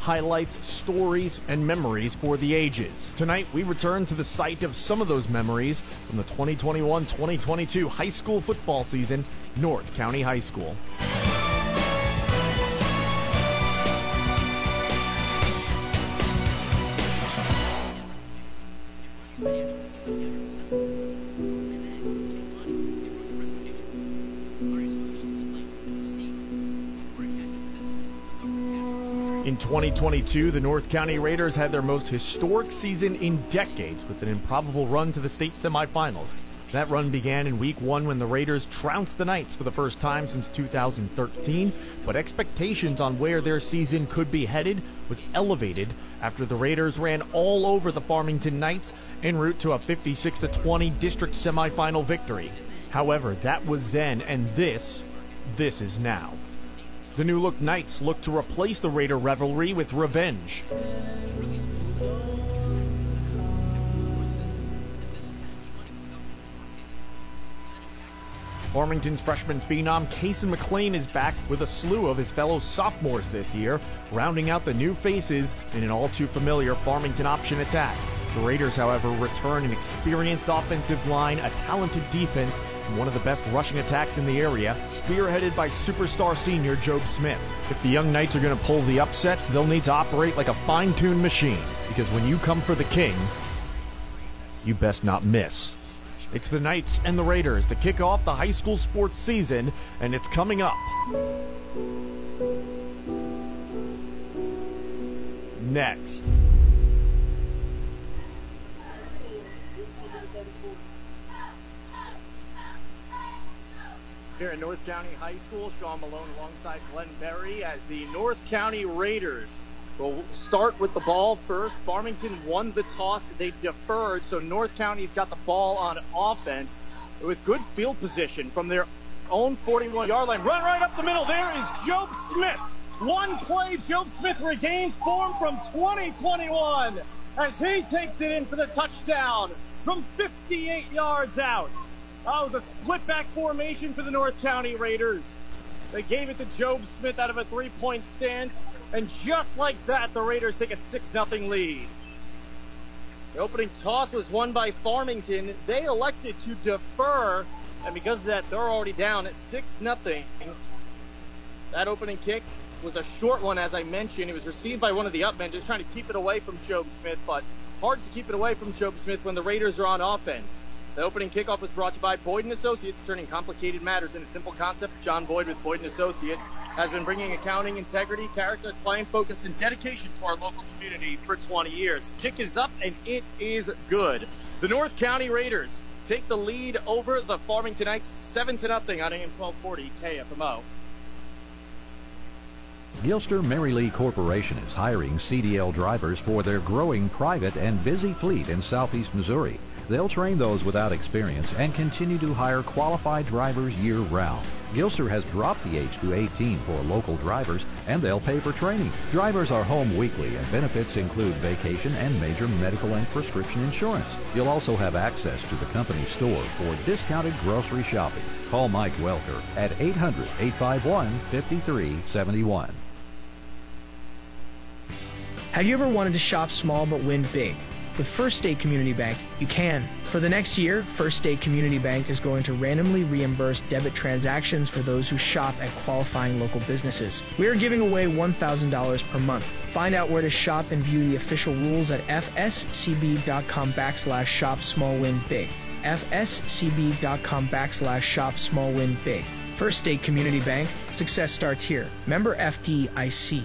highlights, stories, and memories for the ages. Tonight, we return to the site of some of those memories from the 2021 2022 high school football season, North County High School. 2022, the North County Raiders had their most historic season in decades with an improbable run to the state semifinals. That run began in week one when the Raiders trounced the Knights for the first time since 2013, but expectations on where their season could be headed was elevated after the Raiders ran all over the Farmington Knights en route to a 56 20 district semifinal victory. However, that was then, and this, this is now. The new look Knights look to replace the Raider revelry with revenge. Farmington's freshman phenom Cason McLean is back with a slew of his fellow sophomores this year, rounding out the new faces in an all too familiar Farmington option attack. The Raiders, however, return an experienced offensive line, a talented defense, one of the best rushing attacks in the area, spearheaded by superstar senior Job Smith. If the young Knights are going to pull the upsets, they'll need to operate like a fine tuned machine, because when you come for the king, you best not miss. It's the Knights and the Raiders to kick off the high school sports season, and it's coming up. Next. Here at North County High School, Sean Malone alongside Glenn Berry as the North County Raiders will start with the ball first. Farmington won the toss. They deferred, so North County's got the ball on offense with good field position from their own 41 yard line. Run right up the middle. There is Jobe Smith. One play, Jobe Smith regains form from 2021 as he takes it in for the touchdown from 58 yards out. Oh, the split back formation for the North County Raiders. They gave it to Job Smith out of a three point stance, and just like that, the Raiders take a 6 0 lead. The opening toss was won by Farmington. They elected to defer, and because of that, they're already down at 6 0. That opening kick was a short one, as I mentioned. It was received by one of the upmen, just trying to keep it away from Job Smith, but hard to keep it away from Job Smith when the Raiders are on offense. The opening kickoff was brought to you by Boyd and Associates, turning complicated matters into simple concepts. John Boyd with Boyd and Associates has been bringing accounting, integrity, character, client focus, and dedication to our local community for 20 years. Kick is up and it is good. The North County Raiders take the lead over the Farmington Knights, seven to nothing on AM 1240 KFMO. Gilster Mary Lee Corporation is hiring CDL drivers for their growing private and busy fleet in southeast Missouri. They'll train those without experience and continue to hire qualified drivers year-round. Gilster has dropped the age to 18 for local drivers, and they'll pay for training. Drivers are home weekly, and benefits include vacation and major medical and prescription insurance. You'll also have access to the company store for discounted grocery shopping. Call Mike Welker at 800-851-5371. Have you ever wanted to shop small but win big? With First State Community Bank, you can. For the next year, First State Community Bank is going to randomly reimburse debit transactions for those who shop at qualifying local businesses. We are giving away $1,000 per month. Find out where to shop and view the official rules at fscb.com backslash shop small win big. fscb.com backslash shop small win big. First State Community Bank, success starts here. Member FDIC.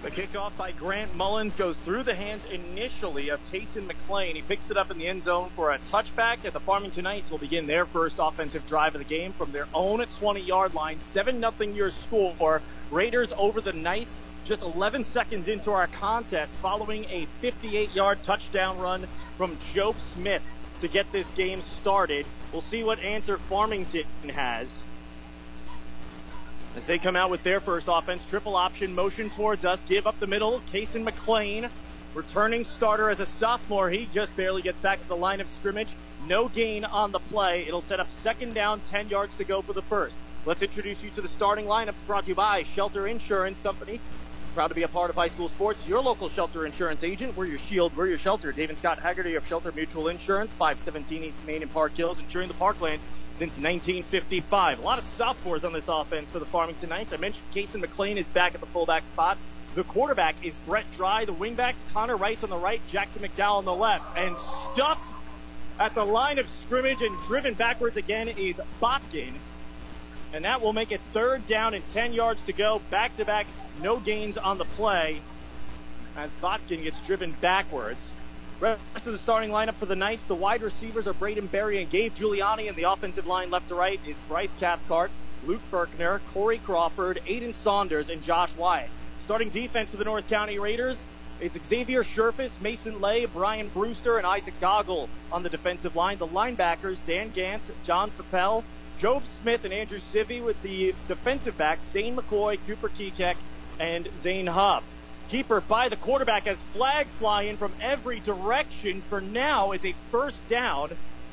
The kickoff by Grant Mullins goes through the hands initially of Cason McLean. He picks it up in the end zone for a touchback, and the Farmington Knights will begin their first offensive drive of the game from their own 20 yard line. 7 0 your score. Raiders over the Knights just 11 seconds into our contest following a 58 yard touchdown run from Joe Smith to get this game started. We'll see what answer Farmington has. As they come out with their first offense, triple option, motion towards us, give up the middle. Kason McLean, returning starter as a sophomore. He just barely gets back to the line of scrimmage. No gain on the play. It'll set up second down, 10 yards to go for the first. Let's introduce you to the starting lineups brought to you by Shelter Insurance Company. Proud to be a part of high school sports. Your local shelter insurance agent. We're your shield. We're your shelter. Dave and Scott Haggerty of Shelter Mutual Insurance, 517 East Main and Park Hills, insuring the parkland since 1955. A lot of sophomores on this offense for the Farmington Knights. I mentioned Kason McLean is back at the fullback spot. The quarterback is Brett Dry. The wingbacks, Connor Rice on the right, Jackson McDowell on the left. And stuffed at the line of scrimmage and driven backwards again is Botkin. And that will make it third down and 10 yards to go. Back to back, no gains on the play as Botkin gets driven backwards. Rest of the starting lineup for the Knights, the wide receivers are Braden Berry and Gabe Giuliani, and the offensive line left to right is Bryce Cathcart, Luke Berkner, Corey Crawford, Aiden Saunders, and Josh Wyatt. Starting defense for the North County Raiders, it's Xavier Sherfus, Mason Lay, Brian Brewster, and Isaac Goggle on the defensive line. The linebackers, Dan Gantz, John Papel, Job Smith, and Andrew Civi with the defensive backs, Dane McCoy, Cooper Kekek, and Zane Huff. Keeper by the quarterback as flags fly in from every direction. For now, is a first down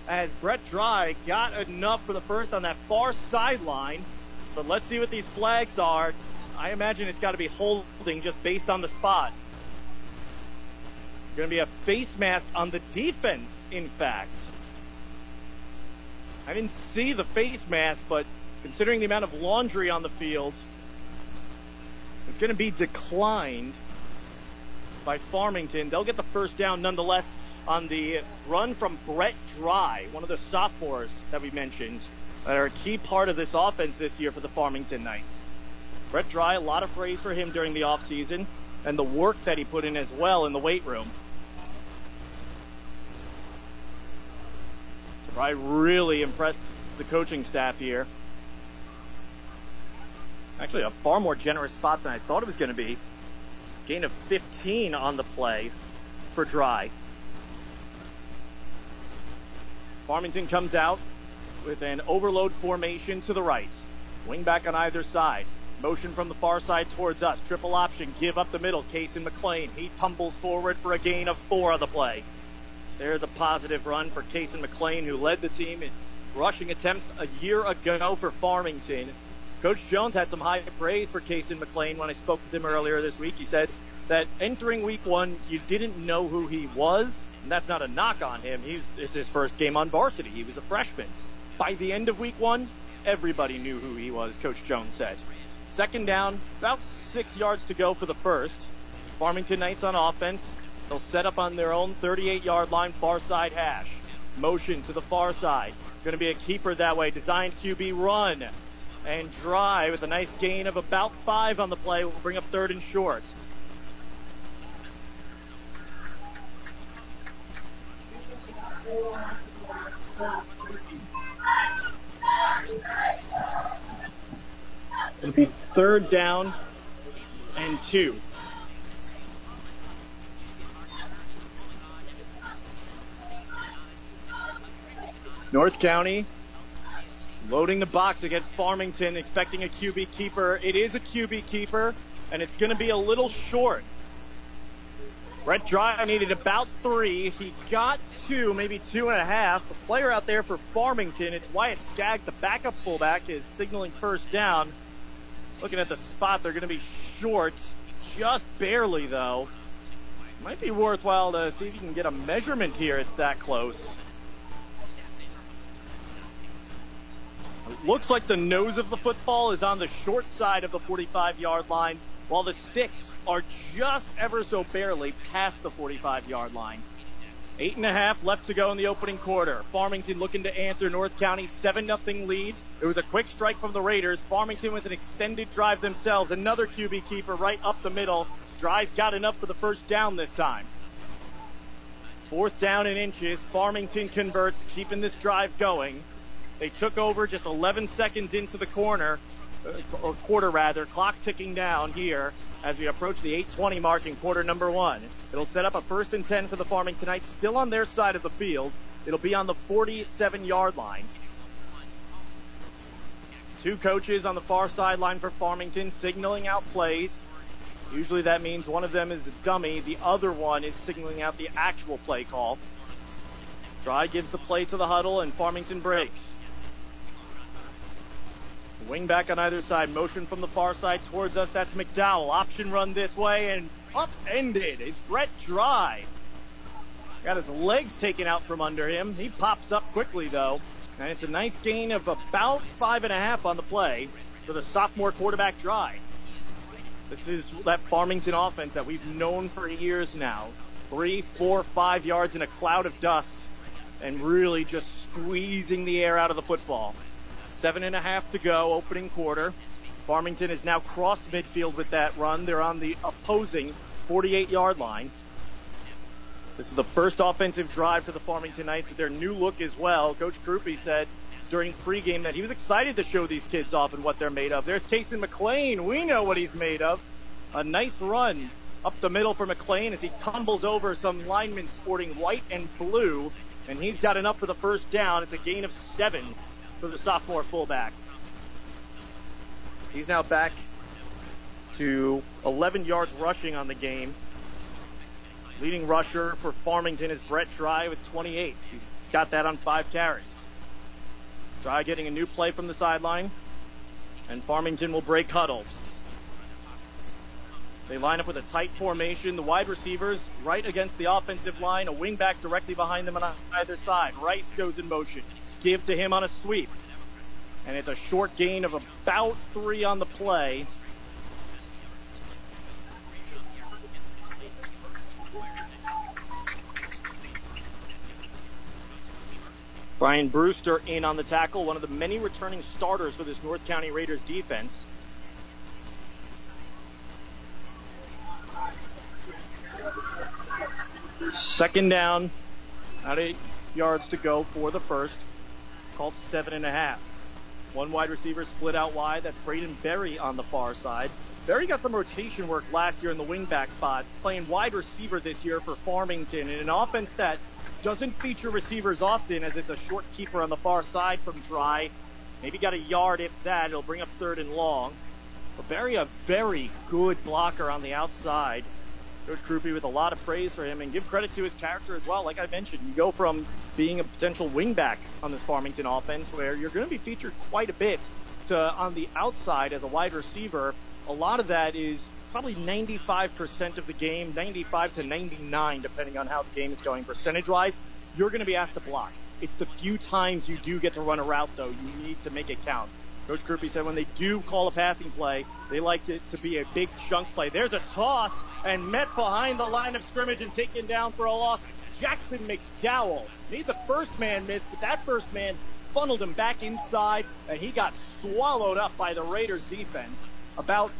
as Brett Dry got enough for the first on that far sideline. But let's see what these flags are. I imagine it's got to be holding just based on the spot. Going to be a face mask on the defense, in fact. I didn't see the face mask, but considering the amount of laundry on the field, it's going to be declined by Farmington. They'll get the first down nonetheless on the run from Brett Dry, one of the sophomores that we mentioned that are a key part of this offense this year for the Farmington Knights. Brett Dry, a lot of praise for him during the offseason and the work that he put in as well in the weight room. Dry really impressed the coaching staff here. Actually, a far more generous spot than I thought it was going to be. Gain of 15 on the play for Dry. Farmington comes out with an overload formation to the right. Wing back on either side. Motion from the far side towards us. Triple option. Give up the middle. Kason McLean. He tumbles forward for a gain of four on the play. There's a positive run for Kason McLean, who led the team in rushing attempts a year ago for Farmington. Coach Jones had some high praise for Kason McLean when I spoke with him earlier this week. He said that entering week one, you didn't know who he was, and that's not a knock on him. He's, it's his first game on varsity. He was a freshman. By the end of week one, everybody knew who he was, Coach Jones said. Second down, about six yards to go for the first. Farmington Knights on offense. They'll set up on their own 38 yard line, far side hash. Motion to the far side. Going to be a keeper that way. Designed QB run and Dry with a nice gain of about five on the play will bring up third and short. It'll be third down and two. North County loading the box against Farmington, expecting a QB keeper. It is a QB keeper, and it's going to be a little short. Brett Dry needed about three. He got two, maybe two and a half. The player out there for Farmington, it's Wyatt Skaggs, the backup fullback, is signaling first down. Looking at the spot, they're going to be short, just barely though. Might be worthwhile to see if you can get a measurement here. It's that close. Looks like the nose of the football is on the short side of the 45 yard line, while the sticks are just ever so barely past the 45 yard line. Eight and a half left to go in the opening quarter. Farmington looking to answer North County's 7 0 lead. It was a quick strike from the Raiders. Farmington with an extended drive themselves. Another QB keeper right up the middle. Dry's got enough for the first down this time. Fourth down in inches. Farmington converts, keeping this drive going. They took over just 11 seconds into the corner. Uh, or quarter rather, clock ticking down here as we approach the 8:20 mark in quarter number one. It'll set up a first and 10 for the Farmington Knights, still on their side of the field. It'll be on the 47-yard line. Two coaches on the far sideline for Farmington signaling out plays. Usually that means one of them is a dummy, the other one is signaling out the actual play call. Dry gives the play to the huddle, and Farmington breaks. Wing back on either side, motion from the far side towards us. That's McDowell. Option run this way and upended. It's Brett Dry. Got his legs taken out from under him. He pops up quickly though. And it's a nice gain of about five and a half on the play for the sophomore quarterback Dry. This is that Farmington offense that we've known for years now. Three, four, five yards in a cloud of dust and really just squeezing the air out of the football. Seven and a half to go, opening quarter. Farmington has now crossed midfield with that run. They're on the opposing 48 yard line. This is the first offensive drive for the Farmington Knights with their new look as well. Coach Krupe said during pregame that he was excited to show these kids off and what they're made of. There's Casey McLean. We know what he's made of. A nice run up the middle for McLean as he tumbles over some linemen sporting white and blue, and he's got enough for the first down. It's a gain of seven for the sophomore fullback. He's now back to 11 yards rushing on the game. Leading rusher for Farmington is Brett Dry with 28. He's got that on five carries. Dry getting a new play from the sideline, and Farmington will break huddle. They line up with a tight formation. The wide receivers right against the offensive line, a wing back directly behind them on either side. Rice goes in motion give to him on a sweep. And it's a short gain of about three on the play. Brian Brewster in on the tackle, one of the many returning starters for this North County Raiders defense. Second down, out eight yards to go for the first called seven and a half. One wide receiver split out wide. That's Braden Berry on the far side. Berry got some rotation work last year in the wingback spot, playing wide receiver this year for Farmington in an offense that doesn't feature receivers often as it's a short keeper on the far side from Dry. Maybe got a yard if that. It'll bring up third and long. But Berry, a very good blocker on the outside. Coach Krupe with a lot of praise for him and give credit to his character as well. Like I mentioned, you go from being a potential wingback on this Farmington offense where you're going to be featured quite a bit to on the outside as a wide receiver. A lot of that is probably 95% of the game, 95 to 99, depending on how the game is going percentage wise. You're going to be asked to block. It's the few times you do get to run a route, though, you need to make it count. Coach Krupe said when they do call a passing play, they like it to be a big chunk play. There's a toss and met behind the line of scrimmage and taken down for a loss. Jackson McDowell. He's a first man miss, but that first man funneled him back inside, and he got swallowed up by the Raiders defense. About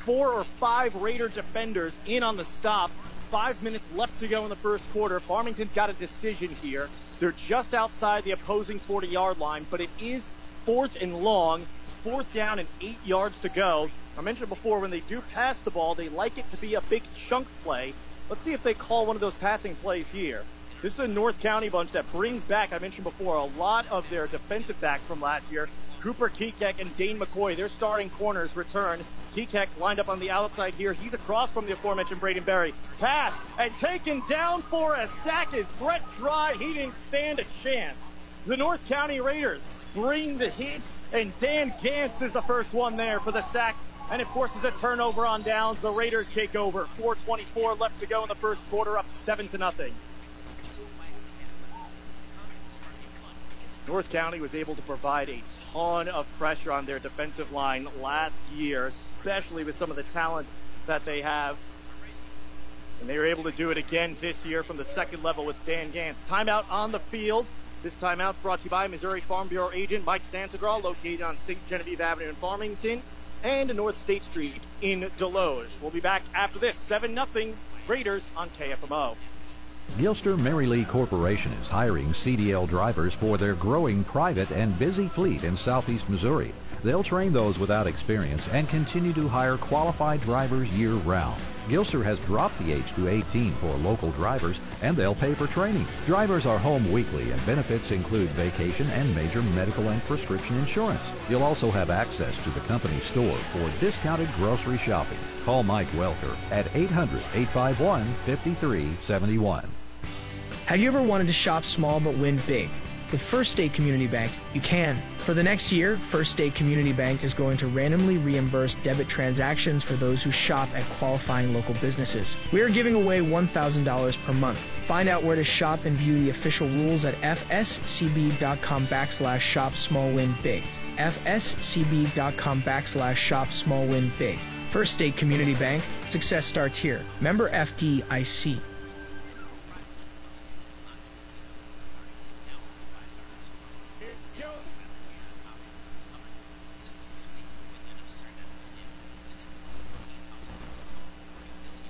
four or five Raider defenders in on the stop. Five minutes left to go in the first quarter. Farmington's got a decision here. They're just outside the opposing 40 yard line, but it is fourth and long, fourth down and eight yards to go. I mentioned before when they do pass the ball, they like it to be a big chunk play. Let's see if they call one of those passing plays here. This is a North County bunch that brings back, I mentioned before, a lot of their defensive backs from last year. Cooper Kekek and Dane McCoy, their starting corners, return. Kekek lined up on the outside here. He's across from the aforementioned Braden Berry. Pass and taken down for a sack is Brett Dry. He didn't stand a chance. The North County Raiders bring the heat, and Dan Gantz is the first one there for the sack. And it forces a turnover on downs. The Raiders take over. 4:24 left to go in the first quarter, up seven to nothing. North County was able to provide a ton of pressure on their defensive line last year, especially with some of the talent that they have. And they were able to do it again this year from the second level with Dan Gantz. Timeout on the field. This timeout brought to you by Missouri Farm Bureau agent Mike Santagraw, located on St. Genevieve Avenue in Farmington and North State Street in Desloge. We'll be back after this 7 0 Raiders on KFMO. Gilster Mary Lee Corporation is hiring CDL drivers for their growing private and busy fleet in southeast Missouri. They'll train those without experience and continue to hire qualified drivers year-round. Gilster has dropped the age to 18 for local drivers, and they'll pay for training. Drivers are home weekly, and benefits include vacation and major medical and prescription insurance. You'll also have access to the company store for discounted grocery shopping. Call Mike Welker at 800-851-5371. Have you ever wanted to shop small but win big? With First State Community Bank, you can. For the next year, First State Community Bank is going to randomly reimburse debit transactions for those who shop at qualifying local businesses. We are giving away $1,000 per month. Find out where to shop and view the official rules at fscb.com backslash shop small win big. fscb.com backslash shop small win big. First State Community Bank, success starts here. Member FDIC. Yo.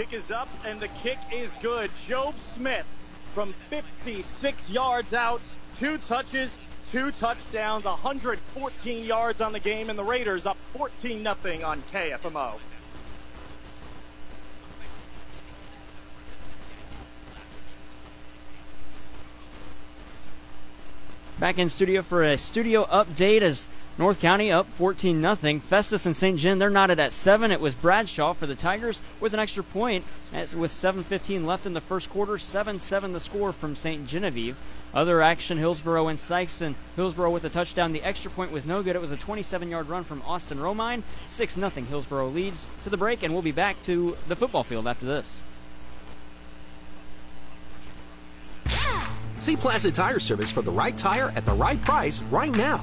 Kick is up, and the kick is good. Job Smith from 56 yards out, two touches, two touchdowns, 114 yards on the game, and the Raiders up 14 0 on KFMO. Back in studio for a studio update as North County up 14 0. Festus and St. John, they're knotted at 7. It was Bradshaw for the Tigers with an extra point as with 7.15 left in the first quarter. 7 7 the score from St. Genevieve. Other action Hillsboro and Sikeston. Hillsboro with a touchdown. The extra point was no good. It was a 27 yard run from Austin Romine. 6 0 Hillsboro leads to the break, and we'll be back to the football field after this. See Plaza Tire Service for the right tire at the right price right now.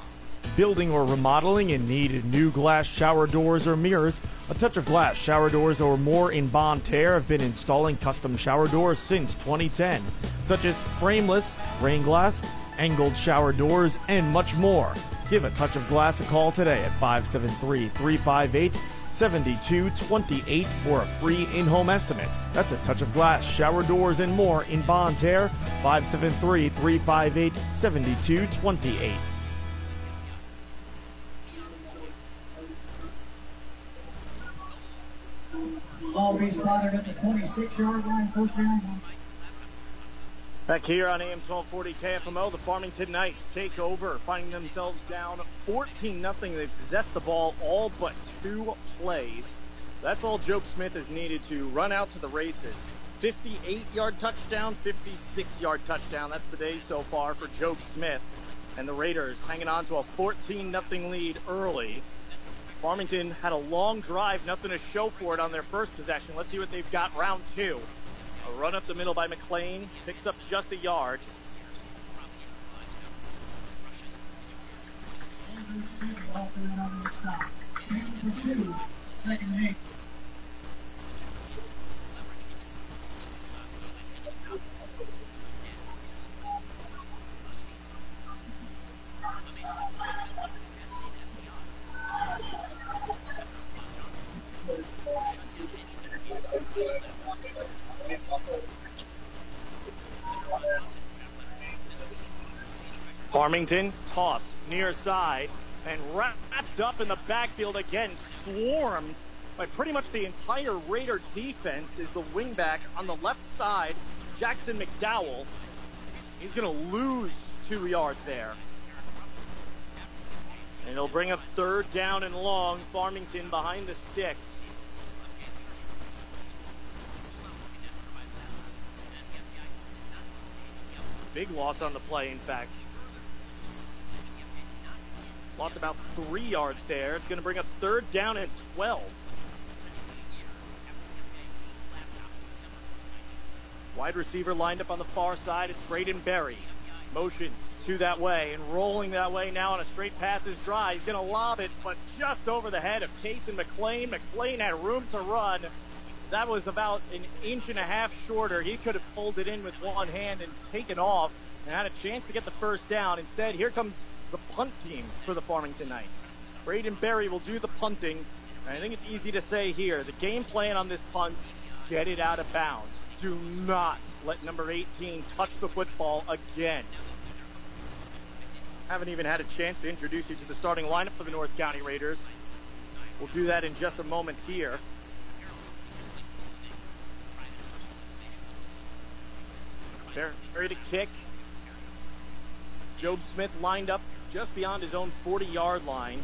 Building or remodeling and need new glass shower doors or mirrors, a touch of glass shower doors or more in Bonne Terre have been installing custom shower doors since 2010, such as frameless, rain glass, angled shower doors, and much more. Give a touch of glass a call today at 573 358 7228 for a free in home estimate. That's a touch of glass, shower doors, and more in Bonne Terre, 573 358 7228. Ball be spotted at the 26 yard line, first down. Back here on AM 1240 KFMO, the Farmington Knights take over, finding themselves down 14 0 They possess the ball all but two plays. That's all Job Smith has needed to run out to the races. 58 yard touchdown, 56 yard touchdown. That's the day so far for Job Smith. And the Raiders hanging on to a 14 0 lead early. Farmington had a long drive, nothing to show for it on their first possession. Let's see what they've got round two. A run up the middle by McLean, picks up just a yard. Farmington, toss, near side, and wrapped up in the backfield again, swarmed by pretty much the entire Raider defense is the wingback on the left side, Jackson McDowell. He's going to lose two yards there. And it'll bring up third down and long. Farmington behind the sticks. Big loss on the play, in fact. Lost about three yards there. It's going to bring up third down and 12. Wide receiver lined up on the far side. It's Braden Berry. Motion to that way and rolling that way now on a straight passes drive. He's going to lob it, but just over the head of Cason McLean. McLean had room to run. That was about an inch and a half shorter. He could have pulled it in with one hand and taken off and had a chance to get the first down. Instead, here comes the punt team for the Farmington Knights. Braden Berry will do the punting. And I think it's easy to say here, the game plan on this punt, get it out of bounds. Do not let number 18 touch the football again. Haven't even had a chance to introduce you to the starting lineup for the North County Raiders. We'll do that in just a moment here. Berry to kick. Job Smith lined up just beyond his own 40 yard line,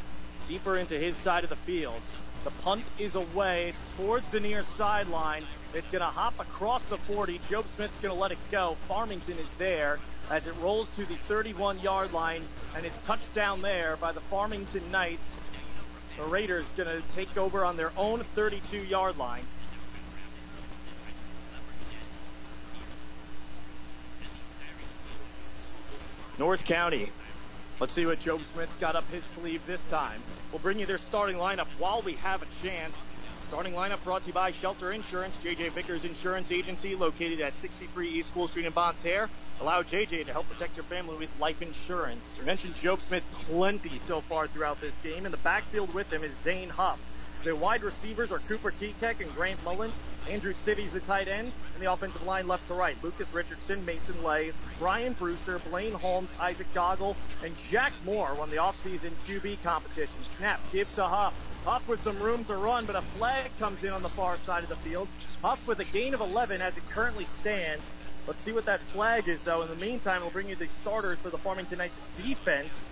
deeper into his side of the field. The punt is away. It's towards the near sideline. It's going to hop across the 40. Job Smith's going to let it go. Farmington is there as it rolls to the 31 yard line and is touched down there by the Farmington Knights. The Raiders going to take over on their own 32 yard line. North County. Let's see what Job Smith's got up his sleeve this time. We'll bring you their starting lineup while we have a chance. Starting lineup brought to you by Shelter Insurance, JJ Vickers Insurance Agency, located at 63 East School Street in Bonne Terre. Allow JJ to help protect your family with life insurance. We mentioned Job Smith plenty so far throughout this game. In the backfield with him is Zane Huff. The wide receivers are Cooper Kekek and Grant Mullins. Andrew Civies, the tight end, and the offensive line left to right. Lucas Richardson, Mason Lay, Brian Brewster, Blaine Holmes, Isaac Goggle, and Jack Moore won the offseason QB competition. Snap gives to Huff. Huff with some room to run, but a flag comes in on the far side of the field. Huff with a gain of 11 as it currently stands. Let's see what that flag is, though. In the meantime, we'll bring you the starters for the Farmington Knights defense.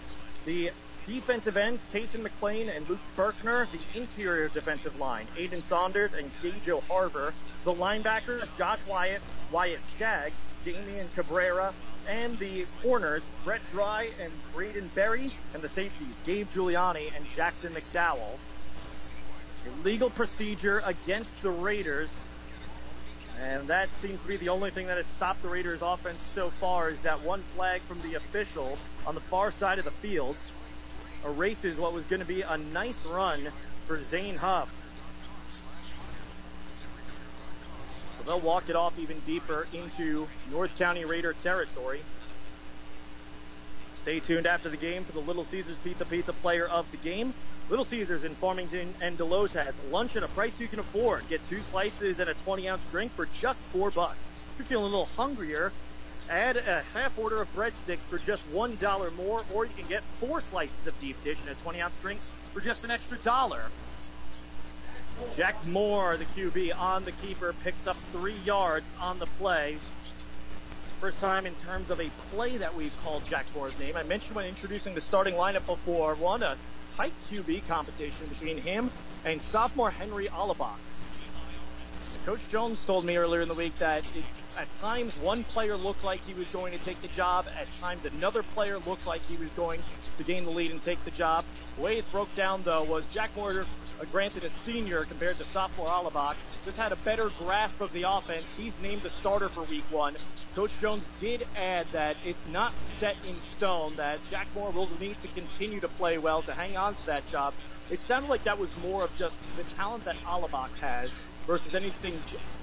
The defensive ends, Cason McLean and Luke Berkner. The interior defensive line, Aiden Saunders and Gage O'Harver. The linebackers, Josh Wyatt, Wyatt Skaggs, Damian Cabrera, and the corners, Brett Dry and Braden Berry, and the safeties, Gabe Giuliani and Jackson McDowell. Illegal procedure against the Raiders. And that seems to be the only thing that has stopped the Raiders' offense so far is that one flag from the official on the far side of the field erases what was going to be a nice run for Zane Huff. So they'll walk it off even deeper into North County Raider territory. Stay tuned after the game for the Little Caesars Pizza Pizza player of the game. Little Caesars in Farmington and Desloge has lunch at a price you can afford. Get two slices and a 20 ounce drink for just four bucks. If you're feeling a little hungrier, add a half order of breadsticks for just one dollar more, or you can get four slices of deep dish and a 20 ounce drink for just an extra dollar. Jack Moore, the QB on the keeper, picks up three yards on the play. First time in terms of a play that we've called Jack Moore's name. I mentioned when introducing the starting lineup before, one a tight QB competition between him and sophomore Henry Alabach. Coach Jones told me earlier in the week that it, at times one player looked like he was going to take the job, at times another player looked like he was going to gain the lead and take the job. The way it broke down, though, was Jack Moore, uh, granted a senior compared to sophomore Alabach, just had a better grasp of the offense. He's named the starter for week one. Coach Jones did add that it's not set in stone, that Jack Moore will need to continue to play well to hang on to that job. It sounded like that was more of just the talent that Alabach has versus anything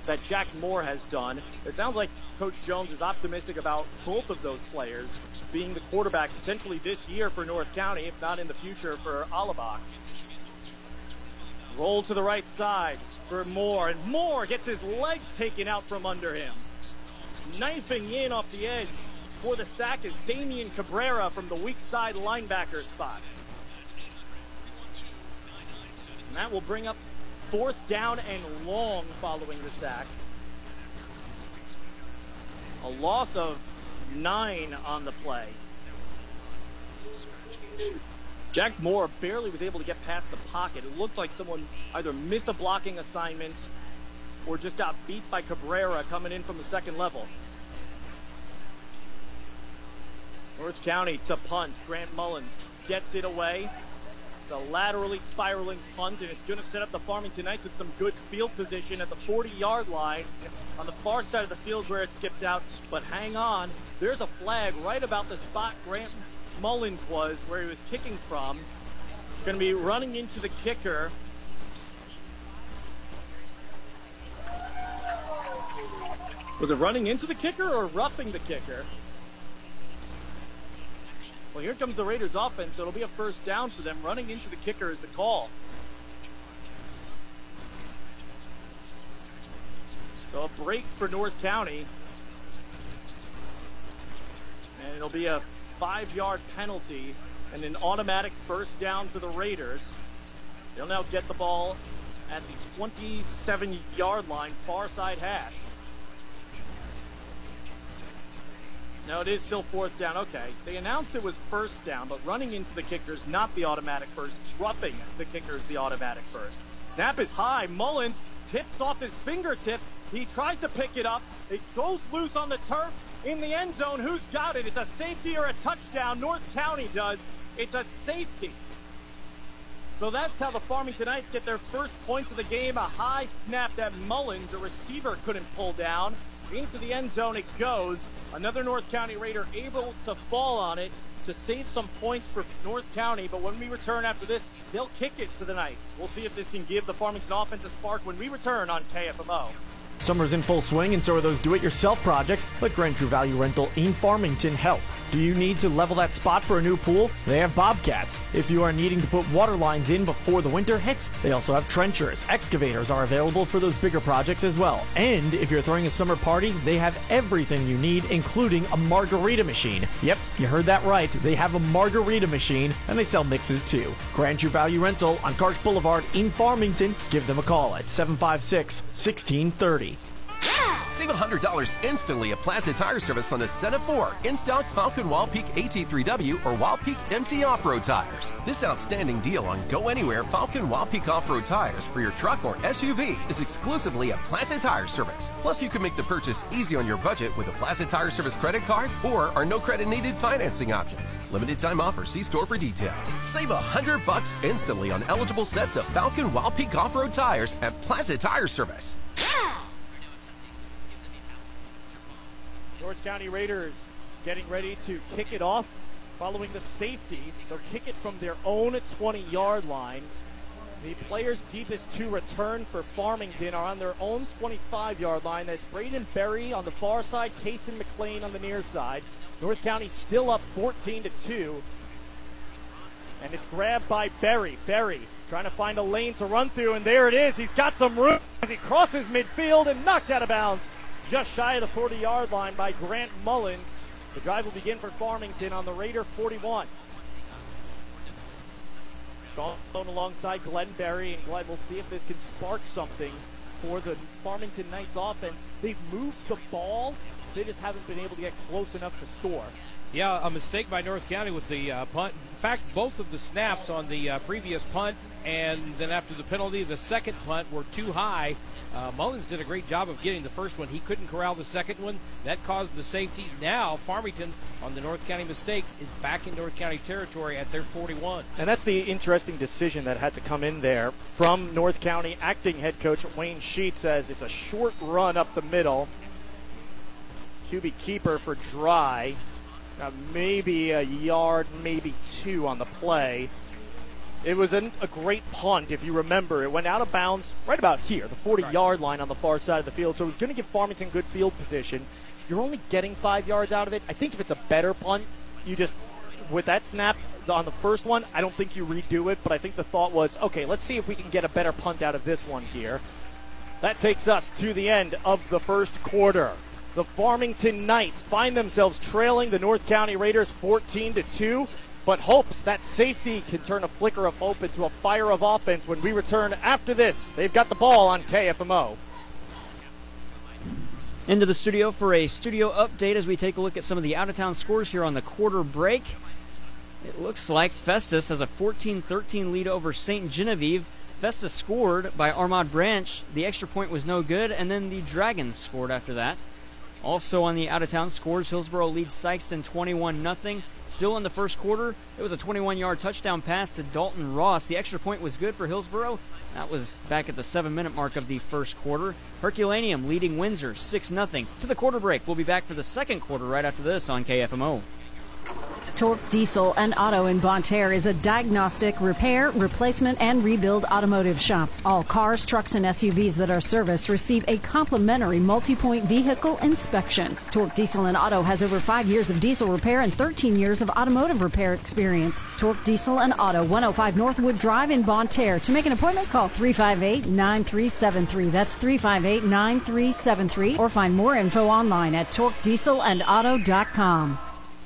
that Jack Moore has done. It sounds like Coach Jones is optimistic about both of those players being the quarterback potentially this year for North County, if not in the future for Alabach. Roll to the right side for Moore, and Moore gets his legs taken out from under him. Knifing in off the edge for the sack is Damian Cabrera from the weak side linebacker spot. And that will bring up fourth down and long following the sack. A loss of nine on the play. Jack Moore barely was able to get past the pocket. It looked like someone either missed a blocking assignment or just got beat by Cabrera coming in from the second level. North County to punt. Grant Mullins gets it away. A laterally spiraling punt, and it's going to set up the Farmington Knights with some good field position at the 40-yard line on the far side of the field where it skips out. But hang on, there's a flag right about the spot Grant Mullins was, where he was kicking from. Going to be running into the kicker. Was it running into the kicker or roughing the kicker? Well, here comes the Raiders offense. So it'll be a first down for them. Running into the kicker is the call. So a break for North County. And it'll be a five-yard penalty and an automatic first down for the Raiders. They'll now get the ball at the 27-yard line, far side hash. No, it is still fourth down. Okay. They announced it was first down, but running into the kicker is not the automatic first. Roughing the kicker is the automatic first. Snap is high. Mullins tips off his fingertips. He tries to pick it up. It goes loose on the turf in the end zone. Who's got it? It's a safety or a touchdown. North County does. It's a safety. So that's how the Farmington Knights get their first points of the game. A high snap that Mullins, a receiver, couldn't pull down. Into the end zone it goes. Another North County Raider able to fall on it to save some points for North County. But when we return after this, they'll kick it to the Knights. We'll see if this can give the Farmington offense a spark when we return on KFMO. Summer's in full swing, and so are those do-it-yourself projects. Let Grand True Value Rental in Farmington help. Do you need to level that spot for a new pool? They have Bobcats. If you are needing to put water lines in before the winter hits, they also have trenchers. Excavators are available for those bigger projects as well. And if you're throwing a summer party, they have everything you need, including a margarita machine. Yep, you heard that right. They have a margarita machine, and they sell mixes too. Grand True Value Rental on Karsch Boulevard in Farmington. Give them a call at 756 1630. Save $100 instantly at Plaza Tire Service on the set of four in stock Falken Wild Peak AT3W or Wild Peak MT off-road tires. This outstanding deal on Go Anywhere Falken Wild Peak off-road tires for your truck or SUV is exclusively at Plaza Tire Service. Plus, you can make the purchase easy on your budget with a Plaza Tire Service credit card or our no credit needed financing options. Limited time offer. See store for details. Save a hundred bucks instantly on eligible sets of Falken Wild Peak off-road tires at Plaza Tire Service. North County Raiders getting ready to kick it off following the safety. They'll kick it from their own 20 yard line. The players deepest to return for Farmington are on their own 25 yard line. That's Braden Berry on the far side, Kason McLean on the near side. North County still up 14 to 2. And it's grabbed by Berry. Berry trying to find a lane to run through, and there it is. He's got some room as he crosses midfield and knocked out of bounds just shy of the 40 yard line by Grant Mullins. The drive will begin for Farmington on the Raider 41. Sean alongside Glenn Berry, and Glenn will see if this can spark something for the Farmington Knights offense. They've moved the ball, they just haven't been able to get close enough to score. Yeah, a mistake by North County with the uh, punt. In fact, both of the snaps on the uh, previous punt and then after the penalty, the second punt were too high. Uh, Mullins did a great job of getting the first one. He couldn't corral the second one. That caused the safety. Now, Farmington, on the North County mistakes, is back in North County territory at their 41. And that's the interesting decision that had to come in there from North County acting head coach Wayne Sheets says it's a short run up the middle. QB keeper for Dry. Uh, maybe a yard, maybe two on the play. It was an, a great punt, if you remember. It went out of bounds right about here, the 40 yard line on the far side of the field. So it was going to give Farmington good field position. You're only getting five yards out of it. I think if it's a better punt, you just, with that snap on the first one, I don't think you redo it. But I think the thought was, okay, let's see if we can get a better punt out of this one here. That takes us to the end of the first quarter. The Farmington Knights find themselves trailing the North County Raiders 14 to 2 but hopes that safety can turn a flicker of hope into a fire of offense when we return after this. They've got the ball on KFMO. Into the studio for a studio update as we take a look at some of the out of town scores here on the quarter break. It looks like Festus has a 14-13 lead over St. Genevieve. Festus scored by Armad Branch. The extra point was no good, and then the Dragons scored after that. Also on the out-of-town scores, Hillsboro leads Sikeston 21-0. Still in the first quarter, it was a 21-yard touchdown pass to Dalton Ross. The extra point was good for Hillsboro. That was back at the seven-minute mark of the first quarter. Herculaneum leading Windsor 6-0. To the quarter break. We'll be back for the second quarter right after this on KFMO. Torque Diesel and Auto in Bonne Terre is a diagnostic, repair, replacement, and rebuild automotive shop. All cars, trucks, and SUVs that are serviced receive a complimentary multi point vehicle inspection. Torque Diesel and Auto has over five years of diesel repair and 13 years of automotive repair experience. Torque Diesel and Auto, 105 Northwood Drive in Bonne Terre. To make an appointment, call 358 9373. That's 358 9373. Or find more info online at torquedieselandauto.com.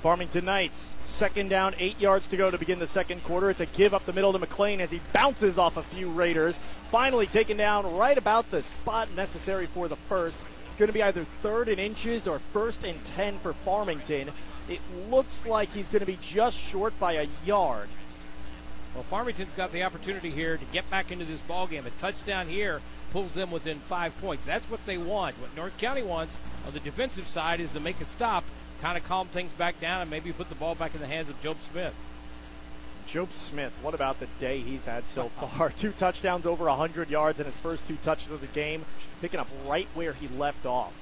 Farmington Knights, second down, eight yards to go to begin the second quarter. It's a give up the middle to McLean as he bounces off a few Raiders. Finally taken down right about the spot necessary for the first. It's going to be either third and inches or first and 10 for Farmington. It looks like he's going to be just short by a yard. Well, Farmington's got the opportunity here to get back into this ball game. A touchdown here pulls them within five points. That's what they want. What North County wants on the defensive side is to make a stop kind of calm things back down and maybe put the ball back in the hands of Job Smith. Job Smith, what about the day he's had so far? two touchdowns, over 100 yards in his first two touches of the game, picking up right where he left off.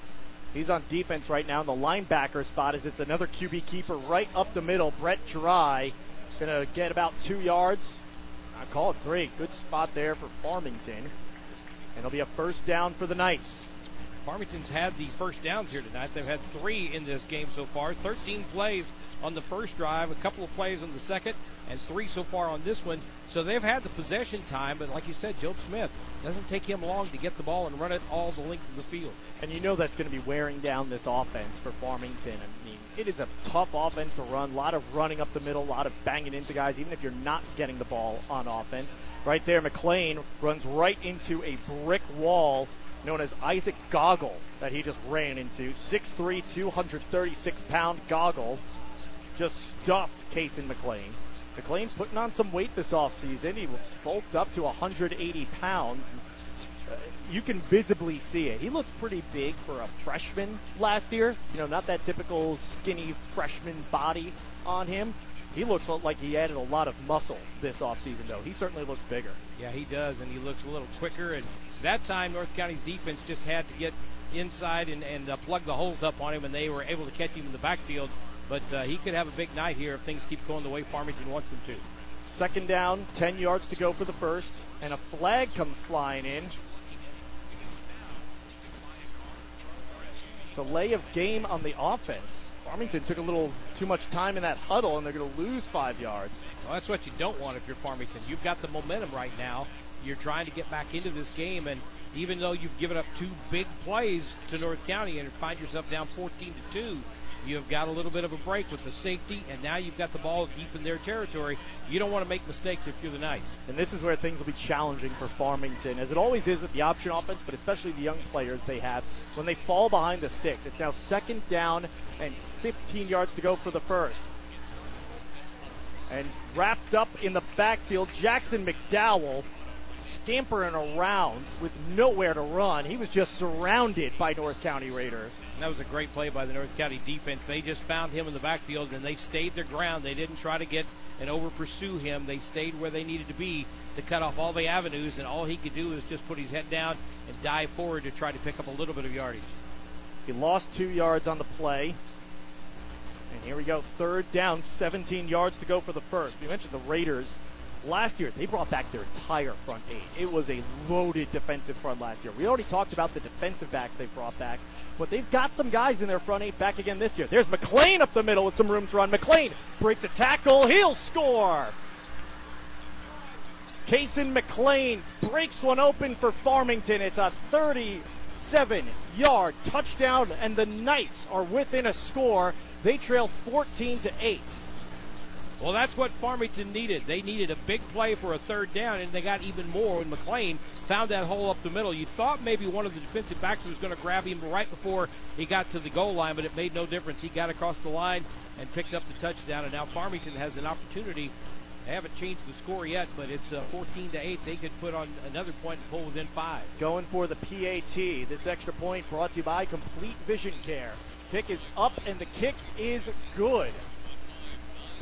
He's on defense right now in the linebacker spot as it's another QB keeper right up the middle. Brett Dry going to get about two yards. I call it three. Good spot there for Farmington. And it'll be a first down for the Knights. Farmington's had the first downs here tonight. They've had three in this game so far. 13 plays on the first drive, a couple of plays on the second, and three so far on this one. So they've had the possession time, but like you said, Job Smith doesn't take him long to get the ball and run it all the length of the field. And you know that's going to be wearing down this offense for Farmington. I mean, it is a tough offense to run. A lot of running up the middle, a lot of banging into guys, even if you're not getting the ball on offense. Right there, McLean runs right into a brick wall known as Isaac Goggle that he just ran into. 6'3", 236 pound Goggle just stuffed Casey McLean. McLean's putting on some weight this offseason. He bulked up to 180 pounds. Uh, you can visibly see it. He looks pretty big for a freshman last year. You know, not that typical skinny freshman body on him. He looks like he added a lot of muscle this offseason, though. He certainly looks bigger. Yeah, he does, and he looks a little quicker. And that time, North County's defense just had to get inside and, and uh, plug the holes up on him, and they were able to catch him in the backfield. But uh, he could have a big night here if things keep going the way Farmington wants them to. Second down, 10 yards to go for the first, and a flag comes flying in. Delay of game on the offense. Farmington took a little too much time in that huddle, and they're going to lose five yards. Well, that's what you don't want if you're Farmington. You've got the momentum right now. You're trying to get back into this game, and even though you've given up two big plays to North County and find yourself down 14 to two, you've got a little bit of a break with the safety, and now you've got the ball deep in their territory. You don't want to make mistakes if you're the Knights. And this is where things will be challenging for Farmington, as it always is with the option offense, but especially the young players they have when they fall behind the sticks. It's now second down and 15 yards to go for the first. And wrapped up in the backfield, Jackson McDowell scampering around with nowhere to run. He was just surrounded by North County Raiders. And that was a great play by the North County defense. They just found him in the backfield and they stayed their ground. They didn't try to get and over pursue him. They stayed where they needed to be to cut off all the avenues, and all he could do was just put his head down and dive forward to try to pick up a little bit of yardage. He lost two yards on the play. And here we go, third down, 17 yards to go for the first. We mentioned the Raiders last year they brought back their entire front eight. It was a loaded defensive front last year. We already talked about the defensive backs they brought back, but they've got some guys in their front eight back again this year. There's McLean up the middle with some room to run. McLean breaks a tackle. He'll score. Kason McLean breaks one open for Farmington. It's a 37 yard touchdown, and the Knights are within a score. They trail 14 to 8. Well, that's what Farmington needed. They needed a big play for a third down, and they got even more when McLean found that hole up the middle. You thought maybe one of the defensive backs was going to grab him right before he got to the goal line, but it made no difference. He got across the line and picked up the touchdown, and now Farmington has an opportunity. They haven't changed the score yet, but it's uh, 14 to 8. They could put on another point and pull within five. Going for the PAT. This extra point brought to you by Complete Vision Care. Kick is up, and the kick is good.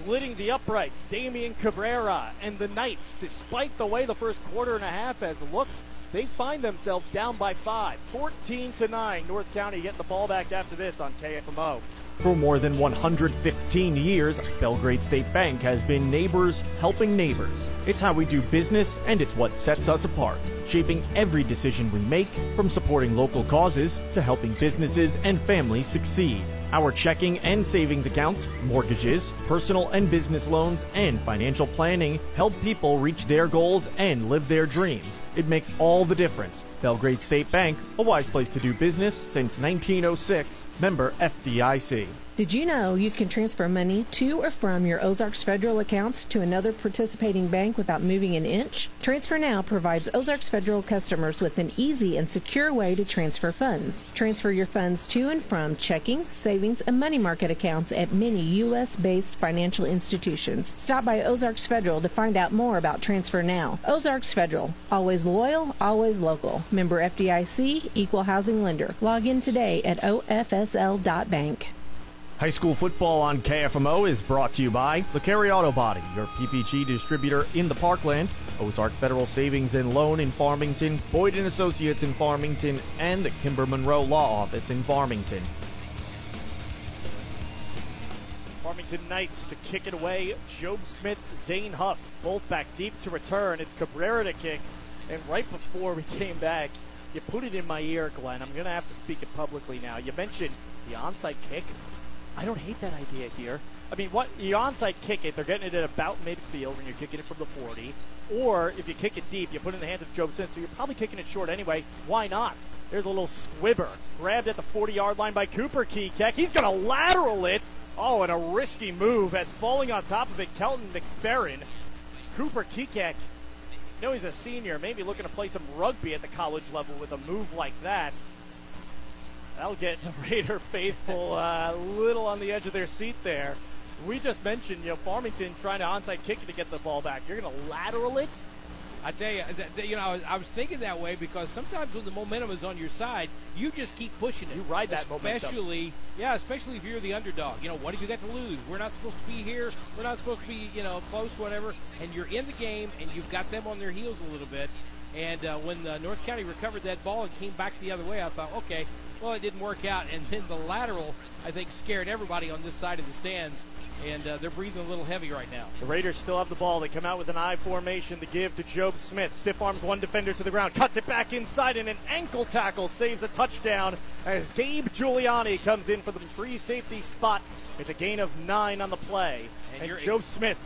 Splitting the uprights, Damian Cabrera and the Knights, despite the way the first quarter and a half has looked, they find themselves down by five. 14 to 9. North County getting the ball back after this on KFMO. For more than 115 years, Belgrade State Bank has been neighbors helping neighbors. It's how we do business, and it's what sets us apart, shaping every decision we make, from supporting local causes to helping businesses and families succeed. Our checking and savings accounts, mortgages, personal and business loans, and financial planning help people reach their goals and live their dreams. It makes all the difference. Belgrade State Bank, a wise place to do business since 1906, member FDIC. Did you know you can transfer money to or from your Ozarks Federal accounts to another participating bank without moving an inch? Transfer Now provides Ozarks Federal customers with an easy and secure way to transfer funds. Transfer your funds to and from checking, savings, and money market accounts at many U.S. based financial institutions. Stop by Ozarks Federal to find out more about Transfer Now. Ozarks Federal, always loyal, always local. Member FDIC, equal housing lender. Log in today at ofsl.bank. High school football on KFMO is brought to you by LeCarry Auto Body, your PPG distributor in the Parkland, Ozark Federal Savings and Loan in Farmington, Boyd and Associates in Farmington, and the Kimber Monroe Law Office in Farmington. Farmington Knights to kick it away. Job Smith, Zane Huff, both back deep to return. It's Cabrera to kick. And right before we came back, you put it in my ear, Glenn. I'm going to have to speak it publicly now. You mentioned the onside kick. I don't hate that idea here. I mean, what you onside kick it, they're getting it at about midfield when you're kicking it from the 40. Or if you kick it deep, you put it in the hands of Job Smith, so you're probably kicking it short anyway. Why not? There's a little squibber. Grabbed at the 40 yard line by Cooper Kekek. He's going to lateral it. Oh, and a risky move as falling on top of it, Kelton McFerrin. Cooper Kekek, you know he's a senior, maybe looking to play some rugby at the college level with a move like that. That'll get the Raider faithful a uh, little on the edge of their seat there. We just mentioned, you know, Farmington trying to onside kick it to get the ball back. You're going to lateral it? I tell you, you know, I was thinking that way because sometimes when the momentum is on your side, you just keep pushing it. You ride that momentum. especially, momentum. yeah, especially if you're the underdog. You know, what have you got to lose? We're not supposed to be here. We're not supposed to be, you know, close, whatever. And you're in the game, and you've got them on their heels a little bit. And uh, when uh, North County recovered that ball and came back the other way, I thought, okay, well, it didn't work out. And then the lateral, I think, scared everybody on this side of the stands. And uh, they're breathing a little heavy right now. The Raiders still have the ball. They come out with an I formation to give to Job Smith. Stiff arms one defender to the ground, cuts it back inside, and an ankle tackle saves a touchdown as Gabe Giuliani comes in for the free safety spot. It's a gain of nine on the play. And, and Job Smith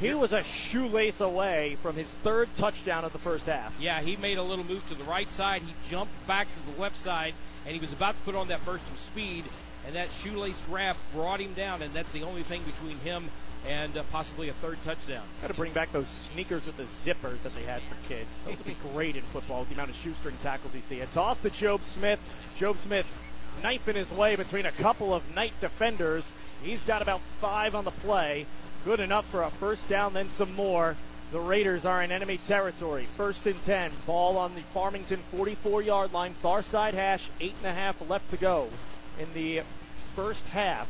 he was a shoelace away from his third touchdown of the first half. Yeah, he made a little move to the right side. He jumped back to the left side, and he was about to put on that burst of speed, and that shoelace grab brought him down, and that's the only thing between him and uh, possibly a third touchdown. Got to bring back those sneakers with the zippers that they had for kids. Those would be great in football with the amount of shoestring tackles you see. A toss to Job Smith. Job Smith knifing his way between a couple of night defenders. He's got about five on the play. Good enough for a first down, then some more. The Raiders are in enemy territory. First and 10. Ball on the Farmington 44 yard line. Far side hash. Eight and a half left to go in the first half.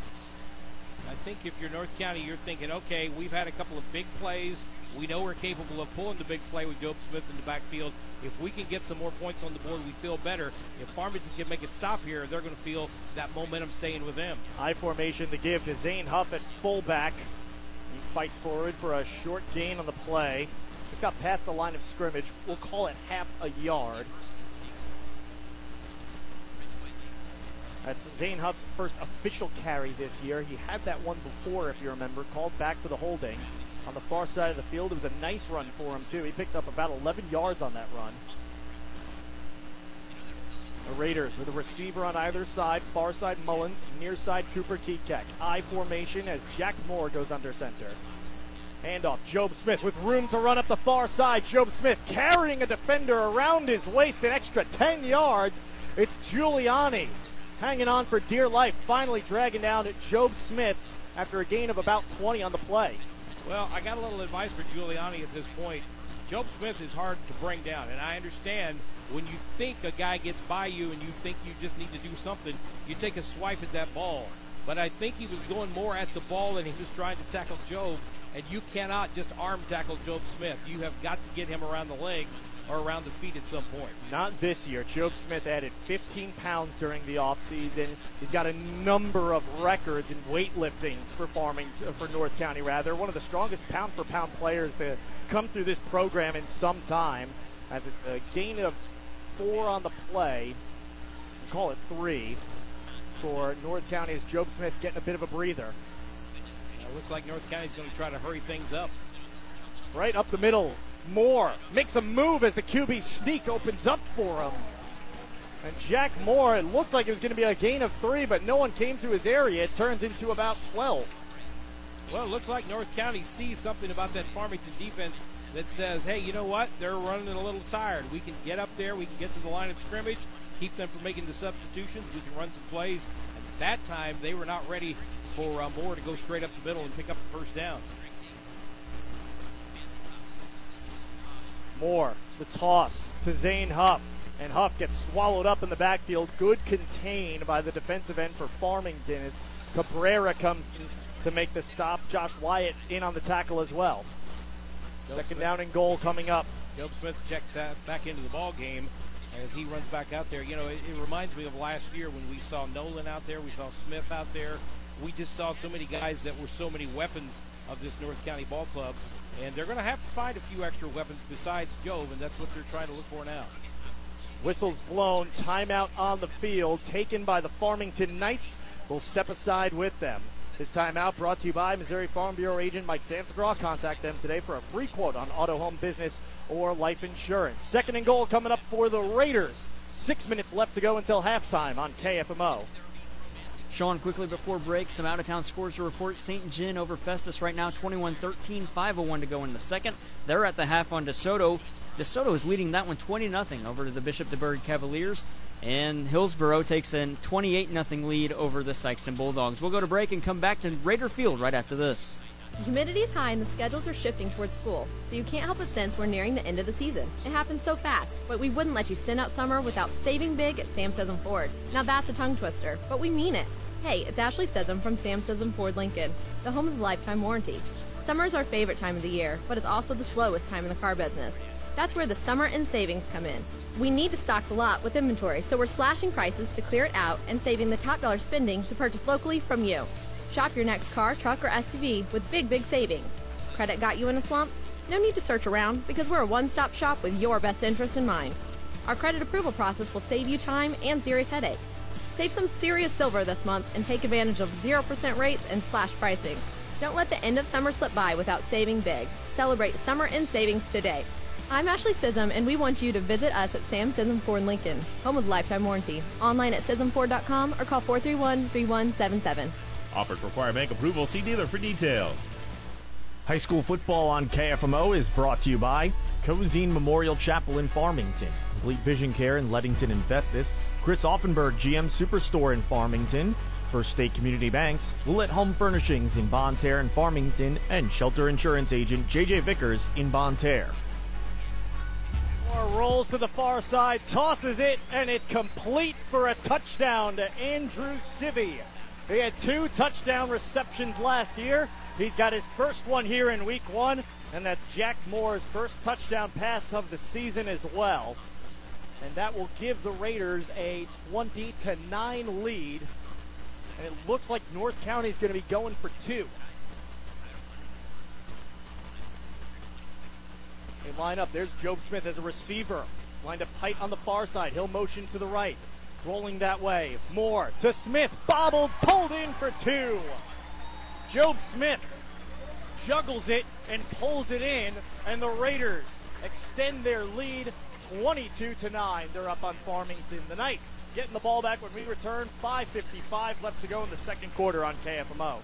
I think if you're North County, you're thinking, okay, we've had a couple of big plays. We know we're capable of pulling the big play with Job Smith in the backfield. If we can get some more points on the board, we feel better. If Farmington can make a stop here, they're going to feel that momentum staying with them. I formation to give to Zane Huff at fullback. Fights forward for a short gain on the play. Just got past the line of scrimmage. We'll call it half a yard. That's Zane Huff's first official carry this year. He had that one before, if you remember, called back for the holding on the far side of the field. It was a nice run for him, too. He picked up about 11 yards on that run. The Raiders with a receiver on either side, far side Mullins, near side Cooper Kekek. I formation as Jack Moore goes under center. Handoff, Job Smith with room to run up the far side. Job Smith carrying a defender around his waist, an extra 10 yards. It's Giuliani hanging on for dear life, finally dragging down Job Smith after a gain of about 20 on the play. Well, I got a little advice for Giuliani at this point. Job Smith is hard to bring down, and I understand when you think a guy gets by you and you think you just need to do something, you take a swipe at that ball. But I think he was going more at the ball than he was trying to tackle Job, and you cannot just arm tackle Job Smith. You have got to get him around the legs or around the feet at some point. Not this year. Job Smith added 15 pounds during the offseason. He's got a number of records in weightlifting for farming for North County. Rather, one of the strongest pound for pound players to come through this program in some time. Has a gain of four on the play. Call it three for North County as Job Smith getting a bit of a breather. It looks like North County's going to try to hurry things up. Right up the middle, Moore makes a move as the QB sneak opens up for him. And Jack Moore, it looked like it was going to be a gain of three, but no one came to his area. It turns into about 12. Well, it looks like North County sees something about that Farmington defense that says, hey, you know what? They're running a little tired. We can get up there, we can get to the line of scrimmage, keep them from making the substitutions, we can run some plays. And at that time, they were not ready for uh, Moore to go straight up the middle and pick up the first down. Moore, the toss to Zane Huff. And Huff gets swallowed up in the backfield. Good contained by the defensive end for Farmington as Cabrera comes to make the stop. Josh Wyatt in on the tackle as well. Joe Second Smith. down and goal coming up. Job Smith checks back into the ball game as he runs back out there. You know, it, it, reminds me of last year when we saw Nolan out there, we saw Smith out there. We just saw so many guys that were so many weapons of this North County ball club. And they're going to have to find a few extra weapons besides Job, and that's what they're trying to look for now. Whistles blown, timeout on the field, taken by the Farmington Knights. We'll step aside with them. This timeout brought to you by Missouri Farm Bureau agent Mike Sansagraw. Contact them today for a free quote on auto, home, business, or life insurance. Second and goal coming up for the Raiders. Six minutes left to go until halftime on KFMO. Sean, quickly before break, some out of town scores to report. St. John over Festus right now, 21 13, 501 to go in the second. They're at the half on DeSoto. DeSoto is leading that one 20 0 over to the Bishop DuBourg Cavaliers. And Hillsboro takes a 28 0 lead over the Sikeston Bulldogs. We'll go to break and come back to Raider Field right after this. The humidity is high and the schedules are shifting towards school, so you can't help but sense we're nearing the end of the season. It happens so fast, but we wouldn't let you send out summer without saving big at Sam Sism Ford. Now that's a tongue twister, but we mean it. Hey, it's Ashley Sism from Sam Sism Ford Lincoln, the home of the lifetime warranty. Summer is our favorite time of the year, but it's also the slowest time in the car business. That's where the summer and savings come in. We need to stock the lot with inventory, so we're slashing prices to clear it out and saving the top dollar spending to purchase locally from you. Shop your next car, truck, or SUV with big, big savings. Credit got you in a slump? No need to search around because we're a one stop shop with your best interest in mind. Our credit approval process will save you time and serious headache. Save some serious silver this month and take advantage of 0% rates and slash pricing. Don't let the end of summer slip by without saving big. Celebrate summer in savings today. I'm Ashley Sism, and we want you to visit us at Sam Sism Ford Lincoln, home of lifetime warranty. Online at SismFord.com or call 431-3177. Offers require bank approval. See dealer for details. High school football on KFMO is brought to you by Cozean Memorial Chapel in Farmington, Complete Vision Care in Leadington and Festus, Chris Auffenberg GM Superstore in Farmington, First State Community Banks, Willett Home Furnishings in Bonne Terre and Farmington, and Shelter Insurance Agent JJ Vickers in Bonne Terre. Moore rolls to the far side, tosses it, and it's complete for a touchdown to Andrew Civi. He had two touchdown receptions last year. He's got his first one here in week one, and that's Jack Moore's first touchdown pass of the season as well. And that will give the Raiders a 20 to 9 lead. And it looks like North County is going to be going for two. They line up. There's Job Smith as a receiver. Lined up tight on the far side. He'll motion to the right. Rolling that way. Moore to Smith. Bobbled, pulled in for two. Job Smith juggles it and pulls it in, and the Raiders extend their lead 22 to 9. They're up on Farmington. The Knights getting the ball back when we return. 5.55 left to go in the second quarter on KFMO.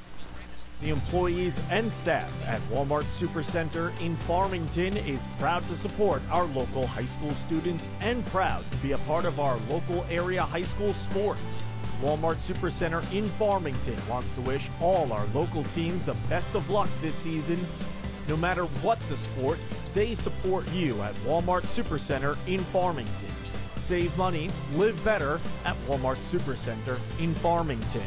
The employees and staff at Walmart Supercenter in Farmington is proud to support our local high school students and proud to be a part of our local area high school sports. Walmart Supercenter in Farmington wants to wish all our local teams the best of luck this season. No matter what the sport, they support you at Walmart Supercenter in Farmington. Save money, live better at Walmart Supercenter in Farmington.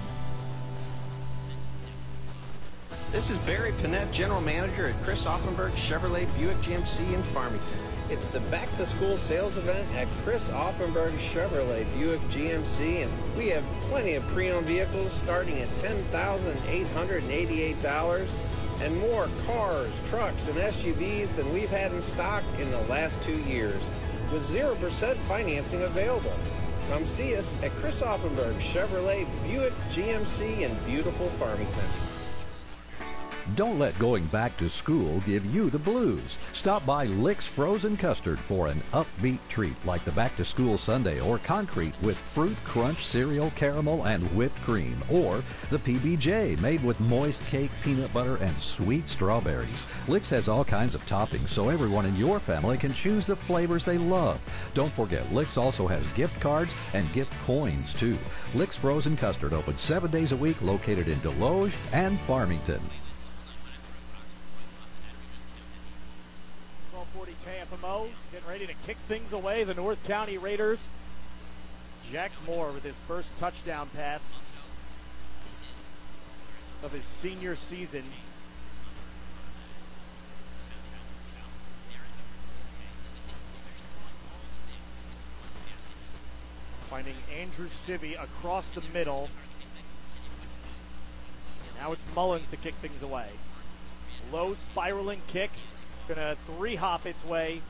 This is Barry Panett, General Manager at Chris Auffenberg Chevrolet Buick GMC in Farmington. It's the back to school sales event at Chris Auffenberg Chevrolet Buick GMC, and we have plenty of pre owned vehicles starting at $10,888 and more cars, trucks, and SUVs than we've had in stock in the last two years, with 0% financing available. Come see us at Chris Auffenberg Chevrolet Buick GMC in beautiful Farmington. Don't let going back to school give you the blues. Stop by Lick's Frozen Custard for an upbeat treat like the back to school sundae or concrete with fruit crunch cereal caramel and whipped cream or the PBJ made with moist cake peanut butter and sweet strawberries. Lick's has all kinds of toppings so everyone in your family can choose the flavors they love. Don't forget Lick's also has gift cards and gift coins too. Lick's Frozen Custard opens 7 days a week located in Desloge and Farmington. 1240 KFMO, getting ready to kick things away. The North County Raiders. Jack Moore with his first touchdown pass of his senior season. Finding Andrew Sibby across the middle. Now it's Mullins to kick things away. Low spiraling kick. Gonna three hop its way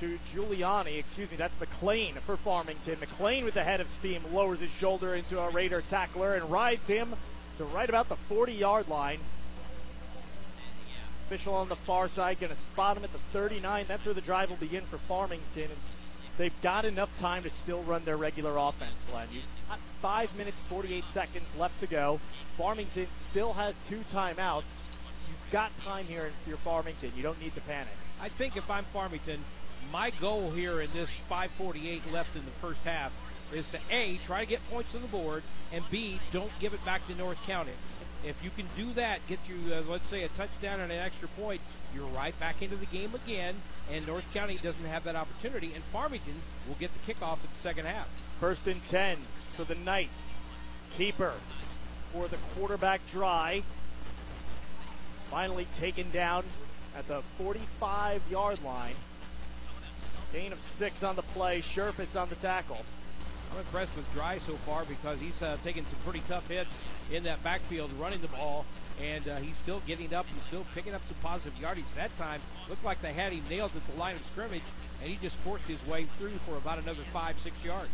to Giuliani. Excuse me, that's McLean for Farmington. McLean with the head of steam lowers his shoulder into a Raider tackler and rides him to right about the 40 yard line. Official on the far side gonna spot him at the 39. That's where the drive will begin for Farmington. They've got enough time to still run their regular offense, Glenn. You've got five minutes, 48 seconds left to go. Farmington still has two timeouts you've got time here if you're Farmington. You don't need to panic. I think if I'm Farmington, my goal here in this 5:48 left in the first half is to a try to get points on the board, and b don't give it back to North County. If you can do that, get you uh, let's say a touchdown and an extra point, you're right back into the game again. And North County doesn't have that opportunity, and Farmington will get the kickoff at the second half. First and ten for the Knights. Keeper for the quarterback dry. Finally taken down at the 45 yard line. Gain of six on the play. Sherfitz on the tackle. I'm impressed with Dry so far because he's uh, taking some pretty tough hits in that backfield, running the ball, and uh, he's still getting up. He's still picking up some positive yardage. That time looked like they had him nailed at the line of scrimmage, and he just forced his way through for about another five, six yards.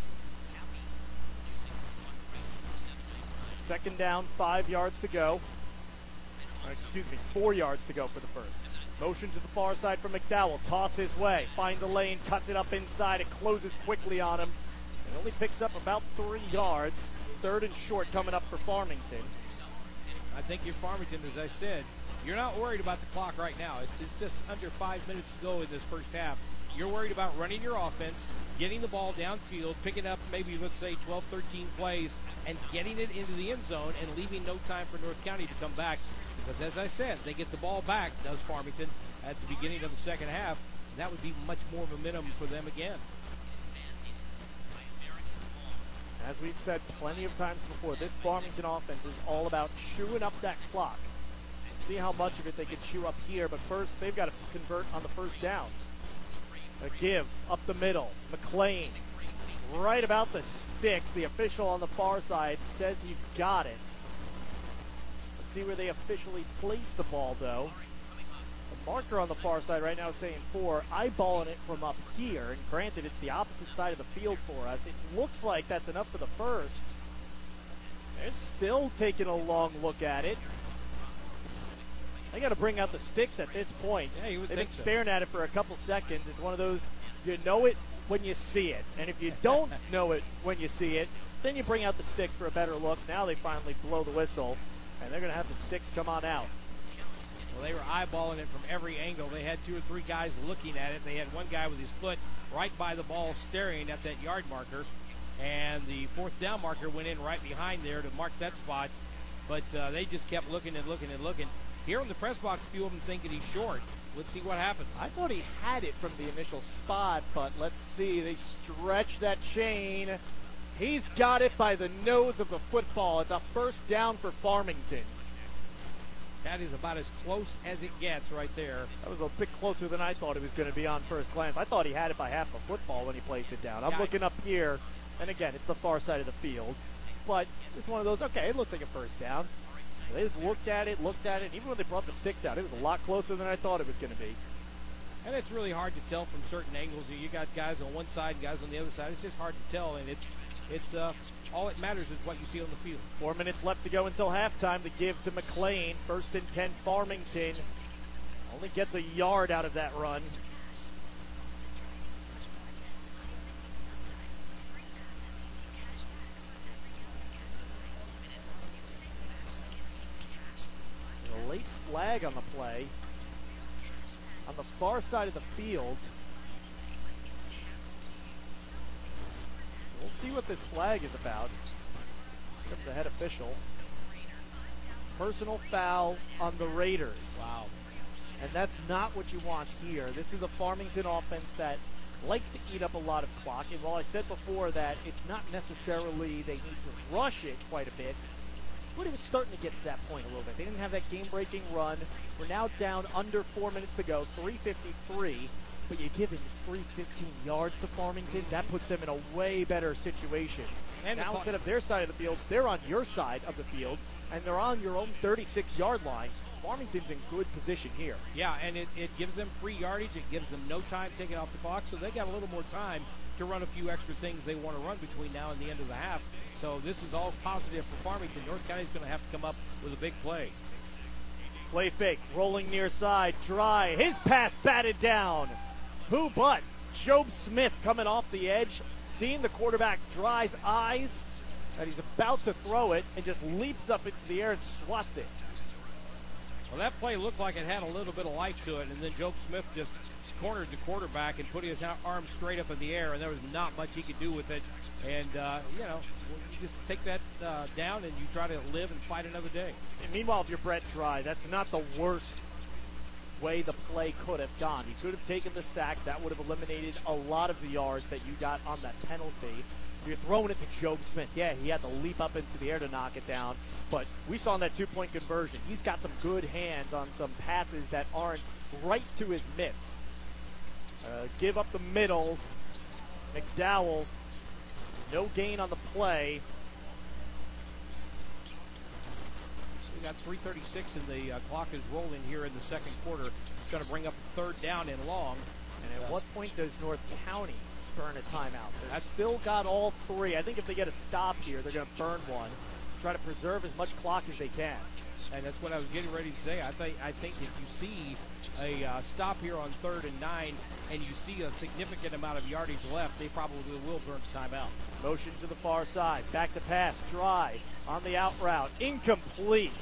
Second down, five yards to go. Excuse me, four yards to go for the first. Motion to the far side from McDowell. Toss his way. Finds a lane. Cuts it up inside. It closes quickly on him. It only picks up about three yards. Third and short coming up for Farmington. I think you're Farmington, as I said. You're not worried about the clock right now. It's, it's just under five minutes to go in this first half. You're worried about running your offense, getting the ball downfield, picking up maybe, let's say, 12, 13 plays, and getting it into the end zone and leaving no time for North County to come back. Because, as I said, they get the ball back, does Farmington, at the beginning of the second half. That would be much more momentum for them again. As we've said plenty of times before, this Farmington offense is all about chewing up that clock. See how much of it they can chew up here, but first they've got to convert on the first down. A give up the middle. McLean right about the sticks. The official on the far side says he's got it. See where they officially place the ball, though. The marker on the far side right now is saying four. Eyeballing it from up here, and granted, it's the opposite side of the field for us. It looks like that's enough for the first. They're still taking a long look at it. They got to bring out the sticks at this point. Yeah, They've been so. staring at it for a couple seconds. It's one of those you know it when you see it, and if you don't know it when you see it, then you bring out the sticks for a better look. Now they finally blow the whistle, and they're going to have the sticks come on out. Well, they were eyeballing it from every angle. They had two or three guys looking at it. They had one guy with his foot right by the ball staring at that yard marker. And the fourth down marker went in right behind there to mark that spot. But uh, they just kept looking and looking and looking. Here in the press box, a few of them thinking he's short. Let's see what happens. I thought he had it from the initial spot, but let's see. They stretch that chain. He's got it by the nose of the football. It's a first down for Farmington. That is about as close as it gets right there. That was a bit closer than I thought it was going to be on first glance. I thought he had it by half a football when he placed it down. I'm Yeah, looking up here, and again, it's the far side of the field. But it's one of those, okay, it looks like a first down. They just looked at it, looked at it, and even when they brought the sticks out, it was a lot closer than I thought it was going to be. And it's really hard to tell from certain angles. You got guys on one side and guys on the other side. It's just hard to tell, and it's it's uh, all it matters is what you see on the field. Four minutes left to go until halftime to give to McLean. First and 10 Farmington. Only gets a yard out of that run. A late flag on the play. On the far side of the field. We'll see what this flag is about. Comes the head official. Personal foul on the Raiders. Wow. And that's not what you want here. This is a Farmington offense that likes to eat up a lot of clock. And while I said before that it's not necessarily they need to rush it quite a bit, but it was starting to get to that point a little bit. They didn't have that game-breaking run. We're now down under four minutes to go, 353. But you're giving 315 yards to Farmington. That puts them in a way better situation. And now instead of their side of the field, they're on your side of the field, and they're on your own 36-yard line. Farmington's in good position here. Yeah, and it, it gives them free yardage. It gives them no time taken off the clock, so they got a little more time to run a few extra things they want to run between now and the end of the half. So this is all positive for Farmington. North County's going to have to come up with a big play. Play fake, rolling near side, dry. His pass batted down. Who but Job Smith coming off the edge, seeing the quarterback dry's eyes that he's about to throw it, and just leaps up into the air and swats it. Well, that play looked like it had a little bit of life to it, and then Job Smith just cornered the quarterback and put his arm straight up in the air, and there was not much he could do with it. And, uh, you know, you just take that uh, down and you try to live and fight another day. And meanwhile, if you're Brett Dry, that's not the worst way the play could have gone. He could have taken the sack. That would have eliminated a lot of the yards that you got on that penalty. You're throwing it to Job Smith. Yeah, he had to leap up into the air to knock it down. But we saw in that two-point conversion, he's got some good hands on some passes that aren't right to his mitts. Uh, give up the middle. McDowell, no gain on the play. We got 3:36 and the uh, clock is rolling here in the second quarter. It's going to bring up third down and long. And at what point does North County burn a timeout? They've still got all three. I think if they get a stop here, they're going to burn one. Try to preserve as much clock as they can. And that's what I was getting ready to say. I think I think if you see a uh, stop here on third and nine, and you see a significant amount of yardage left, they probably will burn timeout. Motion to the far side. Back to pass. drive on the out route. Incomplete.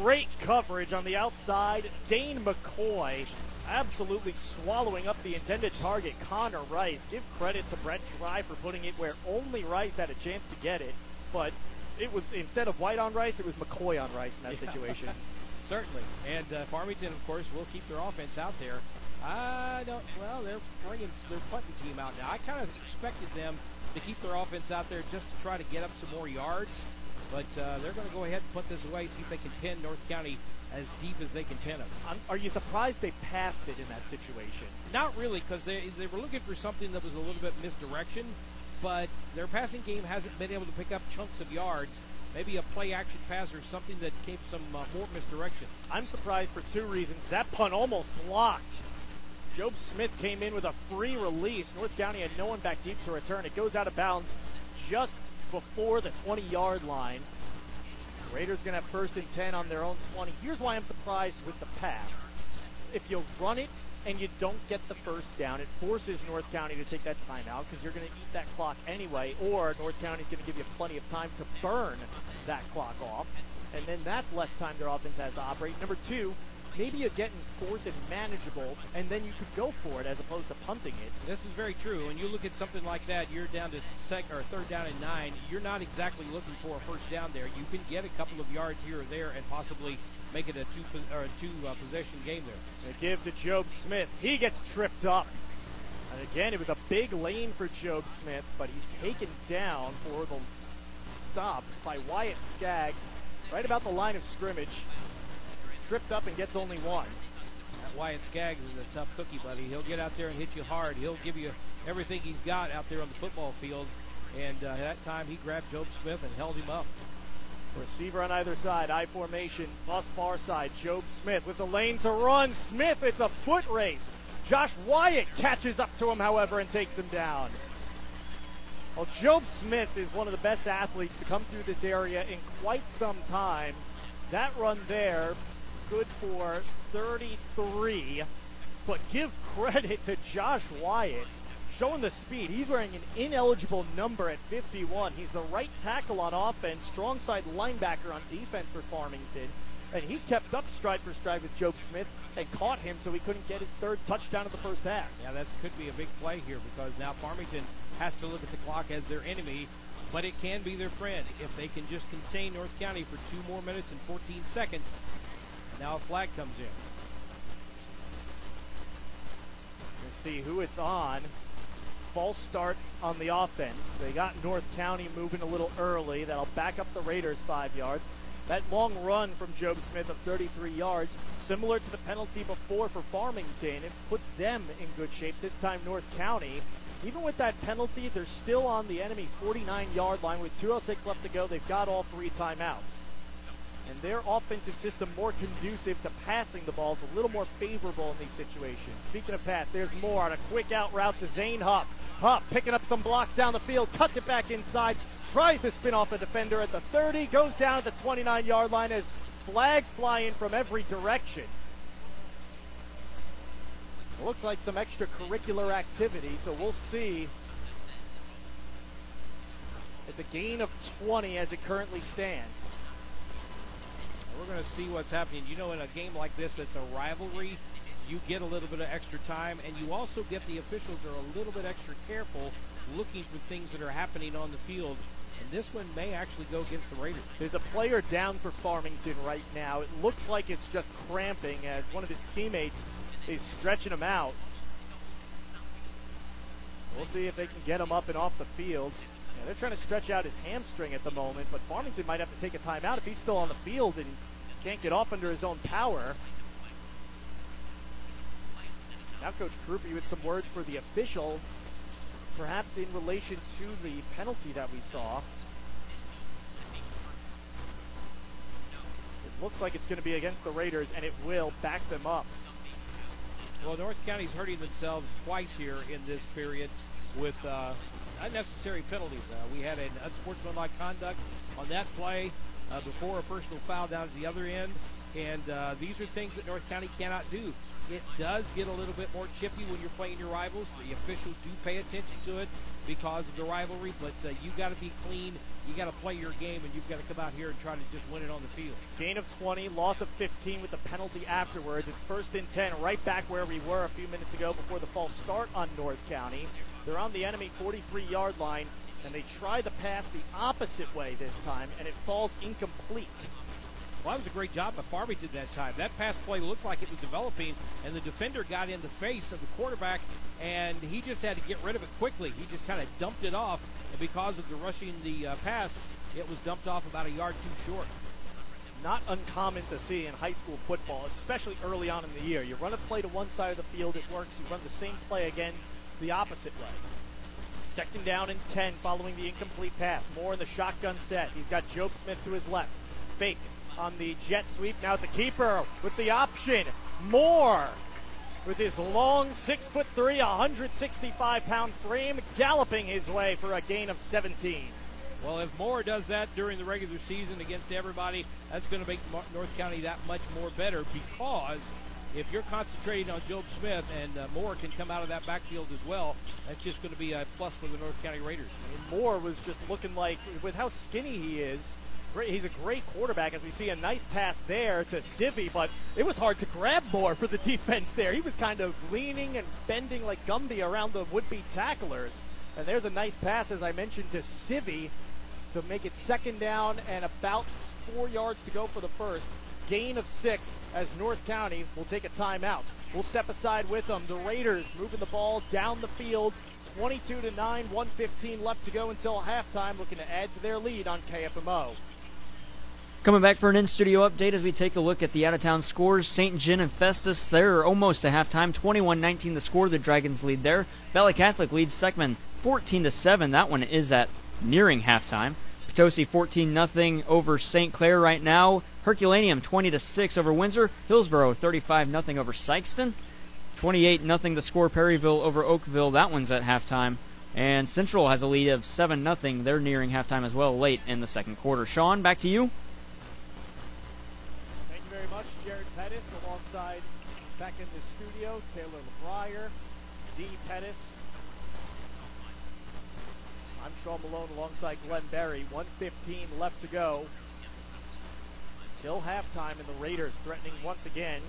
Great coverage on the outside. Dane McCoy absolutely swallowing up the intended target, Connor Rice. Give credit to Brett Dry for putting it where only Rice had a chance to get it. But it was instead of White on Rice, it was McCoy on Rice in that Yeah. situation. Certainly. And uh, Farmington, of course, will keep their offense out there. I don't. Well, they're bringing their punting team out now. I kind of expected them to keep their offense out there just to try to get up some more yards. But uh, they're going to go ahead and put this away, see if they can pin North County as deep as they can pin them. I'm, are you surprised they passed it in that situation? Not really, because they, they were looking for something that was a little bit misdirection, but their passing game hasn't been able to pick up chunks of yards. Maybe a play action pass or something that gave some uh, more misdirection. I'm surprised for two reasons. That punt almost blocked. Job Smith came in with a free release. North County had no one back deep to return. It goes out of bounds just before the 20 yard line. Raiders going to have first and 10 on their own 20. Here's why I'm surprised with the pass. If you run it and you don't get the first down, it forces North County to take that timeout because you're going to eat that clock anyway, or North County's going to give you plenty of time to burn that clock off. And then that's less time their offense has to operate. Number two, maybe you're getting fourth and manageable, and then you could go for it as opposed to punting it. This is very true. When you look at something like that, you're down to second or third down and nine. You're not exactly looking for a first down there. You can get a couple of yards here or there and possibly make it a two or a two uh, possession game there. They give to Job Smith. He gets tripped up. And again, it was a big lane for Job Smith, but he's taken down for the stop by Wyatt Skaggs right about the line of scrimmage. Tripped up and gets only one. That Wyatt Skaggs is a tough cookie, buddy. He'll get out there and hit you hard. He'll give you everything he's got out there on the football field. And uh, that time he grabbed Job Smith and held him up. Receiver on either side, I formation, plus far side. Job Smith with the lane to run. Smith, it's a foot race. Josh Wyatt catches up to him, however, and takes him down. Well, Job Smith is one of the best athletes to come through this area in quite some time. That run there, good for 33. But give credit to Josh Wyatt showing the speed. He's wearing an ineligible number at 51. He's the right tackle on offense, strong side linebacker on defense for Farmington. And he kept up stride for stride with Job Smith and caught him so he couldn't get his third touchdown of the first half. Yeah, that could be a big play here because now Farmington has to look at the clock as their enemy, but it can be their friend if they can just contain North County for two more minutes and 14 seconds. Now a flag comes in. Let's see who it's on false start on the offense. They got North County moving a little early. That'll back up the Raiders five yards. That long run from Job Smith of 33 yards, similar to the penalty before for Farmington, it puts them in good shape. This time, North County, even with that penalty, they're still on the enemy 49 yard line with 2.06 left to go. They've got all three timeouts and their offensive system more conducive to passing the ball. It's a little more favorable in these situations. Speaking of pass, there's more on a quick out route to Zane Huff. Huff picking up some blocks down the field, cuts it back inside, tries to spin off a defender at the 30, goes down at the 29 yard line as flags fly in from every direction. It looks like some extracurricular activity, so we'll see. It's a gain of 20 as it currently stands. We're going to see what's happening. You know, in a game like this, it's a rivalry. You get a little bit of extra time, and you also get the officials are a little bit extra careful looking for things that are happening on the field. And this one may actually go against the Raiders. There's a player down for Farmington right now. It looks like it's just cramping as one of his teammates is stretching him out. We'll see if they can get him up and off the field. Yeah, they're trying to stretch out his hamstring at the moment, but Farmington might have to take a timeout if he's still on the field and can't get off under his own power. Now Coach Krupe with some words for the official, perhaps in relation to the penalty that we saw. It looks like it's going to be against the Raiders, and it will back them up. Well, North County's hurting themselves twice here in this period with uh, unnecessary penalties. Uh, we had an unsportsmanlike conduct on that play uh, before a personal foul down at the other end. And uh, these are things that North County cannot do. It does get a little bit more chippy when you're playing your rivals. The officials do pay attention to it because of the rivalry, but uh, you got to be clean. You got to play your game, and you've got to come out here and try to just win it on the field. Gain of 20, loss of 15 with the penalty afterwards. It's first and 10, right back where we were a few minutes ago before the false start on North County. They're on the enemy 43 yard line, and they try the pass the opposite way this time, and it falls incomplete. Well, that was a great job by Farmington that time. That pass play looked like it was developing, and the defender got in the face of the quarterback, and he just had to get rid of it quickly. He just kind of dumped it off, and because of the rushing the uh, pass, it was dumped off about a yard too short. Not uncommon to see in high school football, especially early on in the year. You run a play to one side of the field, it works. You run the same play again the opposite way. Second down and 10 following the incomplete pass. Moore in the shotgun set. He's got Job Smith to his left. Fake on the jet sweep. Now it's a keeper with the option. Moore with his long six foot three, 165 pound frame, galloping his way for a gain of 17. Well, if Moore does that during the regular season against everybody, that's going to make North County that much more better because if you're concentrating on Job Smith and uh, Moore can come out of that backfield as well, that's just going to be a plus for the North County Raiders. And Moore was just looking like, with how skinny he is, he's a great quarterback as we see a nice pass there to Civi, but it was hard to grab Moore for the defense there. He was kind of leaning and bending like Gumby around the would-be tacklers. And there's a nice pass, as I mentioned, to Civi to make it second down and about four yards to go for the first. Gain of six as North County will take a timeout. We'll step aside with them. The Raiders moving the ball down the field. 22 to 9, 115 left to go until halftime, looking to add to their lead on KFMO. Coming back for an in studio update as we take a look at the out of town scores. St. John and Festus, they're almost to halftime. 21 19 the score. The Dragons lead there. Valley Catholic leads Seckman 14 to 7. That one is at nearing halftime. Potosi 14 0 over St. Clair right now. Herculaneum 20 to 6 over Windsor. Hillsboro 35 0 over Sikeston. 28 0 to score Perryville over Oakville. That one's at halftime. And Central has a lead of 7 0. They're nearing halftime as well late in the second quarter. Sean, back to you. Thank you very much, Jared Pettis, alongside back in the studio, Taylor LeBrier, Dee Pettis, I'm Sean Malone alongside Glenn Berry. 115 left to go. Till halftime, and the Raiders threatening once again.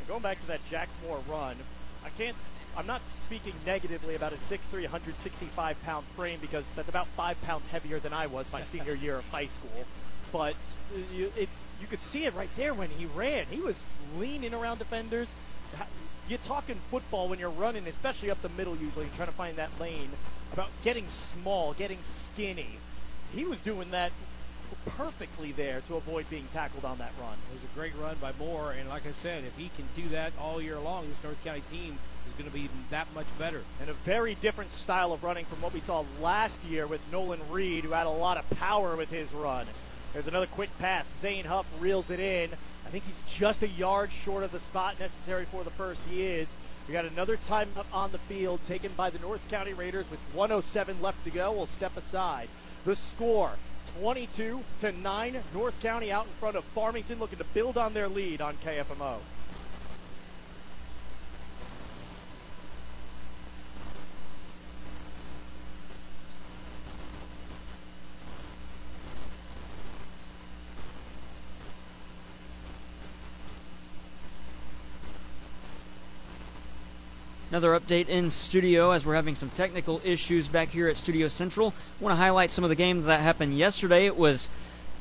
And going back to that Jack Moore run, I can't. I'm not speaking negatively about his 6'3", 165 pound frame because that's about five pounds heavier than I was my senior year of high school. But you, it, you could see it right there when he ran. He was leaning around defenders. You're talking football when you're running, especially up the middle usually, trying to find that lane about getting small, getting skinny. He was doing that perfectly there to avoid being tackled on that run. It was a great run by Moore, and like I said, if he can do that all year long, this North County team is going to be that much better. And a very different style of running from what we saw last year with Nolan Reed, who had a lot of power with his run. There's another quick pass. Zane Huff reels it in. I think he's just a yard short of the spot necessary for the first. He is. We got another time up on the field taken by the North County Raiders with 107 left to go. We'll step aside. The score 22 to 9. North County out in front of Farmington looking to build on their lead on KFMO. Another update in studio as we're having some technical issues back here at Studio Central. I want to highlight some of the games that happened yesterday. It was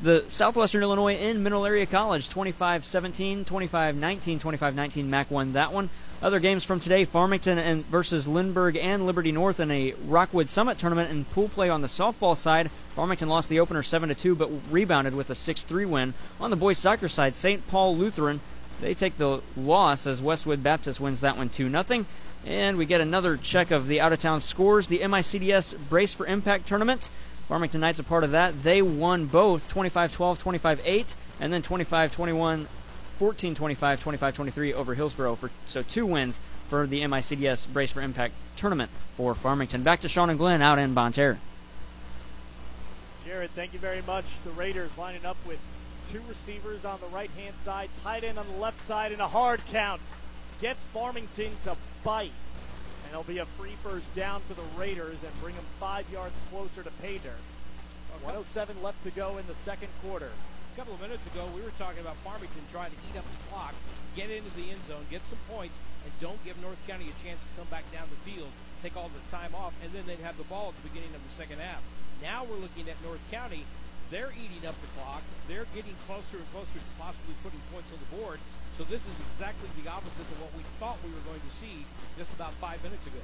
the Southwestern Illinois in Mineral Area College 25 17, 25 19, 25 19. Mac won that one. Other games from today Farmington and versus Lindbergh and Liberty North in a Rockwood Summit tournament and pool play on the softball side. Farmington lost the opener 7 2 but rebounded with a 6 3 win. On the boys soccer side, St. Paul Lutheran they take the loss as Westwood Baptist wins that one 2 0. And we get another check of the out of town scores. The MICDS Brace for Impact tournament. Farmington Knights a part of that. They won both 25 12, 25 8, and then 25 21, 14 25, 25 23 over Hillsboro. For, so two wins for the MICDS Brace for Impact tournament for Farmington. Back to Sean and Glenn out in Bonne Terre. Jared, thank you very much. The Raiders lining up with two receivers on the right hand side, tight end on the left side, and a hard count gets Farmington to bite. And it'll be a free first down for the Raiders and bring them five yards closer to pay dirt. 107 left to go in the second quarter. A couple of minutes ago, we were talking about Farmington trying to eat up the clock, get into the end zone, get some points, and don't give North County a chance to come back down the field, take all the time off, and then they'd have the ball at the beginning of the second half. Now we're looking at North County. They're eating up the clock. They're getting closer and closer to possibly putting points on the board. So this is exactly the opposite of what we thought we were going to see just about five minutes ago.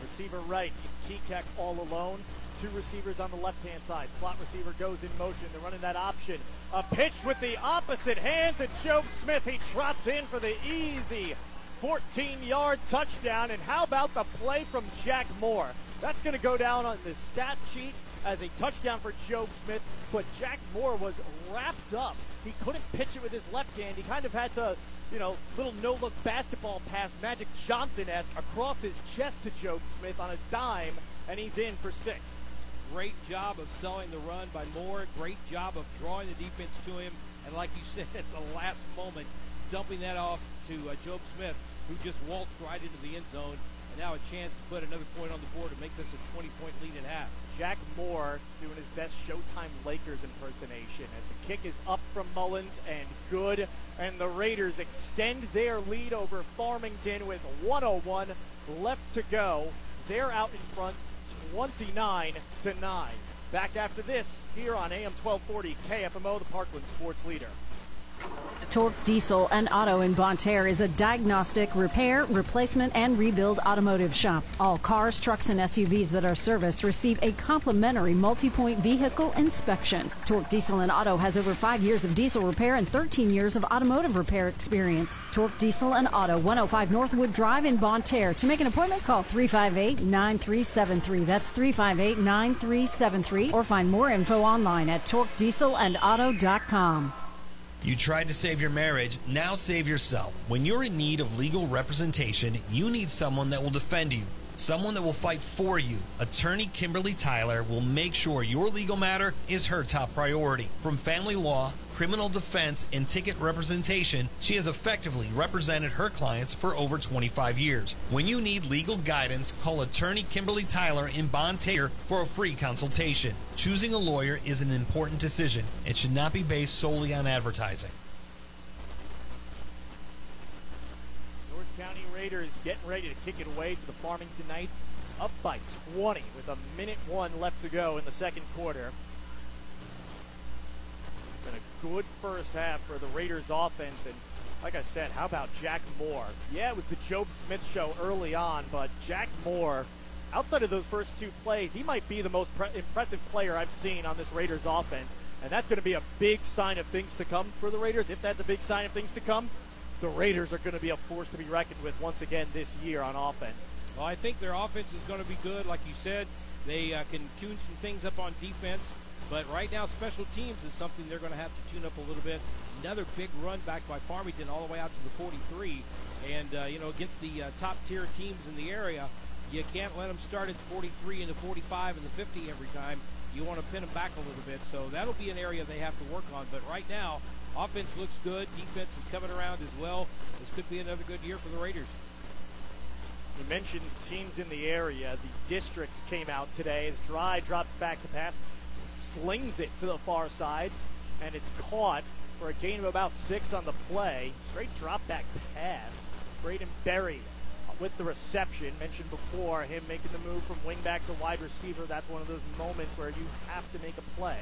Receiver right, Ketek all alone. Two receivers on the left-hand side. Slot receiver goes in motion. They're running that option. A pitch with the opposite hands, and Job Smith, he trots in for the easy 14-yard touchdown. And how about the play from Jack Moore? That's going to go down on the stat sheet as a touchdown for Job Smith, but Jack Moore was wrapped up. He couldn't pitch it with his left hand. He kind of had to, you know, little no-look basketball pass, Magic Johnson-esque, across his chest to Joe Smith on a dime, and he's in for six. Great job of selling the run by Moore. Great job of drawing the defense to him. And like you said, at the last moment, dumping that off to uh, Job Smith, who just waltzed right into the end zone. And now a chance to put another point on the board and make this a 20-point lead at half. Jack Moore doing his best Showtime Lakers impersonation as the kick is up from Mullins and good. And the Raiders extend their lead over Farmington with 101 left to go. They're out in front 29 to 9. Back after this here on AM 1240 KFMO, the Parkland Sports Leader. Torque Diesel and Auto in Bonne Terre is a diagnostic, repair, replacement, and rebuild automotive shop. All cars, trucks, and SUVs that are serviced receive a complimentary multi-point vehicle inspection. Torque Diesel and Auto has over five years of diesel repair and 13 years of automotive repair experience. Torque Diesel and Auto, 105 Northwood Drive in Bonne Terre. To make an appointment, call 358-9373. That's 358-9373. Or find more info online at torquedieselandauto.com. You tried to save your marriage, now save yourself. When you're in need of legal representation, you need someone that will defend you, someone that will fight for you. Attorney Kimberly Tyler will make sure your legal matter is her top priority. From family law, criminal defense, and ticket representation, she has effectively represented her clients for over 25 years. When you need legal guidance, call attorney Kimberly Tyler in Bonne Terre for a free consultation. Choosing a lawyer is an important decision. It should not be based solely on advertising. North County Raiders getting ready to kick it away to the Farmington Knights, up by 20 with a minute one left to go in the second quarter. Good first half for the Raiders offense, and like I said, how about Jack Moore? Yeah, it was the Job Smith show early on, but Jack Moore, outside of those first two plays, he might be the most pre- impressive player I've seen on this Raiders offense. And that's going to be a big sign of things to come for the Raiders. If that's a big sign of things to come, the Raiders are going to be a force to be reckoned with once again this year on offense. Well, I think their offense is going to be good. Like you said, they uh, can tune some things up on defense. But right now, special teams is something they're going to have to tune up a little bit. Another big run back by Farmington all the way out to the 43. And, uh, you know, against the uh, top tier teams in the area, you can't let them start at the 43 and the 45 and the 50 every time. You want to pin them back a little bit. So that'll be an area they have to work on. But right now, offense looks good. Defense is coming around as well. This could be another good year for the Raiders. You mentioned teams in the area. The districts came out today as Dry drops back to pass, slings it to the far side, and it's caught for a gain of about six on the play. Straight drop back pass. Braden Berry with the reception. Mentioned before, him making the move from wingback to wide receiver. That's one of those moments where you have to make a play.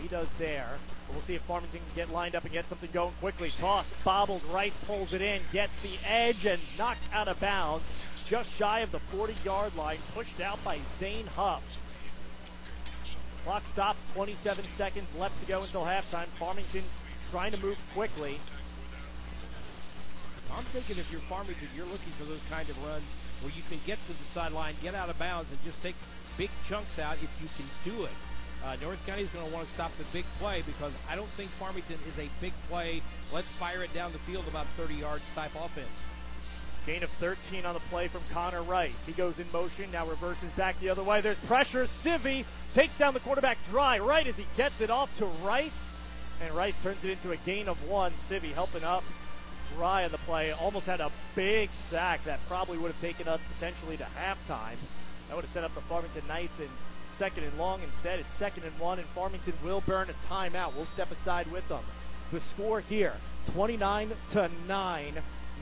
He does there. But we'll see if Farmington can get lined up and get something going quickly. Toss, bobbled, Rice pulls it in, gets the edge, and knocked out of bounds. Just shy of the 40-yard line, pushed out by Zane Huff. Clock stops, 27 seconds left to go until halftime. Farmington trying to move quickly. I'm thinking if you're Farmington, you're looking for those kind of runs where you can get to the sideline, get out of bounds, and just take big chunks out if you can do it. Uh, North County is going to want to stop the big play because I don't think Farmington is a big play. Let's fire it down the field about 30 yards type offense. Gain of 13 on the play from Connor Rice. He goes in motion, now reverses back the other way. There's pressure. Civi takes down the quarterback dry right as he gets it off to Rice. And Rice turns it into a gain of one. Civi helping up dry on the play. Almost had a big sack that probably would have taken us potentially to halftime. That would have set up the Farmington Knights in second and long. Instead, it's second and one, and Farmington will burn a timeout. We'll step aside with them. The score here 29 to 9.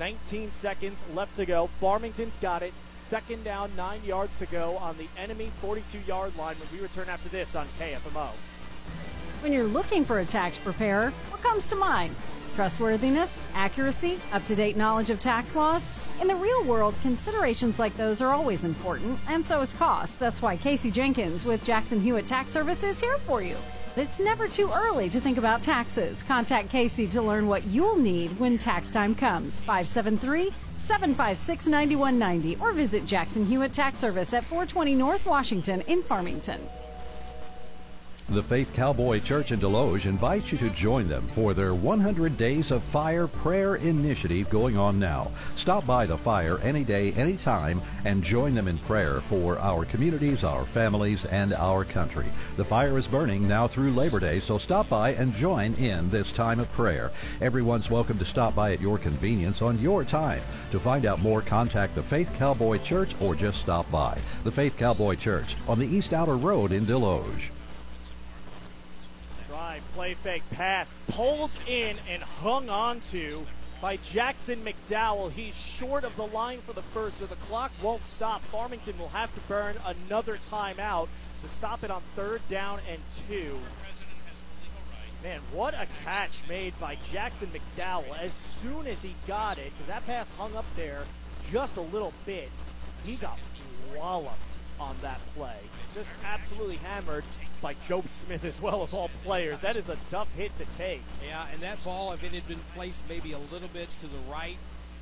19 seconds left to go. Farmington's got it. Second down, nine yards to go on the enemy 42 yard line when we return after this on KFMO. When you're looking for a tax preparer, what comes to mind? Trustworthiness, accuracy, up to date knowledge of tax laws? In the real world, considerations like those are always important, and so is cost. That's why Casey Jenkins with Jackson Hewitt Tax Service is here for you. It's never too early to think about taxes. Contact Casey to learn what you'll need when tax time comes. 573 756 9190 or visit Jackson Hewitt Tax Service at 420 North Washington in Farmington. The Faith Cowboy Church in Desloge invites you to join them for their 100 Days of Fire Prayer Initiative going on now. Stop by the fire any day, any time, and join them in prayer for our communities, our families, and our country. The fire is burning now through Labor Day, so stop by and join in this time of prayer. Everyone's welcome to stop by at your convenience on your time. To find out more, contact the Faith Cowboy Church or just stop by. The Faith Cowboy Church on the East Outer Road in Desloge. Drive, play fake pass, pulled in and hung on to by Jackson McDowell. He's short of the line for the first, so the clock won't stop. Farmington will have to burn another timeout to stop it on third down and two. Man, what a catch made by Jackson McDowell. As soon as he got it, because that pass hung up there just a little bit, he got walloped on that play. Just absolutely hammered by Job Smith as well of all players. That is a tough hit to take. Yeah, and that ball, if it had been placed maybe a little bit to the right,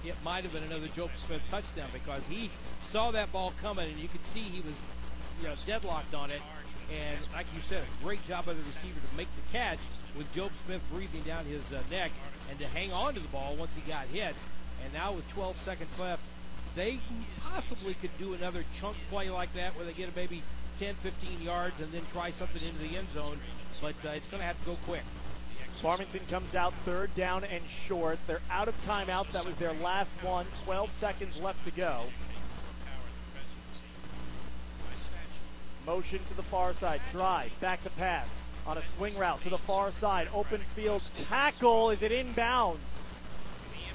it might have been another Job Smith touchdown because he saw that ball coming and you could see he was, you know, deadlocked on it. And like you said, a great job by the receiver to make the catch with Job Smith breathing down his uh, neck and to hang on to the ball once he got hit. And now with 12 seconds left, they possibly could do another chunk play like that where they get a maybe 10, 15 yards and then try something into the end zone. But uh, it's going to have to go quick. Farmington comes out third down and short. They're out of timeouts. That was their last one. 12 seconds left to go. Motion to the far side. Drive. Back to pass. On a swing route to the far side. Open field tackle. Is it inbounds?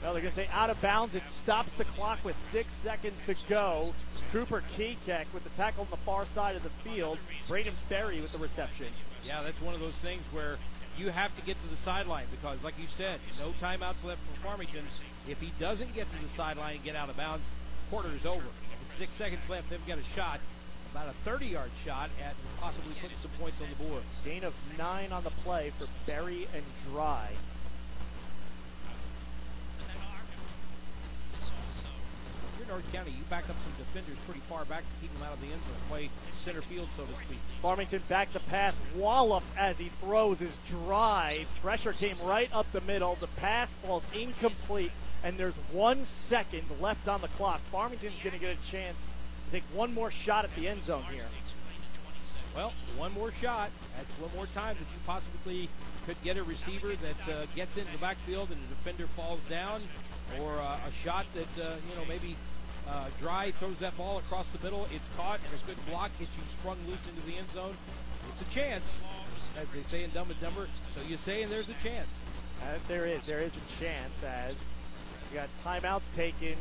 No, they're going to say out of bounds. It stops the clock with six seconds to go. Cooper Kekek with the tackle on the far side of the field. Braden Berry with the reception. Yeah, that's one of those things where you have to get to the sideline because, like you said, no timeouts left for Farmington. If he doesn't get to the sideline and get out of bounds, quarter is over. With six seconds left, they've got a shot, about a 30-yard shot at possibly putting some points on the board. Gain of nine on the play for Berry and Dry. North County, you back up some defenders pretty far back to keep them out of the end zone, play center field, so to speak. Farmington back the pass, walloped as he throws his drive. Pressure came right up the middle. The pass falls incomplete, and there's one second left on the clock. Farmington's going to get a chance to take one more shot at the end zone here. Well, one more shot. That's one more time that you possibly could get a receiver that uh, gets into the backfield and the defender falls down, or uh, a shot that uh, you know maybe uh, Dry throws that ball across the middle. It's caught and a good block gets you sprung loose into the end zone. It's a chance, as they say in Dumb and Dumber. So you say, and there's a chance. Uh, there is, there is a chance as you got timeouts taken.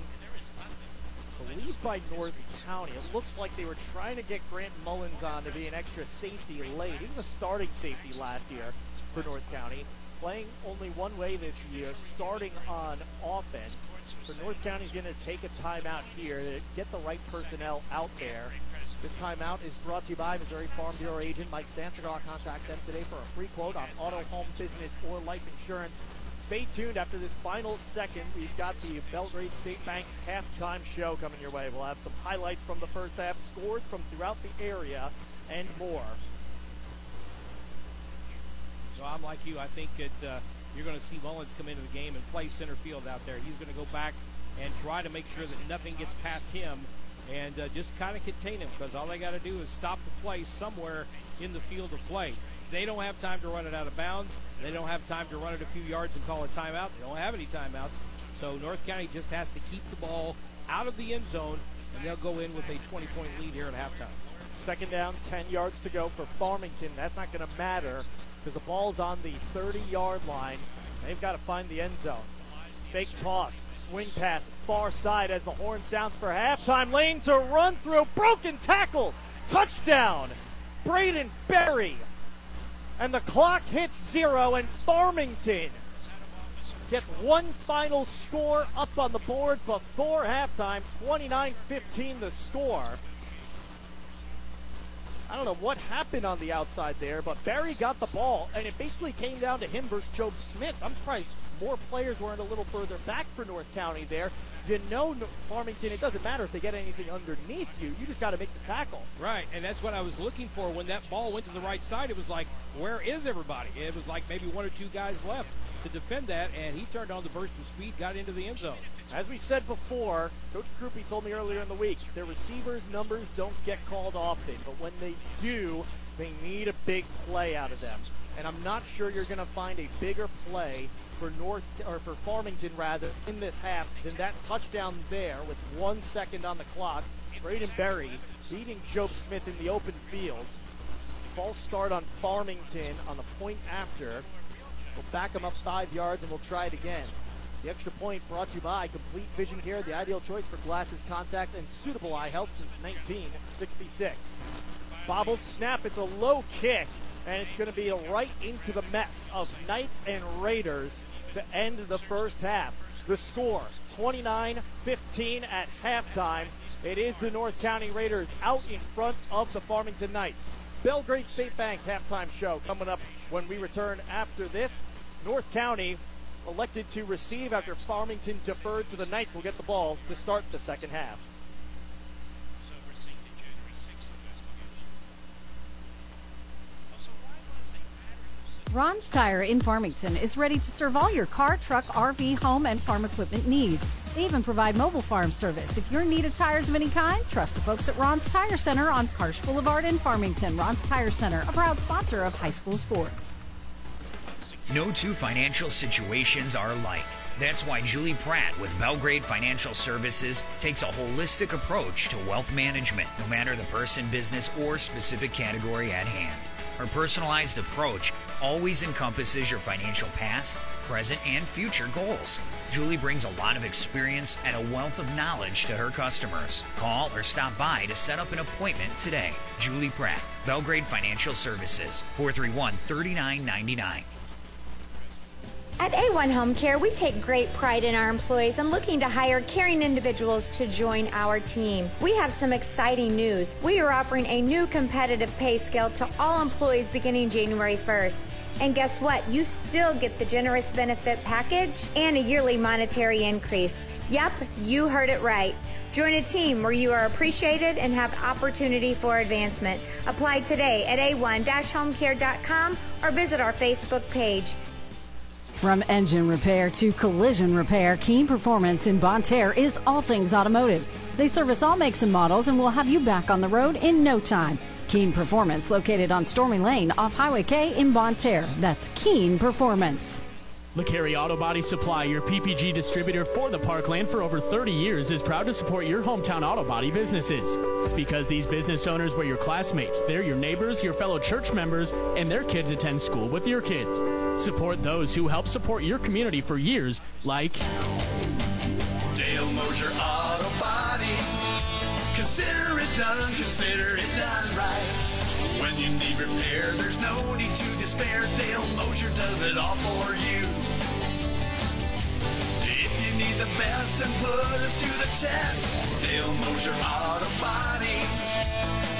Believed by North County. It looks like they were trying to get Grant Mullins on to be an extra safety late. He was a starting safety last year for North County, playing only one way this year, starting on offense. So North County's going to take a timeout here to get the right personnel out there. This timeout is brought to you by Missouri Farm Bureau agent Mike Sansegraw. Contact them today for a free quote on auto, home, business, or life insurance. Stay tuned after this final second. We've got the Belgrade State Bank halftime show coming your way. We'll have some highlights from the first half, scores from throughout the area, and more. So I'm like you. I think that uh, you're going to see Mullins come into the game and play center field out there. He's going to go back and try to make sure that nothing gets past him and uh, just kind of contain him because all they got to do is stop the play somewhere in the field of play. They don't have time to run it out of bounds. They don't have time to run it a few yards and call a timeout. They don't have any timeouts. So North County just has to keep the ball out of the end zone, and they'll go in with a 20-point lead here at halftime. Second down, 10 yards to go for Farmington. That's not going to matter because the ball's on the 30-yard line. They've got to find the end zone. Fake toss, swing pass, far side as the horn sounds for halftime. Lane to run through, broken tackle, touchdown, Braden Berry. And the clock hits zero, and Farmington gets one final score up on the board before halftime. 29 15 the score. I don't know what happened on the outside there, but Berry got the ball, and it basically came down to him versus Job Smith. I'm surprised more players weren't a little further back for North County there. You know, Farmington, it doesn't matter if they get anything underneath you. You just got to make the tackle. Right, and that's what I was looking for when that ball went to the right side. It was like, where is everybody? It was like maybe one or two guys left to defend that, and he turned on the burst of speed, got into the end zone. As we said before, Coach Krupe told me earlier in the week, their receivers' numbers don't get called often, but when they do, they need a big play out of them. And I'm not sure you're going to find a bigger play for North or for Farmington rather in this half than that touchdown there with one second on the clock. Braden Berry beating Job Smith in the open field. False start on Farmington on the point after. We'll back them up five yards and we'll try it again. The extra point brought to you by Complete Vision Care, the ideal choice for glasses, contacts, and suitable eye health since 1966. Bobbled snap, it's a low kick, and it's going to be right into the mess of Knights and Raiders to end the first half. The score 29 15 at halftime. It is the North County Raiders out in front of the Farmington Knights. Belgrade State Bank halftime show coming up when we return after this. North County elected to receive after Farmington deferred, so the Knights will get the ball to start the second half. Ron's Tire in Farmington is ready to serve all your car, truck, RV, home, and farm equipment needs. They even provide mobile farm service. If you're in need of tires of any kind, trust the folks at Ron's Tire Center on Karsch Boulevard in Farmington. Ron's Tire Center, a proud sponsor of high school sports. No two financial situations are alike. That's why Julie Pratt with Belgrade Financial Services takes a holistic approach to wealth management, no matter the person, business, or specific category at hand. Her personalized approach always encompasses your financial past, present, and future goals. Julie brings a lot of experience and a wealth of knowledge to her customers. Call or stop by to set up an appointment today. Julie Pratt, Belgrade Financial Services, 431 3999. At A1 Home Care, we take great pride in our employees and looking to hire caring individuals to join our team. We have some exciting news. We are offering a new competitive pay scale to all employees beginning January 1st. And guess what? You still get the generous benefit package and a yearly monetary increase. Yep, you heard it right. Join a team where you are appreciated and have opportunity for advancement. Apply today at a1-homecare.com or visit our Facebook page. From engine repair to collision repair, Keen Performance in Bonne Terre is all things automotive. They service all makes and models and will have you back on the road in no time. Keen Performance, located on Stormy Lane off Highway K in Bonne Terre. That's Keen Performance. LeCarry Auto Body Supply, your PPG distributor for the Parkland for over 30 years, is proud to support your hometown auto body businesses. Because these business owners were your classmates, they're your neighbors, your fellow church members, and their kids attend school with your kids. Support those who help support your community for years, like Dale Mosier Auto Body. Consider it done, consider it done right. When you need repair, there's no need to despair. Dale Mosier does it all for you. Need the best and put us to the test, Dale Mosier Auto Body.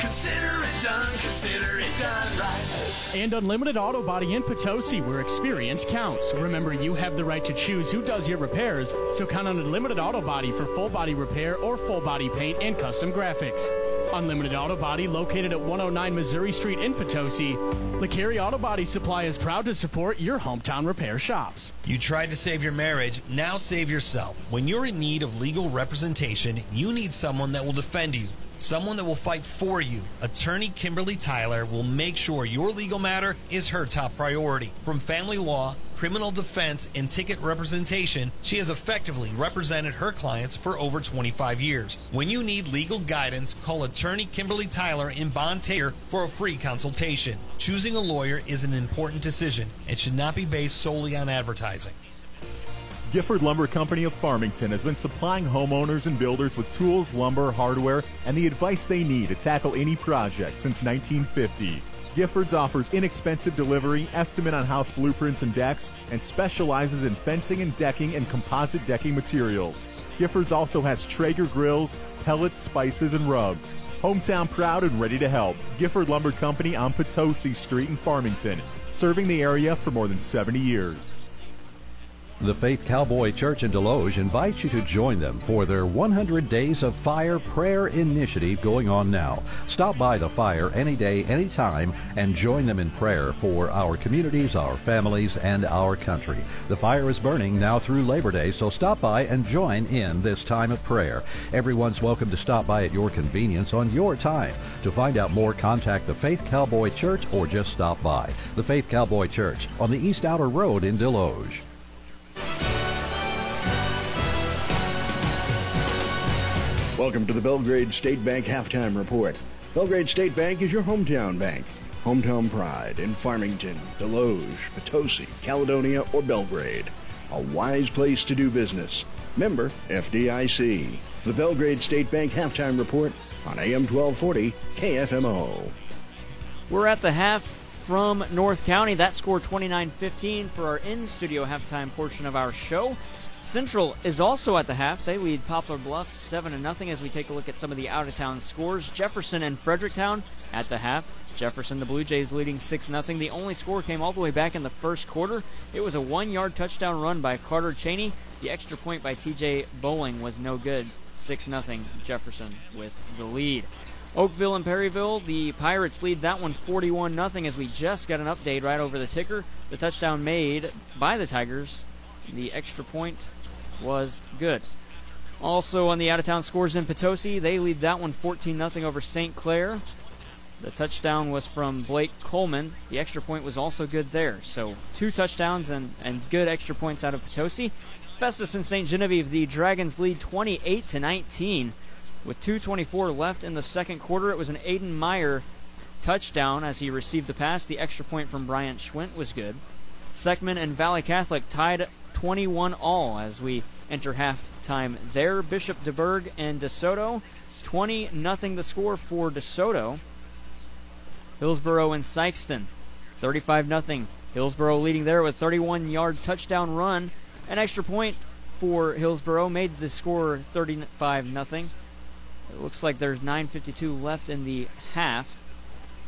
Consider it done, consider it done right. and Unlimited Auto Body in Potosi, where experience counts. Remember, you have the right to choose who does your repairs, so count on Unlimited Auto Body for full body repair or full body paint and custom graphics. Unlimited Auto Body, located at 109 Missouri Street in Potosi, LeCarry Auto Body Supply is proud to support your hometown repair shops. You tried to save your marriage, now save yourself. When you're in need of legal representation, you need someone that will defend you. Someone that will fight for you. Attorney Kimberly Tyler will make sure your legal matter is her top priority. From family law, criminal defense, and ticket representation, she has effectively represented her clients for over 25 years. When you need legal guidance, call attorney Kimberly Tyler in Bonne Terre for a free consultation. Choosing a lawyer is an important decision and should not be based solely on advertising. Gifford Lumber Company of Farmington has been supplying homeowners and builders with tools, lumber, hardware, and the advice they need to tackle any project since 1950. Giffords offers inexpensive delivery, estimate on house blueprints and decks, and specializes in fencing and decking and composite decking materials. Giffords also has Traeger grills, pellets, spices, and rugs. Hometown proud and ready to help. Gifford Lumber Company on Potosi Street in Farmington, serving the area for more than 70 years. The Faith Cowboy Church in Desloge invites you to join them for their 100 Days of Fire Prayer Initiative going on now. Stop by the fire any day, any time, and join them in prayer for our communities, our families, and our country. The fire is burning now through Labor Day, so stop by and join in this time of prayer. Everyone's welcome to stop by at your convenience on your time. To find out more, contact the Faith Cowboy Church or just stop by. The Faith Cowboy Church on the East Outer Road in Desloge. Welcome to the Belgrade State Bank Halftime Report. Belgrade State Bank is your hometown bank. Hometown pride in Farmington, Desloge, Potosi, Caledonia, or Belgrade. A wise place to do business. Member FDIC. The Belgrade State Bank Halftime Report on AM 1240 KFMO. We're at the half from North County. That score 29-15 for our in-studio halftime portion of our show. Central is also at the half. They lead Poplar Bluff 7 to nothing as we take a look at some of the out of town scores. Jefferson and Fredericktown at the half. Jefferson, the Blue Jays leading 6 0. The only score came all the way back in the first quarter. It was a one yard touchdown run by Carter Cheney. The extra point by TJ Bowling was no good. 6 0 Jefferson with the lead. Oakville and Perryville, the Pirates lead that one 41 0 as we just got an update right over the ticker. The touchdown made by the Tigers. The extra point was good. Also on the out of town scores in Potosi, they lead that one 14 0 over St. Clair. The touchdown was from Blake Coleman. The extra point was also good there. So two touchdowns and, and good extra points out of Potosi. Festus and St. Genevieve, the Dragons lead 28 to 19. With 2.24 left in the second quarter, it was an Aiden Meyer touchdown as he received the pass. The extra point from Bryant Schwint was good. Seckman and Valley Catholic tied 21 all as we enter halftime there. Bishop DuBourg and DeSoto, 20 nothing the score for DeSoto. Hillsboro and Sikeston. 35 nothing. Hillsboro leading there with 31 yard touchdown run. An extra point for Hillsboro made the score 35 nothing. It looks like there's 9:52 left in the half.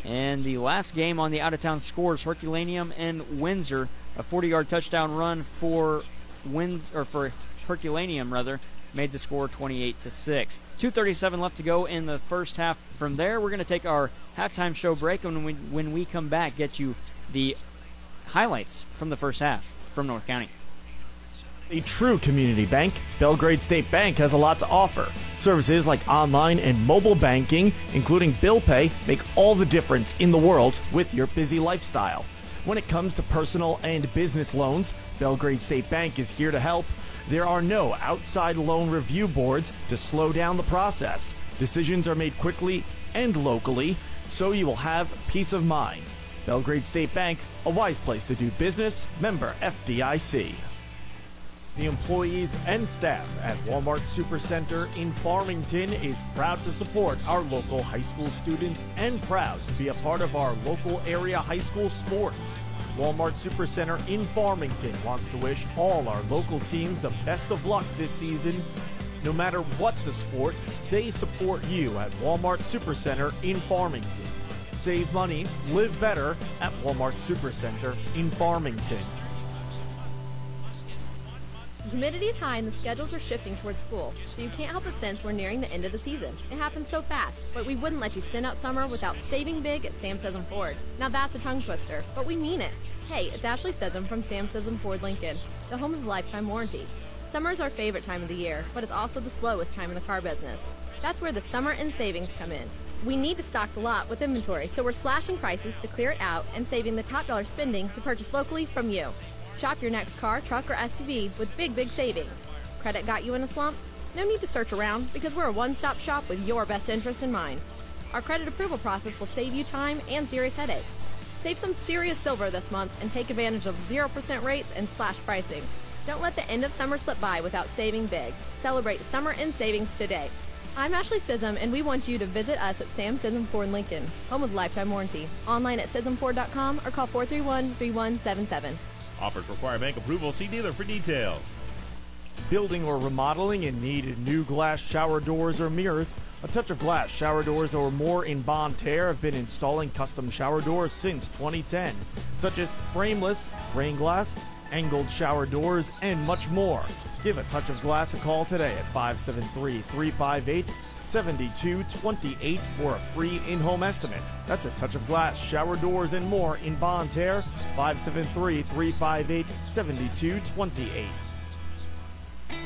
And the last game on the out of town scores Herculaneum and Windsor a 40-yard touchdown run for Win or for Herculaneum rather made the score 28 to 6. 2:37 left to go in the first half. From there, we're going to take our halftime show break, and when we, when we come back, get you the highlights from the first half from North County. A true community bank, Belgrade State Bank has a lot to offer. Services like online and mobile banking, including bill pay, make all the difference in the world with your busy lifestyle. When it comes to personal and business loans, Belgrade State Bank is here to help. There are no outside loan review boards to slow down the process. Decisions are made quickly and locally, so you will have peace of mind. Belgrade State Bank, a wise place to do business, member FDIC. The employees and staff at Walmart Supercenter in Farmington is proud to support our local high school students and proud to be a part of our local area high school sports. Walmart Supercenter in Farmington wants to wish all our local teams the best of luck this season. No matter what the sport, they support you at Walmart Supercenter in Farmington. Save money, live better at Walmart Supercenter in Farmington. The humidity is high and the schedules are shifting towards school, so you can't help but sense we're nearing the end of the season. It happens so fast, but we wouldn't let you send out summer without saving big at Sam Sism Ford. Now that's a tongue twister, but we mean it. Hey, it's Ashley Sism from Sam Sism Ford Lincoln, the home of the lifetime warranty. Summer is our favorite time of the year, but it's also the slowest time in the car business. That's where the summer and savings come in. We need to stock the lot with inventory, so we're slashing prices to clear it out and saving the top dollar spending to purchase locally from you. Shop your next car, truck, or SUV with big, big savings. Credit got you in a slump? No need to search around because we're a one stop shop with your best interest in mind. Our credit approval process will save you time and serious headaches. Save some serious silver this month and take advantage of 0% rates and slash pricing. Don't let the end of summer slip by without saving big. Celebrate summer in savings today. I'm Ashley Sism, and we want you to visit us at Sam Sism Ford Lincoln, home of lifetime warranty. Online at SismFord.com or call 431 3177. Offers require bank approval. See dealer for details. Building or remodeling and need new glass shower doors or mirrors? A Touch of Glass shower doors or more in Bonne Terre have been installing custom shower doors since 2010, such as frameless, rain glass, angled shower doors, and much more. Give a Touch of Glass a call today at 573 358 7228 for a free in home estimate. That's a touch of glass, shower doors, and more in Bonne Terre. 573 358 7228.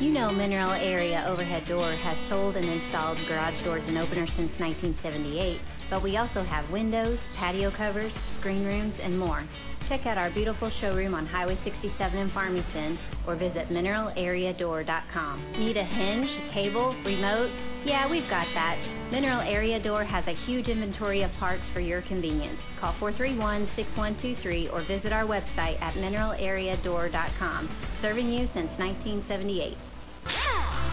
You know Mineral Area Overhead Door has sold and installed garage doors and openers since 1978, but we also have windows, patio covers, screen rooms, and more. Check out our beautiful showroom on Highway 67 in Farmington or visit mineralareadoor.com. Need a hinge, cable, remote? Yeah, we've got that. Mineral Area Door has a huge inventory of parts for your convenience. Call 431-6123 or visit our website at mineralareadoor.com. Serving you since 1978.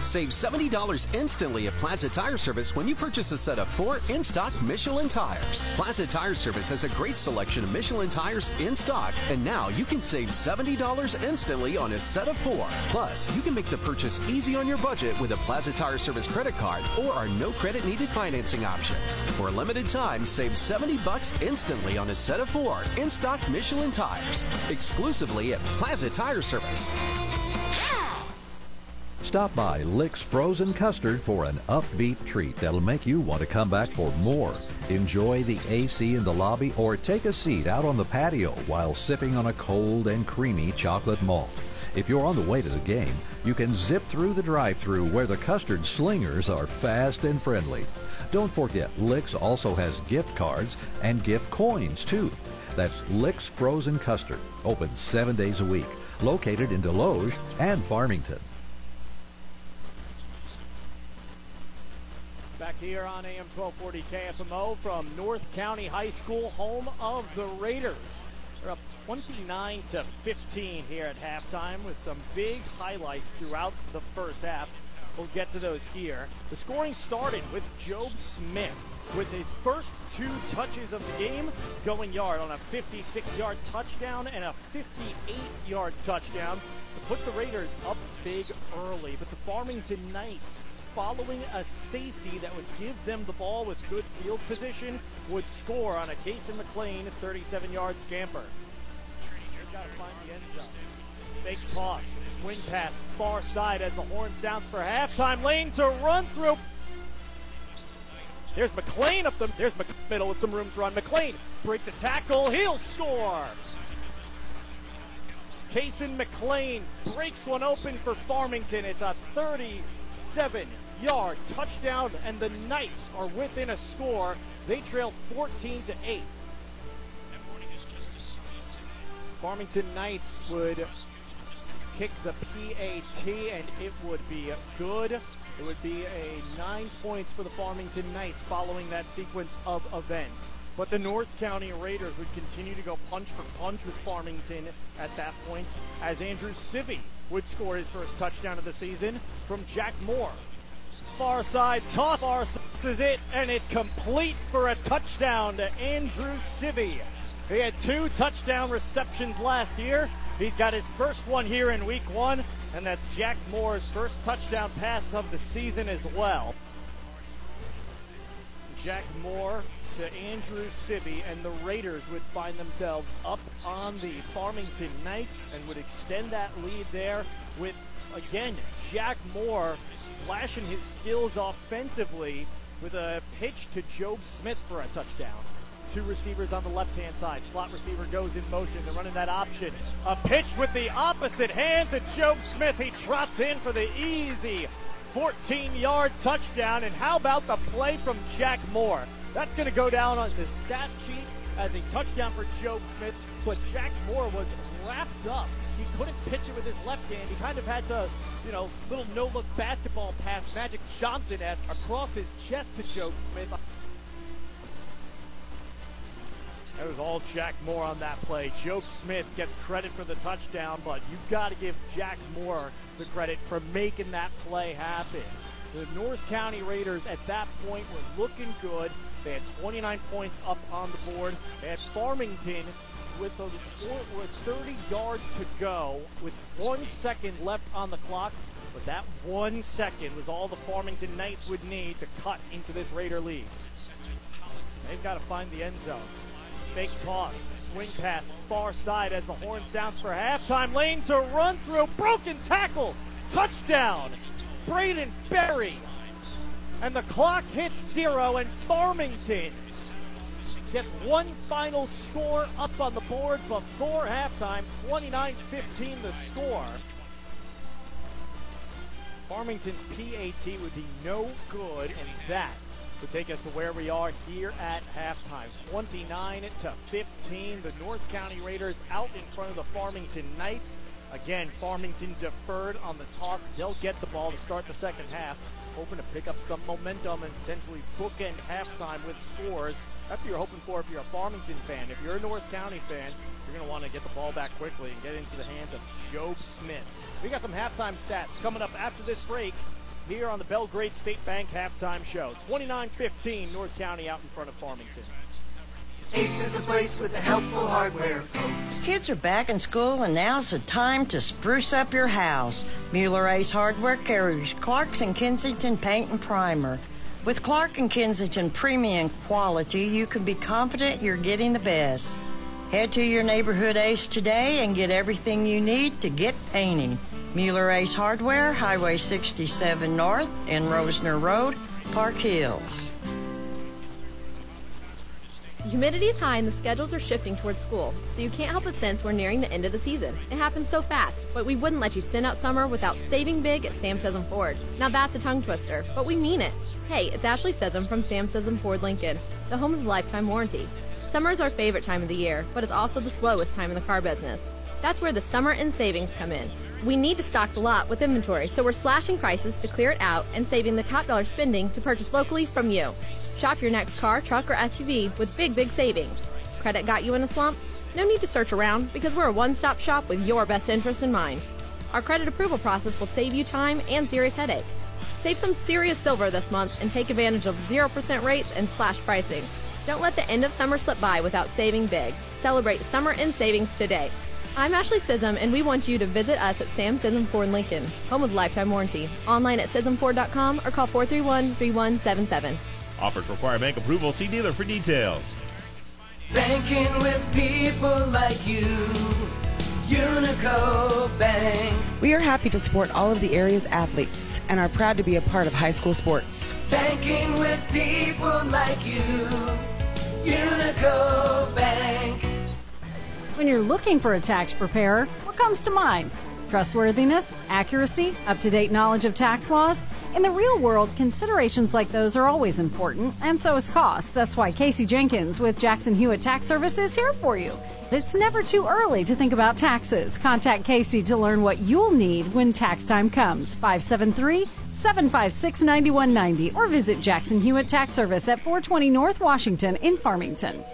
Save $70 instantly at Plaza Tire Service when you purchase a set of four in stock Michelin tires. Plaza Tire Service has a great selection of Michelin tires in stock, and now you can save $70 instantly on a set of four. Plus, you can make the purchase easy on your budget with a Plaza Tire Service credit card or our no credit needed financing options. For a limited time, save 70 bucks instantly on a set of four in stock Michelin tires, exclusively at Plaza Tire Service. Stop by Lick's Frozen Custard for an upbeat treat that'll make you want to come back for more. Enjoy the AC in the lobby or take a seat out on the patio while sipping on a cold and creamy chocolate malt. If you're on the way to the game, you can zip through the drive-through where the custard slingers are fast and friendly. Don't forget, Lick's also has gift cards and gift coins too. That's Lick's Frozen Custard, open seven days a week, located in Desloge and Farmington. Back here on AM 1240 KFMO from North County High School, home of the Raiders. They're up 29 to 15 here at halftime with some big highlights throughout the first half. We'll get to those here. The scoring started with Job Smith with his first two touches of the game going yard on a 56-yard touchdown and a 58-yard touchdown to put the Raiders up big early. But the Farmington Knights following a safety that would give them the ball with good field position would score on a Casey McLean 37-yard scamper. They've got to find the end zone. Toss, swing pass, far side as the horn sounds for halftime. Lane to run through. There's McLean up the there's Mc, middle with some room to run. McLean breaks a tackle. He'll score. Kason McLean breaks one open for Farmington. It's a 37 yard touchdown, and the Knights are within a score. They trail 14 to 8. Farmington Knights would kick the PAT, and it would be good. It would be a nine points for the Farmington Knights following that sequence of events. But the North County Raiders would continue to go punch for punch with Farmington at that point, as Andrew Civi would score his first touchdown of the season from Jack Moore. Far side toss, far is it, and it's complete for a touchdown to Andrew Civi. He had two touchdown receptions last year. He's got his first one here in week one, and that's Jack Moore's first touchdown pass of the season as well. Jack Moore to Andrew Civi, and the Raiders would find themselves up on the Farmington Knights and would extend that lead there with, again, Jack Moore flashing his skills offensively with a pitch to Job Smith for a touchdown. Two receivers on the left-hand side. Slot receiver goes in motion. They're running that option. A pitch with the opposite hand to Job Smith. He trots in for the easy 14-yard touchdown. And how about the play from Jack Moore? That's going to go down on the stat sheet as a touchdown for Job Smith. But Jack Moore was wrapped up. Couldn't pitch it with his left hand. He kind of had to, you know, little no-look basketball pass, Magic Johnson-esque, across his chest to Job Smith. It was all Jack Moore on that play. Job Smith gets credit for the touchdown, but you've got to give Jack Moore the credit for making that play happen. The North County Raiders at that point were looking good. They had 29 points up on the board. They had Farmington with, a, with 30 yards to go, with one second left on the clock, But that one second was all the Farmington Knights would need to cut into this Raider lead. They've got to find the end zone. Fake toss, swing pass, far side as the horn sounds for halftime. Lane to run through, broken tackle, touchdown. Braden Berry. And the clock hits zero, and Farmington gets one final score up on the board before halftime. 29 15 the score. Farmington's PAT would be no good, and that would take us to where we are here at halftime. 29 to 15. The North County Raiders out in front of the Farmington Knights. Again, Farmington deferred on the toss. They'll get the ball to start the second half, hoping to pick up some momentum and potentially bookend halftime with scores. That's what you're hoping for if you're a Farmington fan. If you're a North County fan, you're going to want to get the ball back quickly and get into the hands of Job Smith. We got some halftime stats coming up after this break here on the Belgrade State Bank halftime show. 29-15, North County out in front of Farmington. Ace is a place with the helpful hardware, folks. Kids are back in school, and now's the time to spruce up your house. Mueller Ace Hardware carries Clark's and Kensington paint and primer. With Clark and Kensington premium quality, you can be confident you're getting the best. Head to your neighborhood Ace today and get everything you need to get painting. Mueller Ace Hardware, Highway 67 North and Rosner Road, Park Hills. The humidity is high and the schedules are shifting towards school, so you can't help but sense we're nearing the end of the season. It happens so fast, but we wouldn't let you send out summer without saving big at Sam Scism Ford. Now that's a tongue twister, but we mean it. Hey, it's Ashley Scism from Sam Scism Ford Lincoln, the home of the lifetime warranty. Summer is our favorite time of the year, but it's also the slowest time in the car business. That's where the summer and savings come in. We need to stock the lot with inventory, so we're slashing prices to clear it out and saving the top dollar spending to purchase locally from you. Shop your next car, truck, or SUV with big, big savings. Credit got you in a slump? No need to search around because we're a one stop shop with your best interest in mind. Our credit approval process will save you time and serious headache. Save some serious silver this month and take advantage of 0% rates and slash pricing. Don't let the end of summer slip by without saving big. Celebrate summer in savings today. I'm Ashley Scism, and we want you to visit us at Sam Scism Ford in Lincoln, home of lifetime warranty. Online at ScismFord.com or call 431 3177. Offers require bank approval. See dealer for details. Banking with people like you. Unico Bank. We are happy to support all of the area's athletes and are proud to be a part of high school sports. Banking with people like you. Unico Bank. When you're looking for a tax preparer, what comes to mind? Trustworthiness, accuracy, up to date knowledge of tax laws? In the real world, considerations like those are always important, and so is cost. That's why Casey Jenkins with Jackson Hewitt Tax Service is here for you. It's never too early to think about taxes. Contact Casey to learn what you'll need when tax time comes. 573 756 9190 or visit Jackson Hewitt Tax Service at 420 North Washington in Farmington.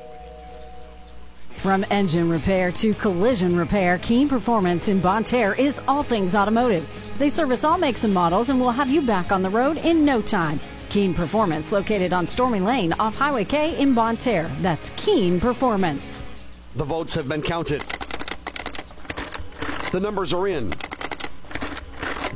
From engine repair to collision repair, Keen Performance in Bonne Terre is all things automotive. They service all makes and models and will have you back on the road in no time. Keen Performance, located on Stormy Lane off Highway K in Bonne Terre. That's Keen Performance. The votes have been counted. The numbers are in.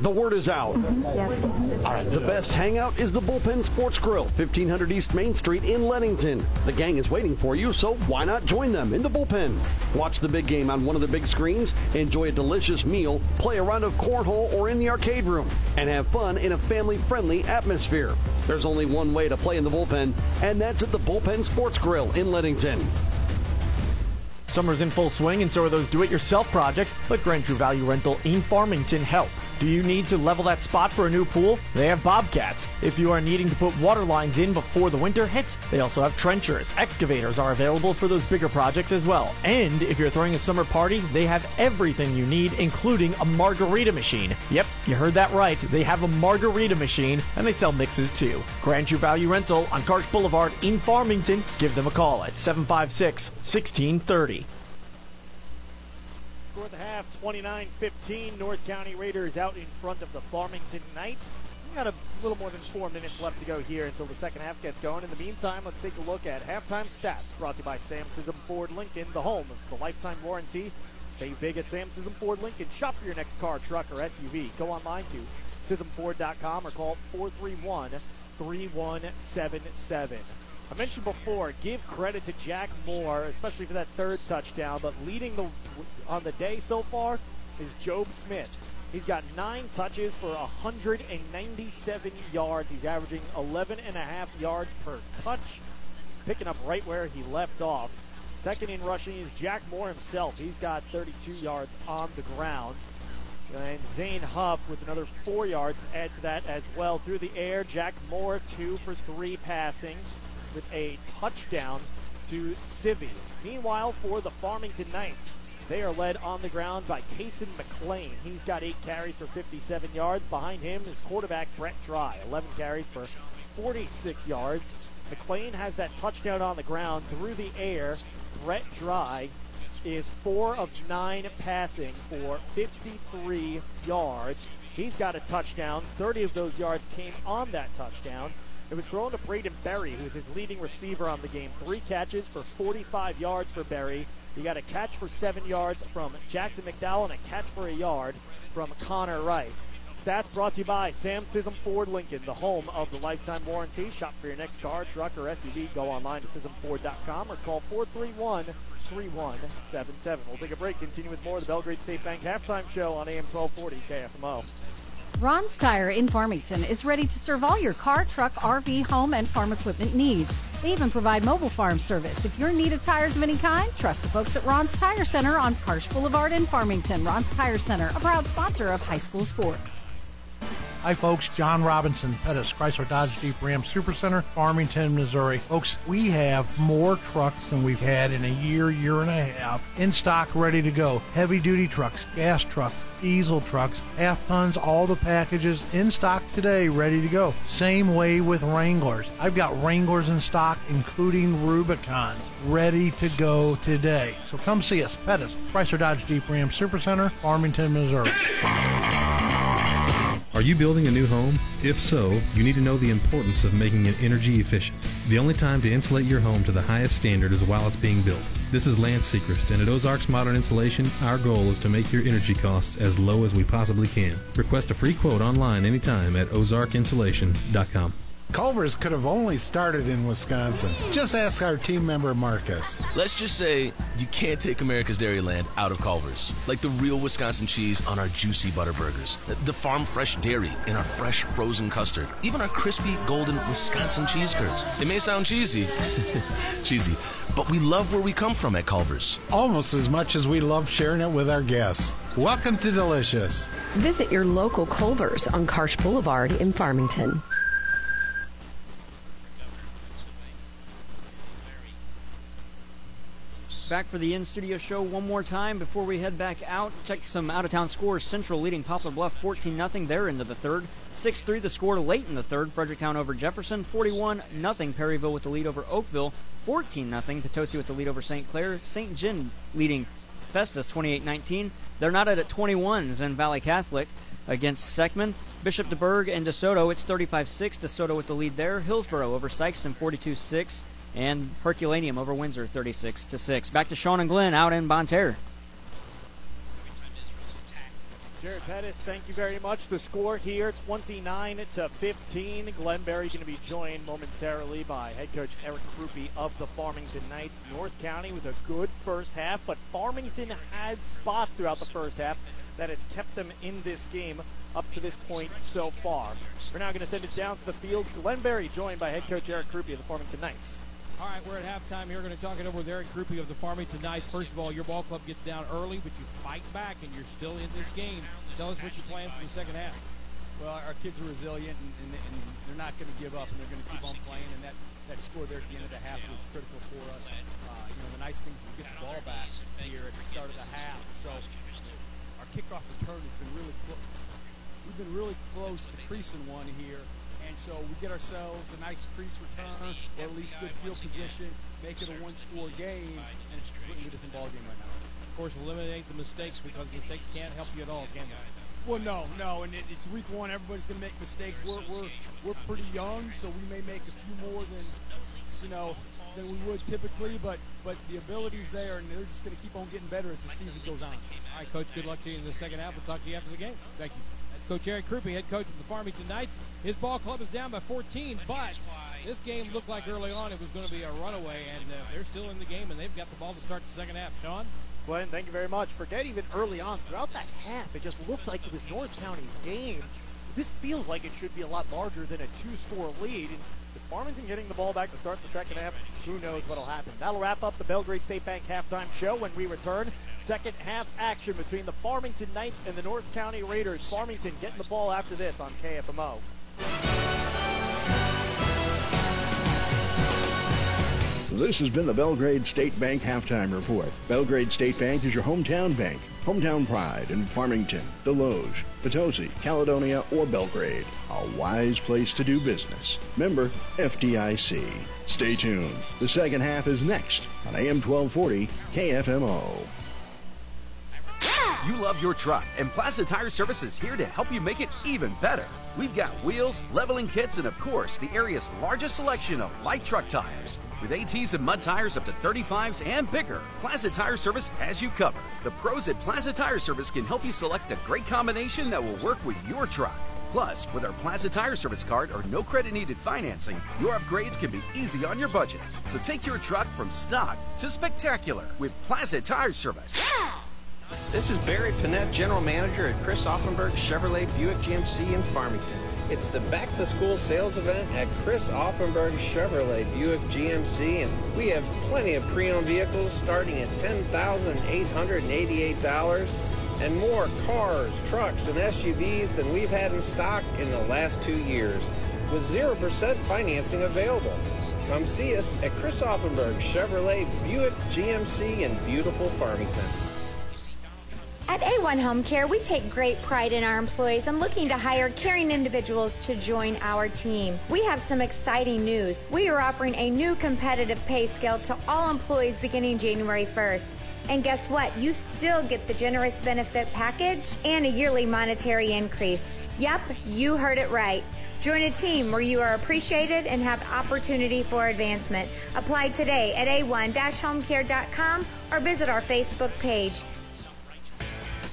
The word is out. Yes. All right, the best hangout is the Bullpen Sports Grill, 1500 East Main Street in Leadington. The gang is waiting for you, so why not join them in the bullpen? Watch the big game on one of the big screens, enjoy a delicious meal, play a round of cornhole or in the arcade room, and have fun in a family friendly atmosphere. There's only one way to play in the bullpen, and that's at the Bullpen Sports Grill in Leadington. Summer's in full swing, and so are those do it yourself projects. Let Grand True Value Rental in Farmington help. Do you need to level that spot for a new pool? They have Bobcats. If you are needing to put water lines in before the winter hits, they also have trenchers. Excavators are available for those bigger projects as well. And if you're throwing a summer party, they have everything you need, including a margarita machine. Yep, you heard that right. They have a margarita machine, and they sell mixes too. Grand True Value Rental on Karsch Boulevard in Farmington. Give them a call at 756 1630. Score the half, 29-15. North County Raiders out in front of the Farmington Knights. We got a little more than four minutes left to go here until the second half gets going. In the meantime, let's take a look at halftime stats brought to you by Sam Scism Ford Lincoln, the home of the lifetime warranty. Save big at Sam Scism Ford Lincoln. Shop for your next car, truck, or SUV. Go online to ScismFord.com or call 431 3177. I mentioned before, give credit to Jack Moore, especially for that third touchdown, but leading the on the day so far is Job Smith. He's got nine touches for 197 yards. He's averaging 11 and a half yards per touch, picking up right where he left off. Second in rushing is Jack Moore himself. He's got 32 yards on the ground. And Zane Huff with another four yards to add to that as well. Through the air, Jack Moore two for three passing with a touchdown to Civi. Meanwhile, for the Farmington Knights, they are led on the ground by Kason McLean. He's got eight carries for 57 yards. Behind him is quarterback Brett Dry, 11 carries for 46 yards. McLean has that touchdown on the ground through the air. Brett Dry is four of nine passing for 53 yards. He's got a touchdown. 30 of those yards came on that touchdown. It was thrown to Braden Berry, who's his leading receiver on the game. Three catches for 45 yards for Berry. He got a catch for seven yards from Jackson McDowell and a catch for a yard from Connor Rice. Stats brought to you by Sam Scism Ford Lincoln, the home of the lifetime warranty. Shop for your next car, truck, or SUV. Go online to ScismFord.com or call 431 3177. We'll take a break, continue with more of the Belgrade State Bank halftime show on AM 1240 KFMO. Ron's Tire in Farmington is ready to serve all your car, truck, RV, home, and farm equipment needs. They even provide mobile farm service. If you're in need of tires of any kind, trust the folks at Ron's Tire Center on Karsch Boulevard in Farmington. Ron's Tire Center, a proud sponsor of high school sports. Hi, folks. John Robinson, Pettis, Chrysler Dodge Jeep Ram Supercenter, Farmington, Missouri. Folks, we have more trucks than we've had in a year, year and a half in stock, ready to go. Heavy duty trucks, gas trucks, diesel trucks, half tons, all the packages in stock today, ready to go. Same way with Wranglers. I've got Wranglers in stock, including Rubicons, ready to go today. So come see us, Pettis, Chrysler Dodge Jeep Ram Supercenter, Farmington, Missouri. Are you building a new home? If so, you need to know the importance of making it energy efficient. The only time to insulate your home to the highest standard is while it's being built. This is Lance Sechrist, and at Ozarks Modern Insulation, our goal is to make your energy costs as low as we possibly can. Request a free quote online anytime at ozarkinsulation.com. Culver's could have only started in Wisconsin. Just ask our team member Marcus. Let's just say you can't take America's Dairyland out of Culver's. Like the real Wisconsin cheese on our juicy butter burgers, the farm fresh dairy in our fresh frozen custard, even our crispy golden Wisconsin cheese curds. It may sound cheesy, cheesy, but we love where we come from at Culver's. Almost as much as we love sharing it with our guests. Welcome to Delicious. Visit your local Culver's on Karsch Boulevard in Farmington. Back for the in studio show one more time before we head back out. Check some out of town scores. Central leading Poplar Bluff 14 0. They're into the third. 6 3 the score late in the third. Fredericktown over Jefferson 41 0. Perryville with the lead over Oakville 14 0. Potosi with the lead over St. Clair. St. John leading Festus 28 19. They're not at 21s in Valle Catholic against Seckman. Bishop DuBourg and DeSoto, it's 35 6. DeSoto with the lead there. Hillsboro over Sikeston 42 6 and Herculaneum over Windsor 36 to 6. Back to Sean and Glenn out in Bonne Terre. Jared Pettis, thank you very much. The score here 29 to 15. Glenberry going to be joined momentarily by head coach Eric Krupe of the Farmington Knights. North County with a good first half, but Farmington had spots throughout the first half that has kept them in this game up to this point so far. We're now going to send it down to the field. Glenberry joined by head coach Eric Krupe of the Farmington Knights. All right, we're at halftime here. We're going to talk it over with Eric Krupe of the Farmington Knights. First of all, your ball club gets down early, but you fight back, and you're still in this game. Tell us what your plans for the second half. Well, our kids are resilient, and, and, and they're not going to give up, and they're going to keep on playing. And that, that score there at the end of the half was critical for us. Uh, you know, the nice thing is we get the ball back here at the start of the half. So our kickoff return has been really close. We've been really close to creasing one here. And so we get ourselves a nice crease return, or at least good field position, make it a one-score game, and it's a completely different ball game right now. Of course, eliminate the mistakes because mistakes can't help you at all, can they? Well, no, no, and it, it's week one. Everybody's going to make mistakes. We're, we're we're pretty young, so we may make a few more than you know than we would typically, but but the ability's there, and they're just going to keep on getting better as the season goes on. All right, Coach, good luck to you in the second half. We'll talk to you after the game. Thank you. That's Coach Eric Krupe, head coach of the Farmington Knights. His ball club is down by 14, but this game looked like early on it was going to be a runaway, and uh, they're still in the game, and they've got the ball to start the second half. Sean? Glenn, thank you very much. Forget even early on. Throughout that half, it just looked like it was North County's game. This feels like it should be a lot larger than a two-score lead. And with Farmington getting the ball back to start the second half, who knows what'll happen. That'll wrap up the Belgrade State Bank halftime show when we return. Second half action between the Farmington Knights and the North County Raiders. Farmington getting the ball after this on KFMO. This has been the Belgrade State Bank Halftime Report. Belgrade State Bank is your hometown bank. Hometown pride in Farmington, Desloge, Potosi, Caledonia, or Belgrade. A wise place to do business. Member FDIC. Stay tuned. The second half is next on AM 1240 KFMO. You love your truck, and Plaza Tire Service is here to help you make it even better. We've got wheels, leveling kits, and of course, the area's largest selection of light truck tires. With ATs and mud tires up to 35s and bigger, Plaza Tire Service has you covered. The pros at Plaza Tire Service can help you select a great combination that will work with your truck. Plus, with our Plaza Tire Service card or no credit needed financing, your upgrades can be easy on your budget. So take your truck from stock to spectacular with Plaza Tire Service. This is Barry Panett, General Manager at Chris Auffenberg Chevrolet Buick GMC in Farmington. It's the back to school sales event at Chris Auffenberg Chevrolet Buick GMC, and we have plenty of pre owned vehicles starting at $10,888 and more cars, trucks, and SUVs than we've had in stock in the last two years, with 0% financing available. Come see us at Chris Auffenberg Chevrolet Buick GMC in beautiful Farmington. At A1 Home Care, we take great pride in our employees and looking to hire caring individuals to join our team. We have some exciting news. We are offering a new competitive pay scale to all employees beginning January 1st. And guess what? You still get the generous benefit package and a yearly monetary increase. Yep, you heard it right. Join a team where you are appreciated and have opportunity for advancement. Apply today at a1-homecare.com or visit our Facebook page.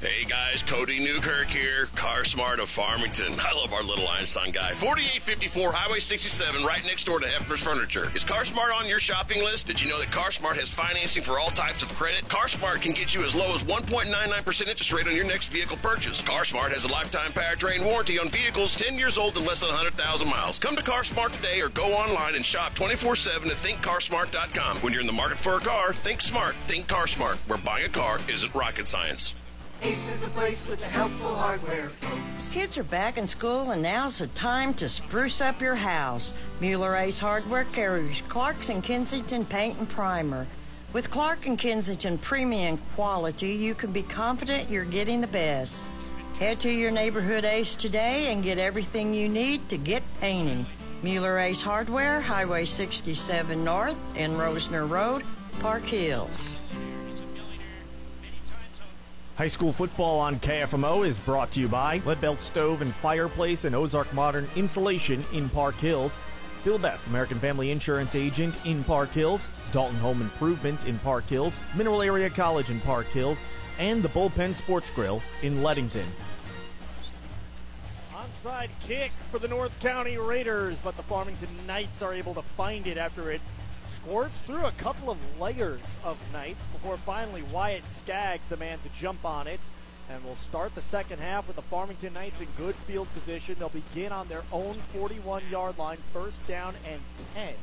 Hey guys, Cody Newkirk here, Car Smart of Farmington. I love our little Einstein guy. 4854 Highway 67, right next door to Hefner's Furniture. Is Car Smart on your shopping list? Did you know that Car Smart has financing for all types of credit? Car Smart can get you as low as 1.99% interest rate on your next vehicle purchase. Car Smart has a lifetime powertrain warranty on vehicles 10 years old and less than 100,000 miles. Come to Car Smart today or go online and shop 24-7 at thinkcarsmart.com. When you're in the market for a car, think smart. Think Car Smart, where buying a car isn't rocket science. Ace is the place with the helpful hardware, folks. Kids are back in school, and now's the time to spruce up your house. Mueller Ace Hardware carries Clark's and Kensington Paint and Primer. With Clark and Kensington premium quality, you can be confident you're getting the best. Head to your neighborhood Ace today and get everything you need to get painting. Mueller Ace Hardware, Highway 67 North and Rosner Road, Park Hills. High school football on KFMO is brought to you by Leadbelt Stove and Fireplace and Ozark Modern Insulation in Park Hills, Bill Best, American Family Insurance Agent in Park Hills, Dalton Home Improvement in Park Hills, Mineral Area College in Park Hills, and the Bullpen Sports Grill in Leadington. Onside kick for the North County Raiders, but the Farmington Knights are able to find it after it squirts through a couple of layers of Knights before finally Wyatt Skaggs, the man to jump on it. And we'll start the second half with the Farmington Knights in good field position. They'll begin on their own 41 yard line, first down and 10.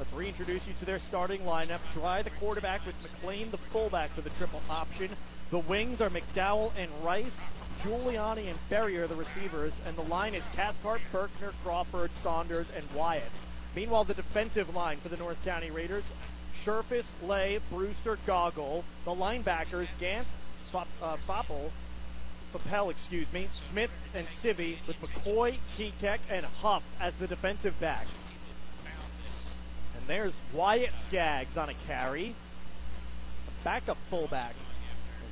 Let's reintroduce you to their starting lineup. Dry, the quarterback, with McLean, the fullback for the triple option. The wings are McDowell and Rice. Giuliani and Ferrier, the receivers. And the line is Cathcart, Berkner, Crawford, Saunders, and Wyatt. Meanwhile, the defensive line for the North County Raiders, Sherfus, Lay, Brewster, Goggle. The linebackers, Fop, uh, Foppel, Papel, excuse me, Smith and Civi with McCoy, Kekek, and Huff as the defensive backs. And there's Wyatt Skaggs on a carry. A backup fullback.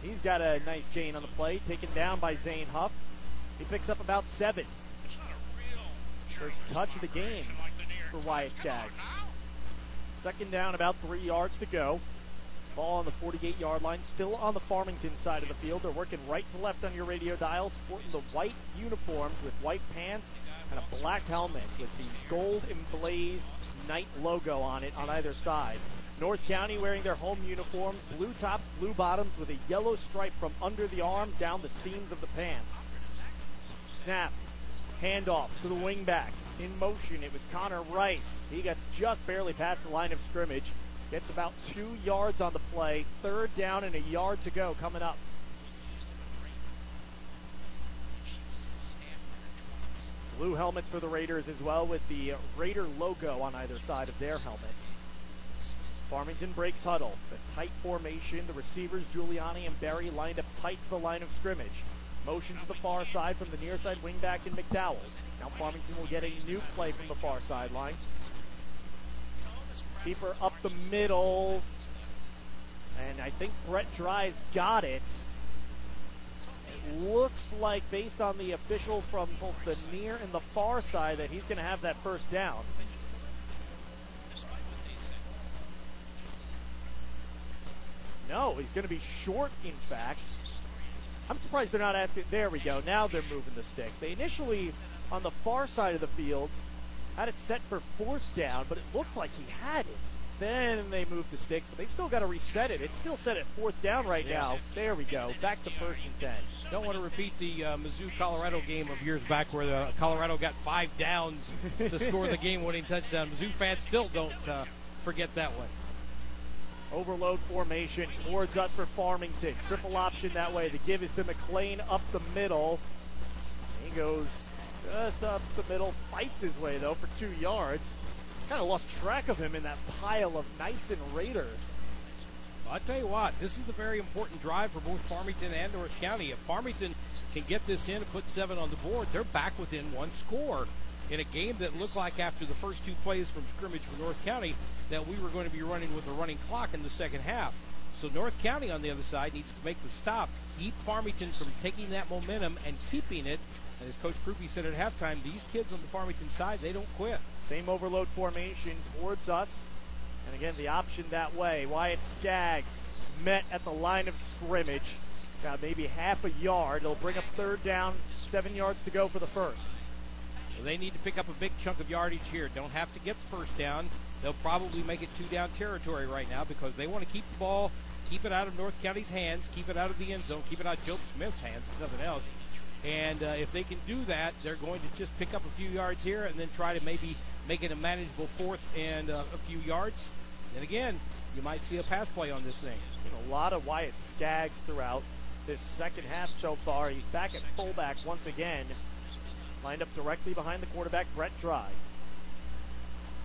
And he's got a nice gain on the play, taken down by Zane Huff. He picks up about seven. First touch of the game for Wyatt Skaggs. Second down, about three yards to go. Ball on the 48 yard line, still on the Farmington side of the field. They're working right to left on your radio dial, sporting the white uniforms with white pants and a black helmet with the gold emblazed Knight logo on it on either side. North County wearing their home uniforms, blue tops, blue bottoms with a yellow stripe from under the arm down the seams of the pants. Snap, handoff to the wingback. In motion, it was Connor Rice. He gets just barely past the line of scrimmage. Gets about two yards on the play. Third down and a yard to go coming up. Blue helmets for the Raiders as well with the Raider logo on either side of their helmets. Farmington breaks huddle. The tight formation. The receivers, Giuliani and Berry, lined up tight to the line of scrimmage. Motion to the far side from the near side wingback in McDowell. Now Farmington will get a new play from the far sideline. Keeper up the middle. And I think Brett Dry's got it. It looks like, based on the official from both the near and the far side, that he's going to have that first down. No, he's going to be short, in fact. I'm surprised they're not asking. There we go. Now they're moving the sticks. They initially, on the far side of the field, had it set for fourth down, but it looked like he had it. Then they moved the sticks, but they still got to reset it. It's still set at fourth down right now. There we go. Back to first and ten. Don't want to repeat the uh, Mizzou Colorado game of years back where uh, Colorado got five downs to score the game winning touchdown. Mizzou fans still don't uh, forget that one. Overload formation towards us for Farmington. Triple option that way. The give is to McLean up the middle. He goes just up the middle, fights his way though for two yards. Kind of lost track of him in that pile of Knights and Raiders. I'll tell you what, this is a very important drive for both Farmington and North County. If Farmington can get this in and put seven on the board, they're back within one score in a game that looked like after the first two plays from scrimmage for North County that we were going to be running with a running clock in the second half. So North County on the other side needs to make the stop, keep Farmington from taking that momentum and keeping it. And as Coach Krupe said at halftime, these kids on the Farmington side, they don't quit. Same overload formation towards us. And again, the option that way. Wyatt Skaggs met at the line of scrimmage. Got maybe half a yard. It'll bring up third down, seven yards to go for the first. So they need to pick up a big chunk of yardage here. Don't have to get the first down. They'll probably make it two down territory right now because they want to keep the ball, keep it out of North County's hands, keep it out of the end zone, keep it out of Job Smith's hands, if nothing else. And uh, if they can do that, they're going to just pick up a few yards here and then try to maybe make it a manageable fourth and uh, a few yards. And again, you might see a pass play on this thing. A lot of Wyatt Skaggs throughout this second half so far. He's back at fullback once again. Lined up directly behind the quarterback, Brett Dry.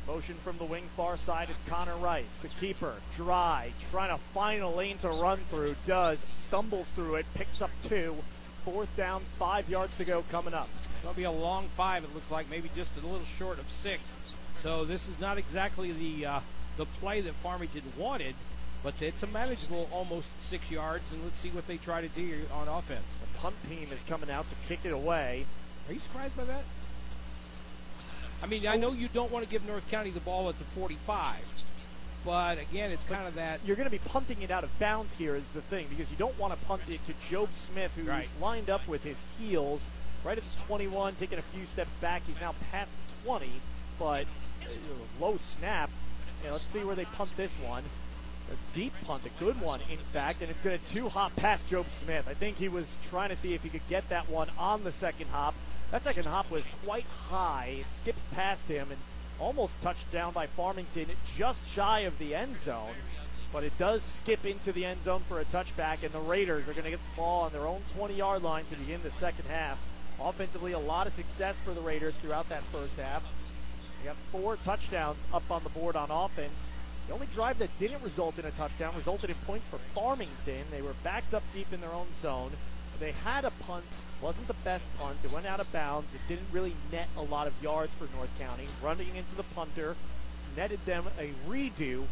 Motion from the wing far side, it's Connor Rice, the keeper. Dry, trying to find a lane to run through. Does, stumbles through it, picks up two. Fourth down, five yards to go coming up. It's going to be a long five, it looks like, maybe just a little short of six. So this is not exactly the uh, the play that Farmington wanted, but it's a manageable almost six yards, and let's see what they try to do on offense. The punt team is coming out to kick it away. Are you surprised by that? I mean, I know you don't want to give North County the ball at the 45, but again, it's kind of that. You're going to be punting it out of bounds here is the thing because you don't want to punt it to Job Smith, who's Right. lined up with his heels right at the 21, taking a few steps back. He's now past the 20, but low snap. Yeah, let's see where they punt this one. A deep punt, a good one, in fact, and it's going to two hop past Job Smith. I think he was trying to see if he could get that one on the second hop. That second hop was quite high. It skipped past him and almost touched down by Farmington, just shy of the end zone. But it does skip into the end zone for a touchback, and the Raiders are going to get the ball on their own 20 yard line to begin the second half. Offensively, a lot of success for the Raiders throughout that first half. They got four touchdowns up on the board on offense. The only drive that didn't result in a touchdown resulted in points for Farmington. They were backed up deep in their own zone. They had a punt, wasn't the best punt. It went out of bounds. It didn't really net a lot of yards for North County. Running into the punter netted them a redo,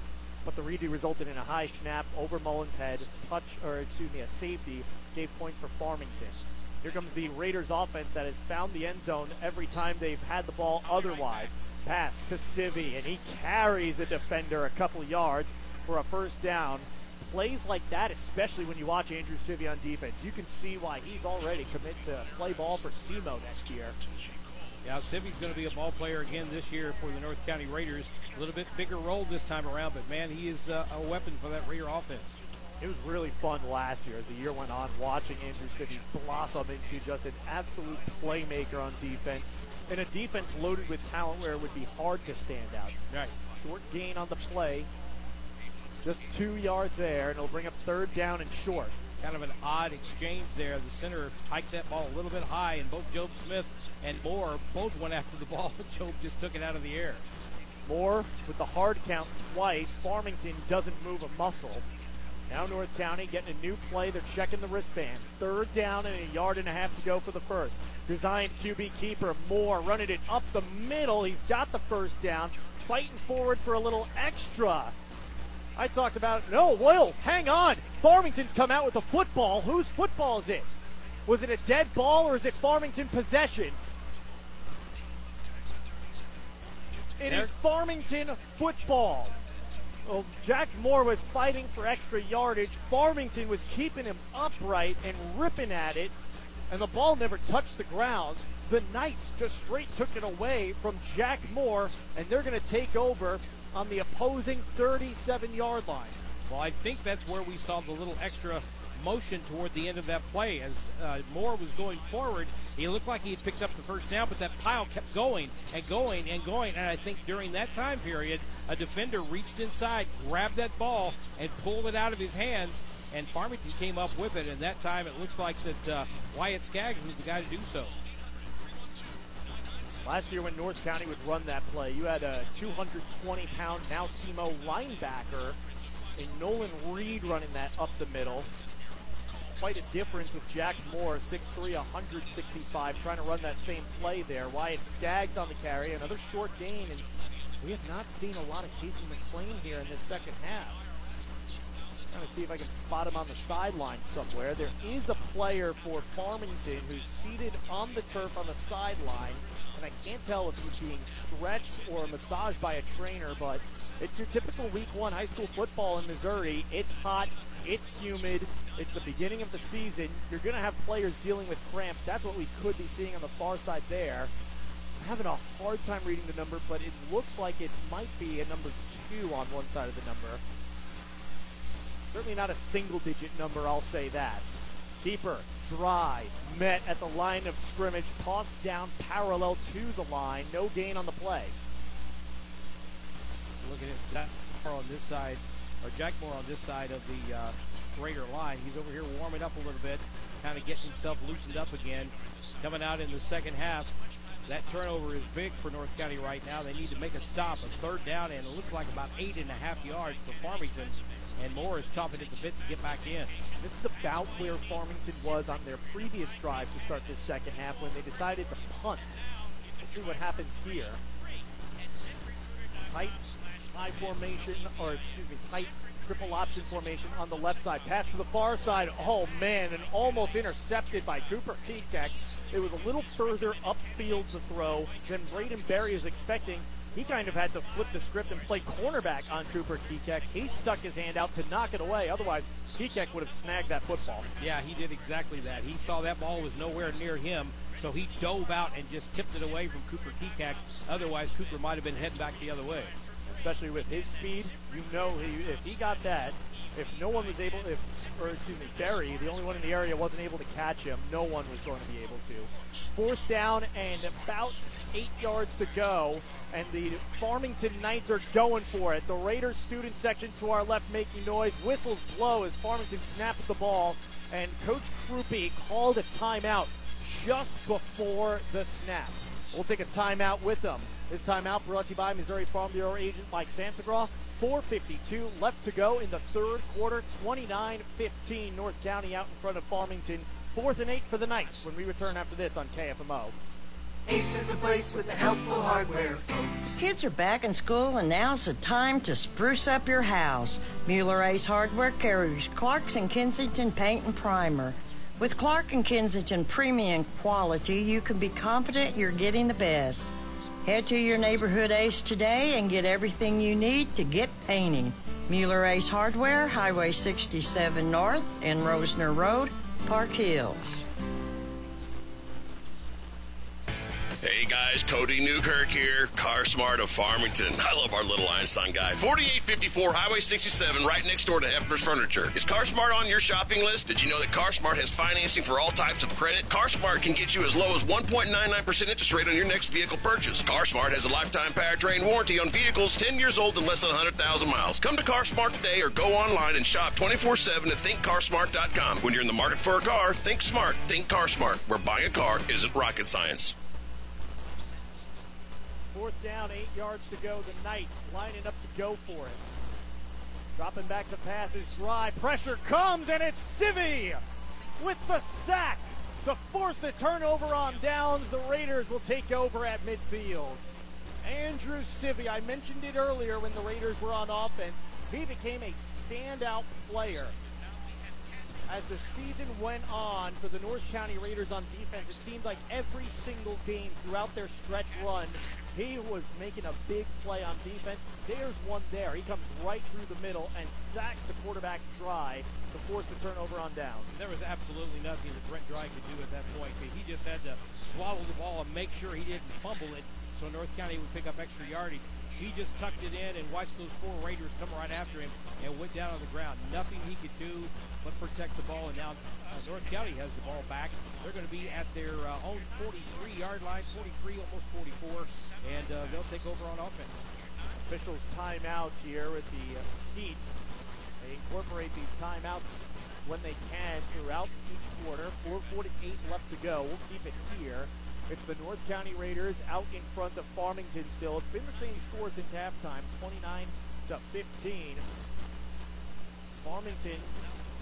but the redo resulted in a high snap over Mullins' head. Touch, or excuse me, a safety gave points for Farmington. Here comes the Raiders offense that has found the end zone every time they've had the ball otherwise. pass to Civi, and he carries a defender a couple yards for a first down. Plays like that, especially when you watch Andrew Civi on defense, you can see why he's already committed to play ball for SEMO next year. Yeah, Civi's going to be a ball player again this year for the North County Raiders. A little bit bigger role this time around, but man, he is uh, a weapon for that Raider offense. It was really fun last year as the year went on watching Andrew Civi blossom into just an absolute playmaker on defense. And a defense loaded with talent where it would be hard to stand out. Right. Short gain on the play. Just two yards there, and it'll bring up third down and short. Kind of an odd exchange there. The center hiked that ball a little bit high, and both Job Smith and Moore both went after the ball. Job just took it out of the air. Moore with the hard count twice. Farmington doesn't move a muscle. Now North County getting a new play. They're checking the wristband. Third down and a yard and a half to go for the first. Designed QB keeper Moore running it up the middle. He's got the first down. Fighting forward for a little extra. I talked about no. Well, hang on. Farmington's come out with a football. Whose football is it? Was it a dead ball or is it Farmington possession? It is Farmington football. Well, Jack Moore was fighting for extra yardage. Farmington was keeping him upright and ripping at it, and the ball never touched the ground. The Knights just straight took it away from Jack Moore, and they're going to take over on the opposing 37 yard line. Well, I think that's where we saw the little extra motion toward the end of that play. As uh, Moore was going forward, he looked like he picked up the first down, but that pile kept going and going and going. And I think during that time period, a defender reached inside, grabbed that ball, and pulled it out of his hands. And Farmington came up with it, and that time it looks like that uh, Wyatt Skaggs was the guy to do so. Last year when North County would run that play, you had a 220-pound now SEMO linebacker in Nolan Reed running that up the middle. Quite a difference with Jack Moore, 6'3", 165, trying to run that same play there. Wyatt Skaggs on the carry, another short gain, and we have not seen a lot of Casey McLean here in this second half. Trying to see if I can spot him on the sideline somewhere. There is a player for Farmington who's seated on the turf on the sideline, and I can't tell if he's being stretched or massaged by a trainer, but it's your typical week one high school football in Missouri. It's hot, it's humid, it's the beginning of the season. You're going to have players dealing with cramps. That's what we could be seeing on the far side there. I'm having a hard time reading the number, but it looks like it might be a number two on one side of the number. Certainly not a single digit number, I'll say that. Keeper, dry, met at the line of scrimmage, tossed down parallel to the line, no gain on the play. Looking at Zach Moore on this side, or Jack Moore on this side of the uh, Raider line. He's over here warming up a little bit, kind of getting himself loosened up again. Coming out in the second half, that turnover is big for North County right now. They need to make a stop, a third down, and it looks like about eight and a half yards for Farmington. And Moore is chopping at the bit to get back in. This is about where Farmington was on their previous drive to start this second half when they decided to punt. Let's see what happens here. Tight high formation, or excuse me, tight triple option formation on the left side. Pass to the far side. Oh man, and almost intercepted by Cooper Kekek. It was a little further upfield to throw than Braden Berry is expecting. He kind of had to flip the script and play cornerback on Cooper Kekek. He stuck his hand out to knock it away. Otherwise, Kekek would have snagged that football. Yeah, he did exactly that. He saw that ball was nowhere near him, so he dove out and just tipped it away from Cooper Kekak. Otherwise, Cooper might have been heading back the other way. Especially with his speed, you know he, if he got that, if no one was able, if or excuse me, Berry, the only one in the area, wasn't able to catch him, no one was going to be able to. Fourth down and about eight yards to go, and the Farmington Knights are going for it. The Raiders student section to our left making noise. Whistles blow as Farmington snaps the ball, and Coach Krupe called a timeout just before the snap. We'll take a timeout with them. This timeout brought to you by Missouri Farm Bureau agent Mike Santagroff. 4.52 left to go in the third quarter. 29-15 North County out in front of Farmington. Fourth and eight for the Knights when we return after this on KFMO. Ace is the place with the helpful hardware, folks. Kids are back in school, and now's the time to spruce up your house. Mueller Ace Hardware carries Clark's and Kensington Paint and Primer. With Clark and Kensington premium quality, you can be confident you're getting the best. Head to your neighborhood Ace today and get everything you need to get painting. Mueller Ace Hardware, Highway 67 North and Rosner Road, Park Hills. Hey guys, Cody Newkirk here, Car Smart of Farmington. I love our little Einstein guy. 4854 Highway 67, right next door to Hefner's Furniture. Is Car Smart on your shopping list? Did you know that Car Smart has financing for all types of credit? Car Smart can get you as low as 1.99% interest rate on your next vehicle purchase. Car Smart has a lifetime powertrain warranty on vehicles 10 years old and less than 100,000 miles. Come to Car Smart today or go online and shop 24-7 at thinkcarsmart.com. When you're in the market for a car, think smart. Think Car Smart, where buying a car isn't rocket science. Fourth down, eight yards to go. The Knights lining up to go for it. Dropping back to pass is dry. Pressure comes, and it's Civi with the sack to force the turnover on downs. The Raiders will take over at midfield. Andrew Civi, I mentioned it earlier when the Raiders were on offense. He became a standout player. As the season went on for the North County Raiders on defense, it seemed like every single game throughout their stretch run, he was making a big play on defense. There's one there. He comes right through the middle and sacks the quarterback dry to force the turnover on down. There was absolutely nothing that Brent Dry could do at that point. He just had to swallow the ball and make sure he didn't fumble it so North County would pick up extra yardage. He just tucked it in and watched those four Raiders come right after him and went down on the ground. Nothing he could do but protect the ball. And now uh, North County has the ball back. They're going to be at their uh, own 43-yard line, 43, almost 44, and uh, they'll take over on offense. Officials timeout here with the uh, Heat. They incorporate these timeouts when they can throughout each quarter. 4.48 left to go. We'll keep it here. It's the North County Raiders out in front of Farmington still. It's been the same score since halftime, 29 to 15. Farmington,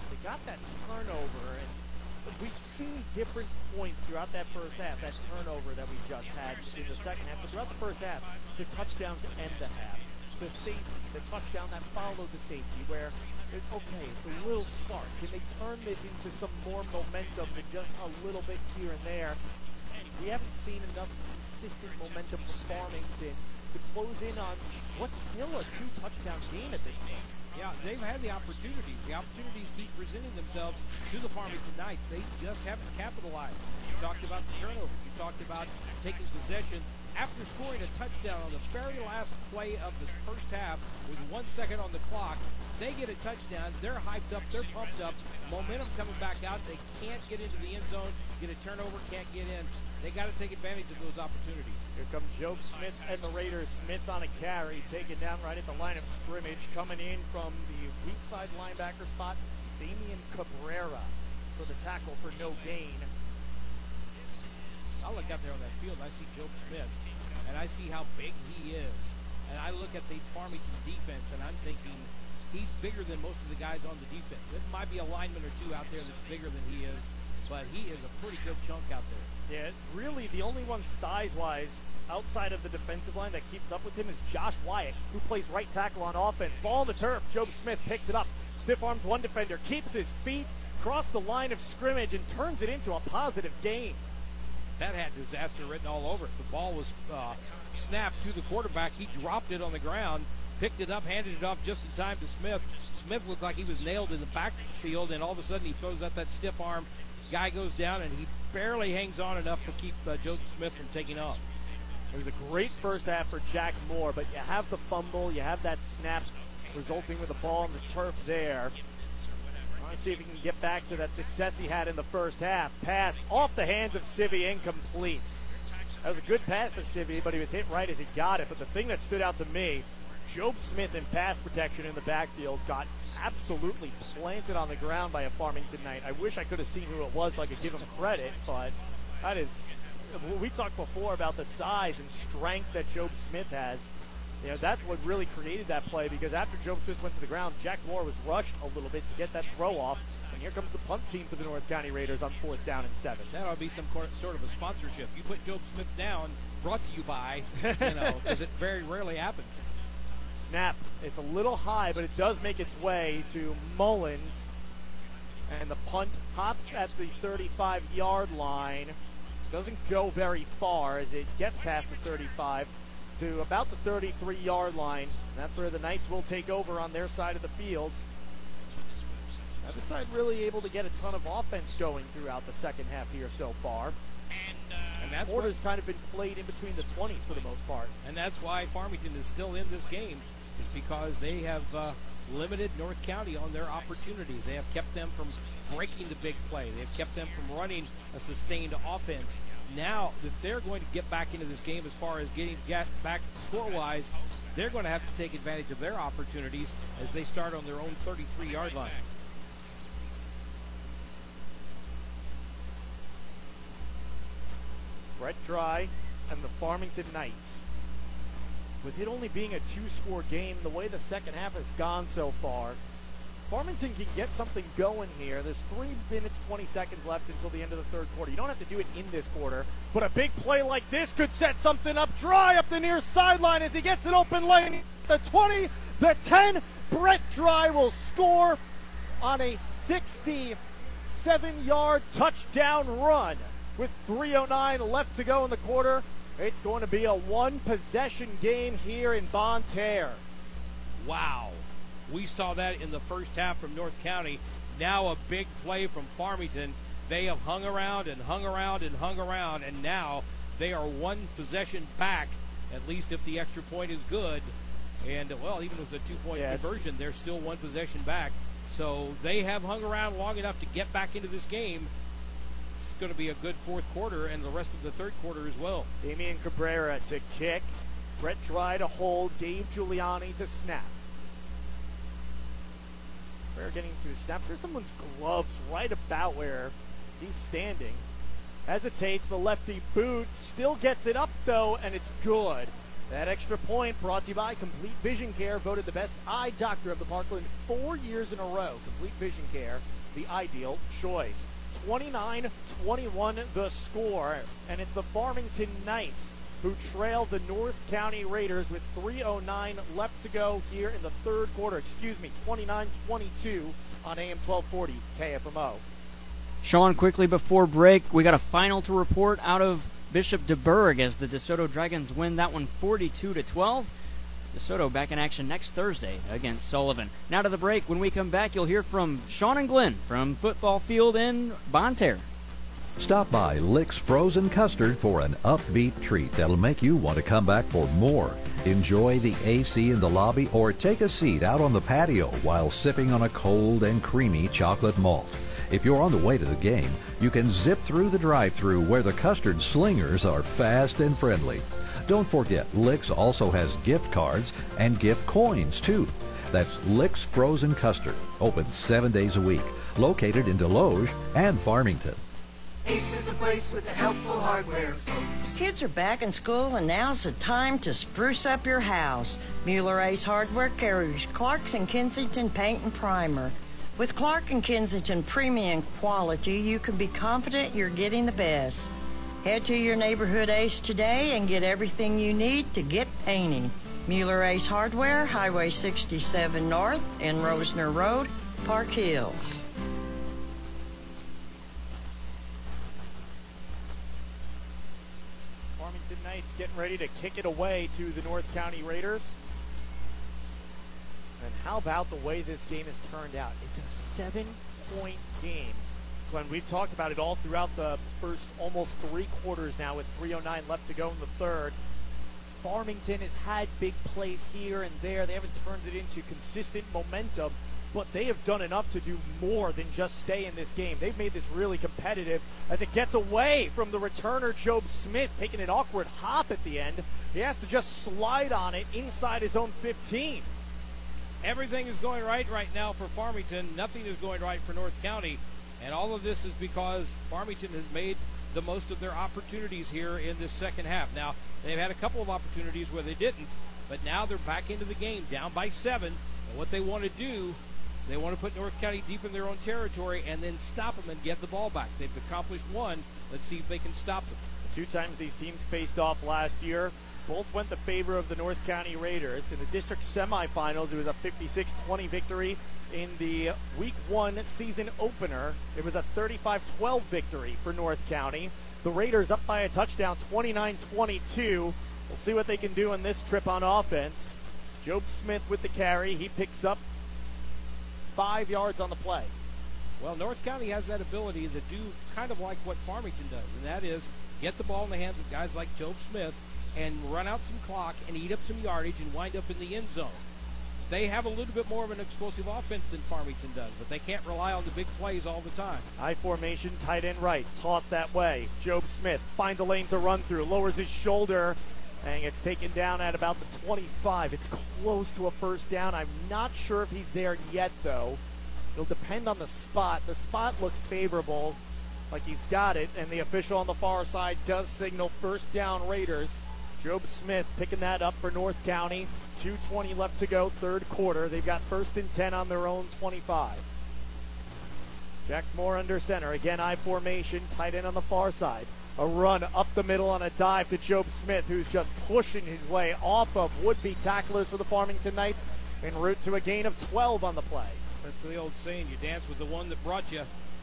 they got that turnover, and we've seen different points throughout that first half, that turnover that we just had in the second half. But throughout the first half, the touchdowns to end the half, the safety, the touchdown that followed the safety, where it, okay, it's a little spark. Can they turn this into some more momentum than just a little bit here and there? We haven't seen enough consistent momentum from Farmington to close in on what's still a two-touchdown game at this point. Yeah, they've had the opportunities. The opportunities keep presenting themselves to the Farmington Knights. They just haven't capitalized. You talked about the turnover. You talked about taking possession after scoring a touchdown on the very last play of the first half with one second on the clock. They get a touchdown. They're hyped up. They're pumped up. Momentum coming back out. They can't get into the end zone. Get a turnover. Can't get in. They got to take advantage of those opportunities. Here comes Job Smith and the Raiders. Smith on a carry, taken down right at the line of scrimmage. Coming in from the weak side linebacker spot, Damian Cabrera for the tackle for no gain. I look out there on that field, I see Job Smith, and I see how big he is. And I look at the Farmington defense, and I'm thinking he's bigger than most of the guys on the defense. There might be a lineman or two out there that's bigger than he is, but he is a pretty good chunk out there. Yeah, really the only one size-wise outside of the defensive line that keeps up with him is Josh Wyatt, who plays right tackle on offense. Ball on the turf. Job Smith picks it up. Stiff arms one defender, keeps his feet, cross the line of scrimmage, and turns it into a positive gain. That had disaster written all over it. The ball was uh, snapped to the quarterback. He dropped it on the ground, picked it up, handed it off just in time to Smith. Smith looked like he was nailed in the backfield, and all of a sudden he throws out that stiff arm. Guy goes down, and he barely hangs on enough to keep uh, Job Smith from taking off. It was a great first half for Jack Moore, but you have the fumble, you have that snap resulting with the ball on the turf there. Let's see if he can get back to that success he had in the first half. Pass off the hands of Civi, incomplete. That was a good pass to Civi, but he was hit right as he got it. But the thing that stood out to me, Job Smith in pass protection in the backfield got absolutely planted on the ground by a Farmington Knight. I wish I could have seen who it was so I could give him credit, but that is. We talked before about the size and strength that Job Smith has. You know, that's what really created that play because after Job Smith went to the ground, Jack Moore was rushed a little bit to get that throw off. And here comes the punt team for the North County Raiders on fourth down and seven. That ought to be some sort of a sponsorship. You put Job Smith down, brought to you by, you know, because it very rarely happens. Snap. It's a little high, but it does make its way to Mullins. And the punt hops at the 35 yard line. Doesn't go very far as it gets past the 35 to about the 33 yard line. And that's where the Knights will take over on their side of the field. Other side really able to get a ton of offense going throughout the second half here so far. And uh, that's Quarters what- kind of been played in between the 20s for the most part. And that's why Farmington is still in this game, is because they have uh, limited North County on their opportunities. They have kept them from breaking the big play. They've kept them from running a sustained offense. Now that they're going to get back into this game as far as getting get back score-wise, they're going to have to take advantage of their opportunities as they start on their own 33-yard line. Brett Dry and the Farmington Knights. With it only being a two-score game, the way the second half has gone so far, Farmington can get something going here. There's three minutes, 20 seconds left until the end of the third quarter. You don't have to do it in this quarter, but a big play like this could set something up. Dry up the near sideline as he gets an open lane. The 20, the 10. Brett Dry will score on a 67-yard touchdown run with 3.09 left to go in the quarter. It's going to be a one possession game here in Bonne Terre. Wow. We saw that in the first half from North County. Now a big play from Farmington. They have hung around and hung around and hung around, and now they are one possession back, at least if the extra point is good. And, well, even with the two point it's- conversion, they're still one possession back. So they have hung around long enough to get back into this game. Going to be a good fourth quarter and the rest of the third quarter as well. Damian Cabrera to kick. Brett Dry to hold. Gabe Giuliani to snap. Cabrera getting to his snap. There's someone's gloves right about where he's standing. Hesitates. The lefty boot. Still gets it up, though, and it's good. That extra point brought to you by Complete Vision Care, voted the best eye doctor of the Parkland four years in a row. Complete Vision Care, the ideal choice. 29 21 the score, and it's the Farmington Knights who trail the North County Raiders with 3.09 left to go here in the third quarter. Excuse me, 29 22 on AM 1240 KFMO. Sean, quickly before break, we got a final to report out of Bishop DuBourg as the DeSoto Dragons win that one 42 to 12. DeSoto back in action next Thursday against Sullivan. Now to the break. When we come back, you'll hear from Sean and Glenn from Football Field in Bonne Terre. Stop by Lick's Frozen Custard for an upbeat treat that'll make you want to come back for more. Enjoy the AC in the lobby or take a seat out on the patio while sipping on a cold and creamy chocolate malt. If you're on the way to the game, you can zip through the drive-through where the custard slingers are fast and friendly. Don't forget, Licks also has gift cards and gift coins too. That's Licks Frozen Custard, open seven days a week, located in Desloge and Farmington. Ace is the place with the helpful hardware, folks. Kids are back in school, and now's the time to spruce up your house. Mueller Ace Hardware carries Clark's and Kensington Paint and Primer. With Clark and Kensington premium quality, you can be confident you're getting the best. Head to your neighborhood Ace today and get everything you need to get painting. Mueller Ace Hardware, Highway 67 North and Rosner Road, Park Hills. Farmington Knights getting ready to kick it away to the North County Raiders. And how about the way this game has turned out? It's a seven-point game. Glenn, we've talked about it all throughout the first almost three quarters now with 3.09 left to go in the third. Farmington has had big plays here and there. They haven't turned it into consistent momentum, but they have done enough to do more than just stay in this game. They've made this really competitive as it gets away from the returner, Job Smith, taking an awkward hop at the end. He has to just slide on it inside his own 15. Everything is going right right now for Farmington. Nothing is going right for North County. And all of this is because Farmington has made the most of their opportunities here in this second half. Now, they've had a couple of opportunities where they didn't, but now they're back into the game, down by seven. And what they want to do, they want to put North County deep in their own territory and then stop them and get the ball back. They've accomplished one. Let's see if they can stop them. Two times these teams faced off last year. Both went the favor of the North County Raiders. In the district semifinals, it was a 56 20 victory. In the week one season opener, it was a 35 12 victory for North County. The Raiders up by a touchdown, 29 22. We'll see what they can do on this trip on offense. Job Smith with the carry. He picks up five yards on the play. Well, North County has that ability to do kind of like what Farmington does, and that is get the ball in the hands of guys like Job Smith and run out some clock and eat up some yardage and wind up in the end zone. They have a little bit more of an explosive offense than Farmington does, but they can't rely on the big plays all the time. I formation, tight end right, toss that way. Job Smith finds a lane to run through, lowers his shoulder, and it's taken down at about the 25. It's close to a first down. I'm not sure if he's there yet, though. It'll depend on the spot. The spot looks favorable, like he's got it, and the official on the far side does signal first down Raiders. Job Smith picking that up for North County. 2.20 left to go, third quarter. They've got first and 10 on their own 25. Jack Moore under center. Again, I formation, tight end on the far side. A run up the middle on a dive to Job Smith, who's just pushing his way off of would-be tacklers for the Farmington Knights en route to a gain of 12 on the play. That's the old saying, you dance with the one that brought you.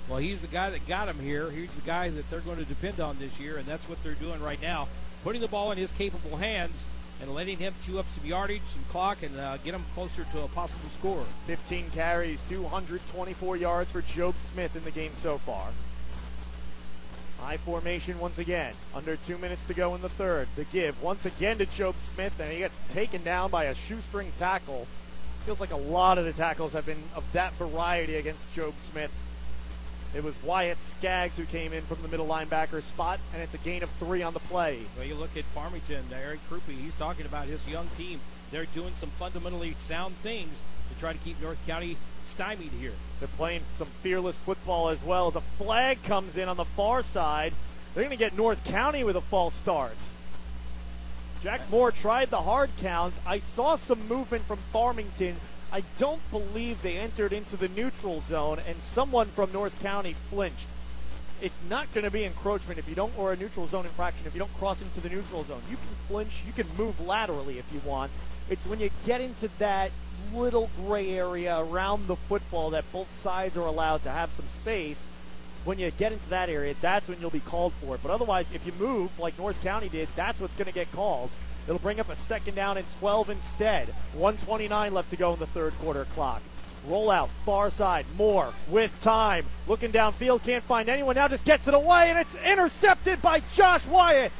Well, he's the guy that got him here. He's the guy that they're going to depend on this year, and that's what they're doing right now. Putting the ball in his capable hands and letting him chew up some yardage, some clock, and uh, get him closer to a possible score. 15 carries, 224 yards for Job Smith in the game so far. I formation once again. Under two minutes to go in the third. The give once again to Job Smith, and he gets taken down by a shoestring tackle. Feels like a lot of the tackles have been of that variety against Job Smith. It was Wyatt Skaggs who came in from the middle linebacker spot, and it's a gain of three on the play. Well, you look at Farmington, Eric Krupe, he's talking about his young team. They're doing some fundamentally sound things to try to keep North County stymied here. They're playing some fearless football as well. As a flag comes in on the far side, they're going to get North County with a false start. Jack Moore tried the hard count. I saw some movement from Farmington. I don't believe they entered into the neutral zone, and someone from North County flinched. It's not going to be encroachment if you don't, or a neutral zone infraction if you don't cross into the neutral zone. You can flinch, you can move laterally if you want. It's when you get into that little gray area around the football that both sides are allowed to have some space. When you get into that area, that's when you'll be called for it. But otherwise, if you move like North County did, that's what's going to get called. It'll bring up a second down and 12 instead. 129 left to go in the third quarter clock. Roll out, far side, Moore with time. Looking downfield, can't find anyone. Now just gets it away, and it's intercepted by Josh Wyatt.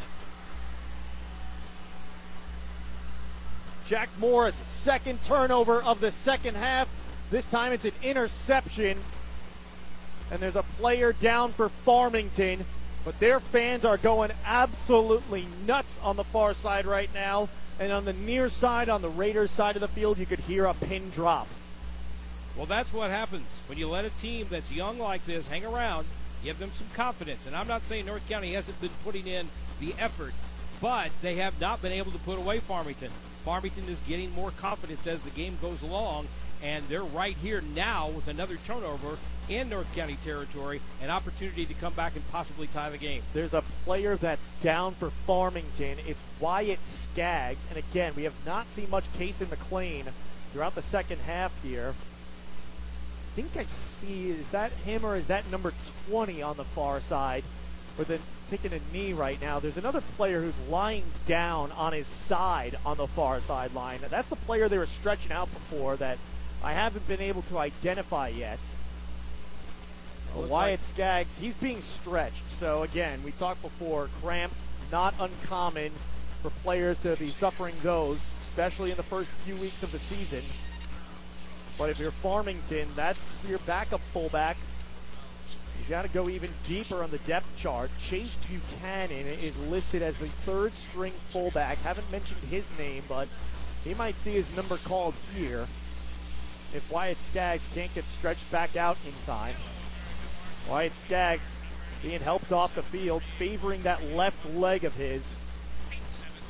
Jack Moore's second turnover of the second half. This time it's an interception. And there's a player down for Farmington. But their fans are going absolutely nuts on the far side right now. And on the near side, on the Raiders side of the field, you could hear a pin drop. Well, that's what happens when you let a team that's young like this hang around, give them some confidence. And I'm not saying North County hasn't been putting in the effort, but they have not been able to put away Farmington. Farmington is getting more confidence as the game goes along, and they're right here now with another turnover in North County territory, an opportunity to come back and possibly tie the game. There's a player that's down for Farmington. It's Wyatt Skaggs. And again, we have not seen much Case Casey McLean throughout the second half here. I think I see, is that him or is that number 20 on the far side? Or the taking a knee right now. There's another player who's lying down on his side on the far sideline. That's the player they were stretching out before that I haven't been able to identify yet. Wyatt like- Skaggs, he's being stretched. So again, we talked before, cramps not uncommon for players to be suffering those, especially in the first few weeks of the season. But if you're Farmington, that's your backup fullback. You got to go even deeper on the depth chart. Chase Buchanan is listed as the third string fullback. Haven't mentioned his name, but he might see his number called here if Wyatt Skaggs can't get stretched back out in time. Wyatt Skaggs being helped off the field, favoring that left leg of his.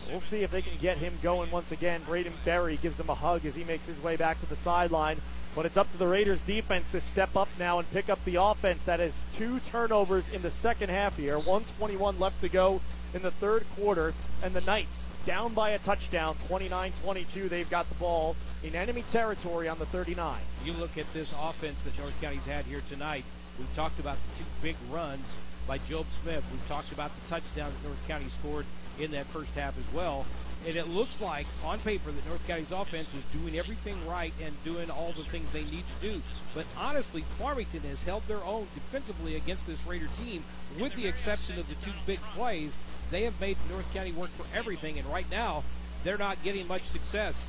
We'll see if they can get him going once again. Braden Berry gives him a hug as he makes his way back to the sideline. But it's up to the Raiders defense to step up now and pick up the offense. That is two turnovers in the second half here. 121 left to go in the third quarter, and the Knights down by a touchdown, 29-22. They've got the ball in enemy territory on the 39. You look at this offense that North County's had here tonight. We've talked about the two big runs by Job Smith. We've talked about the touchdown that North County scored in that first half as well. And it looks like, on paper, that North County's offense is doing everything right and doing all the things they need to do. But honestly, Farmington has held their own defensively against this Raider team, with the exception of the two big plays. They have made North County work for everything, and right now, they're not getting much success.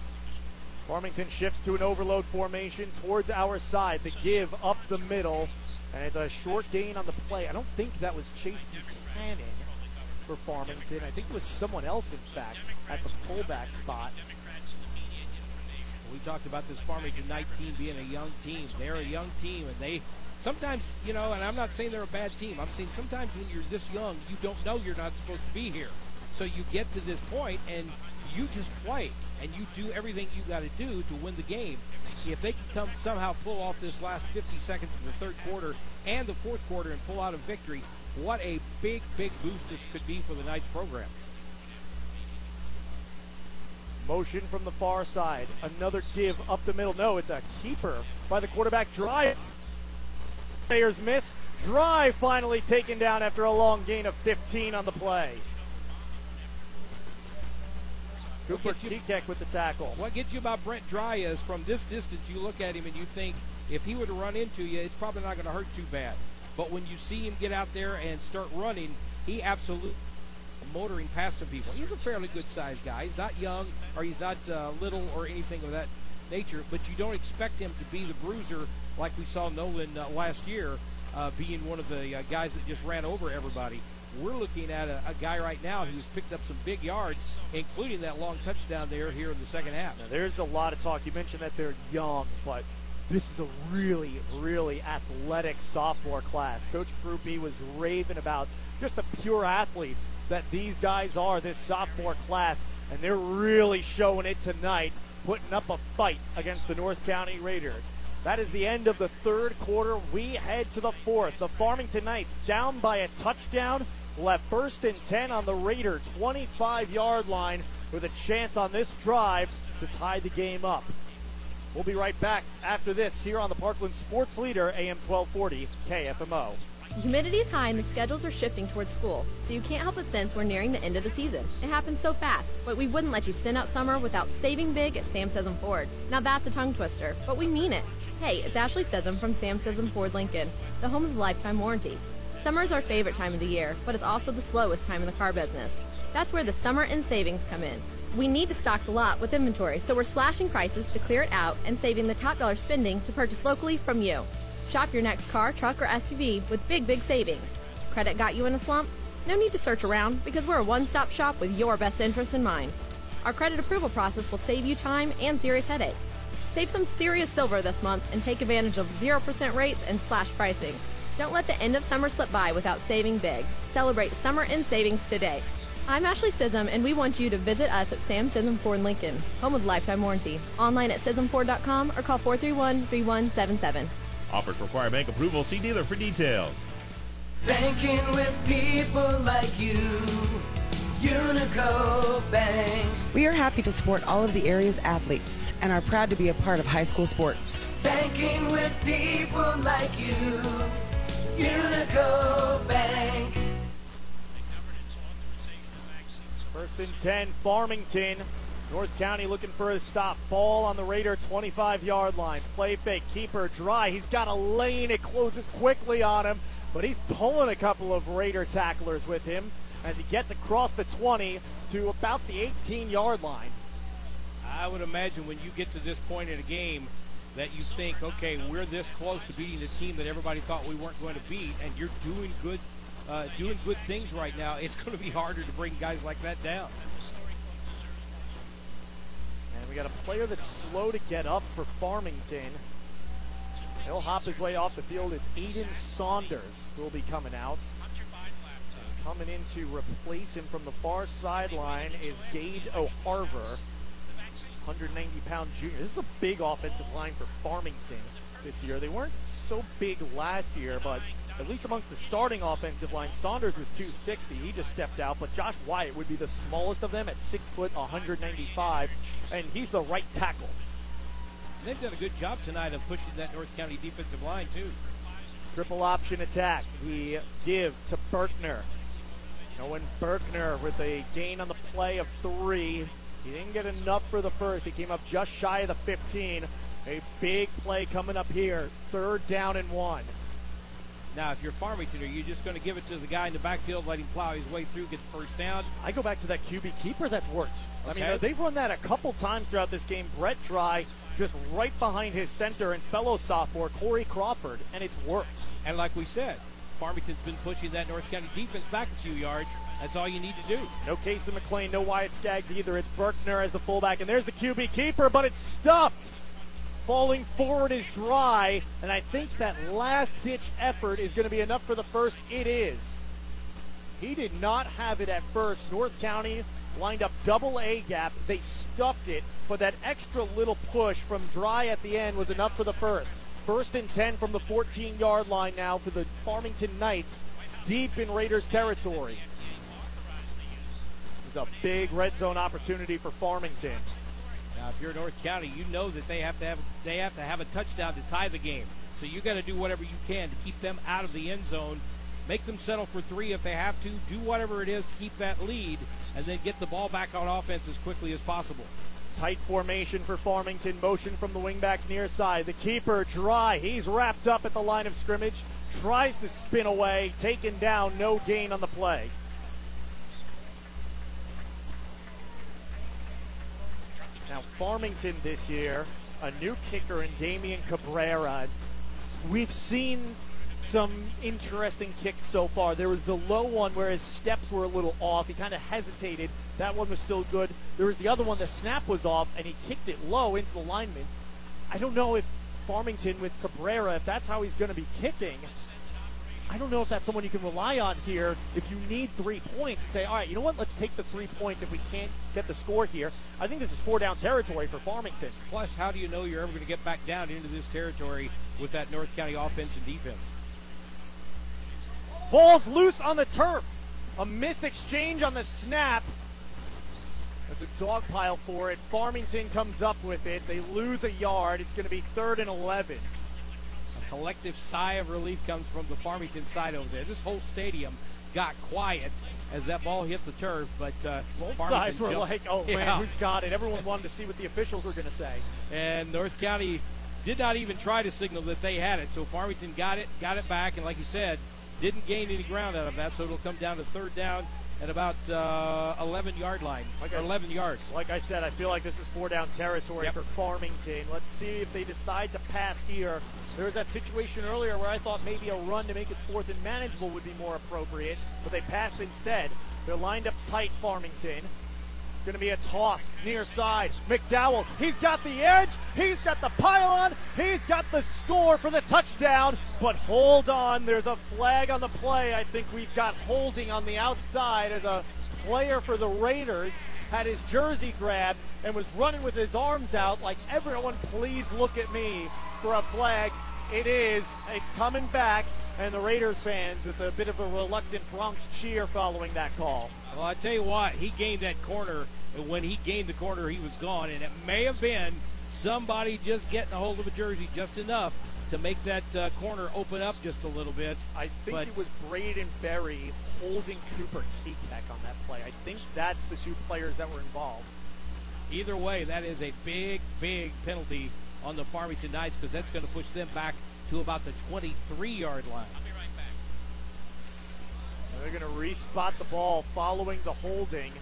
Farmington shifts to an overload formation towards our side. The give up the middle, and a short gain on the play. I don't think that was Chase Buchanan for Farmington. I think it was someone else, in fact, at the pullback spot. We talked about this Farmington Knight team being a young team. They're a young team, and they sometimes, you know, and I'm not saying they're a bad team. I'm saying sometimes when you're this young, you don't know you're not supposed to be here. So you get to this point and you just play and you do everything you got to do to win the game. If they can come somehow pull off this last 50 seconds of the third quarter and the fourth quarter and pull out a victory, what a big, big boost this could be for the Knights program. Motion from the far side. Another give up the middle. No, it's a keeper by the quarterback. Drive. Players miss. Drive finally taken down after a long gain of 15 on the play. Cooper Kekek with the tackle. What gets you about Brent Dry is from this distance, you look at him and you think if he were to run into you, it's probably not going to hurt too bad. But when you see him get out there and start running, he absolutely motoring past some people. He's a fairly good sized guy. He's not young or he's not uh, little or anything of that nature, but you don't expect him to be the bruiser like we saw Nolan uh, last year, uh, being one of the uh, guys that just ran over everybody. We're looking at a, a, guy right now who's picked up some big yards, including that long touchdown there here in the second half. Now, there's a lot of talk. You mentioned that they're young, but this is a really, really athletic sophomore class. Coach Krupe was raving about just the pure athletes that these guys are, this sophomore class, and they're really showing it tonight, putting up a fight against the North County Raiders. That is the end of the third quarter. We head to the fourth. The Farmington Knights down by a touchdown, left first and 10 on the Raider 25 yard line with a chance on this drive to tie the game up. We'll be right back after this here on the Parkland Sports Leader, AM 1240 KFMO. Humidity is high and the schedules are shifting towards school, so you can't help but sense we're nearing the end of the season. It happens so fast, but we wouldn't let you send out summer without saving big at Sam Scism Ford. Now that's a tongue twister, but we mean it. Hey, it's Ashley Scism from Sam Scism Ford Lincoln, the home of the lifetime warranty. Summer is our favorite time of the year, but it's also the slowest time in the car business. That's where the summer and savings come in. We need to stock the lot with inventory, so we're slashing prices to clear it out and saving the top dollar spending to purchase locally from you. Shop your next car, truck, or SUV with big, big savings. Credit got you in a slump? No need to search around because we're a one stop shop with your best interest in mind. Our credit approval process will save you time and serious headache. Save some serious silver this month and take advantage of 0% rates and slash pricing. Don't let the end of summer slip by without saving big. Celebrate summer and savings today. I'm Ashley Scism, and we want you to visit us at Sam Scism Ford Lincoln, home of lifetime warranty. Online at ScismFord.com or call 431-3177. Offers require bank approval. See dealer for details. Banking with people like you. Unico Bank. We are happy to support all of the area's athletes and are proud to be a part of high school sports. Banking with people like you. Unico Bank. First and 10, Farmington. North County looking for a stop. Ball on the Raider 25 yard line. Play fake. Keeper dry. He's got a lane. It closes quickly on him, but he's pulling a couple of Raider tacklers with him as he gets across the 20 to about the 18 yard line. I would imagine when you get to this point in a game that you think, okay, we're this close to beating the team that everybody thought we weren't going to beat, and you're doing good, uh, doing good things right now. It's going to be harder to bring guys like that down. And we got a player that's slow to get up for Farmington. He'll hop his way off the field. It's Aiden Saunders who will be coming out. Coming in to replace him from the far sideline is Gage O'Harver, 190 pound junior. This is a big offensive line for Farmington this year. They weren't so big last year, but at least amongst the starting offensive line. Saunders was 260. He just stepped out, but Josh Wyatt would be the smallest of them at six foot 195, and he's the right tackle. And they've done a good job tonight of pushing that North County defensive line too. Triple option attack. We give to Berkner. Owen Berkner with a gain on the play of three. He didn't get enough for the first. He came up just shy of the 15. A big play coming up here. Third down and one. Now, if you're Farmington, are you just going to give it to the guy in the backfield, let him plow his way through, get the first down? I go back to that QB keeper that's worked. I mean, they've run that a couple times throughout this game. Brett Dry just right behind his center and fellow sophomore Corey Crawford, and it's worked. And like we said, Farmington's been pushing that North County defense back a few yards. That's all you need to do. No Casey McLean, no Wyatt Skaggs either. It's Berkner as the fullback, and there's the QB keeper, but it's stuffed. Falling forward is dry, and I think that last ditch effort is going to be enough for the first. It is. He did not have it at first. North County lined up double A gap. They stuffed it, but that extra little push from dry at the end was enough for the first. First and 10 from the 14 yard line now for the Farmington Knights, deep in Raiders territory. A big red zone opportunity for Farmington. Now, if you're North County, you know that they have to have they have to have a touchdown to tie the game. So you got to do whatever you can to keep them out of the end zone. Make them settle for three if they have to. Do whatever it is to keep that lead, and then get the ball back on offense as quickly as possible. Tight formation for Farmington. Motion from the wingback near side. The keeper dry. He's wrapped up at the line of scrimmage. Tries to spin away. Taken down. No gain on the play. Now Farmington this year, a new kicker in Damian Cabrera. We've seen some interesting kicks so far. There was the low one where his steps were a little off. He kind of hesitated. That one was still good. There was the other one, the snap was off, and he kicked it low into the lineman. I don't know if Farmington with Cabrera, if that's how he's going to be kicking. I don't know if that's someone you can rely on here if you need three points and say, all right, you know what, let's take the three points if we can't get the score here. I think this is four down territory for Farmington. Plus, how do you know you're ever going to get back down into this territory with that North County offense and defense? Ball's loose on the turf. A missed exchange on the snap. There's a dog pile for it. Farmington comes up with it. They lose a yard. It's going to be third and 11. Collective sigh of relief comes from the Farmington side over there. This whole stadium got quiet as that ball hit the turf, but uh, Both Farmington sides were jumps- like, oh man, Yeah. who's got it? Everyone wanted to see what the officials were going to say. and North County did not even try to signal that they had it. So Farmington got it, got it back, and like you said, didn't gain any ground out of that. So it'll come down to third down at about uh, 11 yard line, Like or I- 11 yards. Like I said, I feel like this is four down territory Yep. for Farmington. Let's see if they decide to pass here. There was that situation earlier where I thought maybe a run to make it fourth and manageable would be more appropriate, but they passed instead. They're lined up tight, Farmington. Going to be a toss near side. McDowell, he's got the edge. He's got the pylon. He's got the score for the touchdown. But hold on, there's a flag on the play. I think we've got holding on the outside as a player for the Raiders had his jersey grabbed and was running with his arms out like everyone please look at me for a flag. It is. It's coming back. And the Raiders fans with a bit of a reluctant Bronx cheer following that call. Well, I tell you what, he gained that corner, and when he gained the corner, he was gone. And it may have been somebody just getting a hold of a jersey just enough to make that uh, corner open up just a little bit. I think But- it was Braden Berry holding Cooper Kapek on that play. I think that's the two players that were involved. Either way, that is a big, big penalty on the Farmington Knights because that's going to push them back to about the 23-yard line. And they're going to respot the ball following the holding.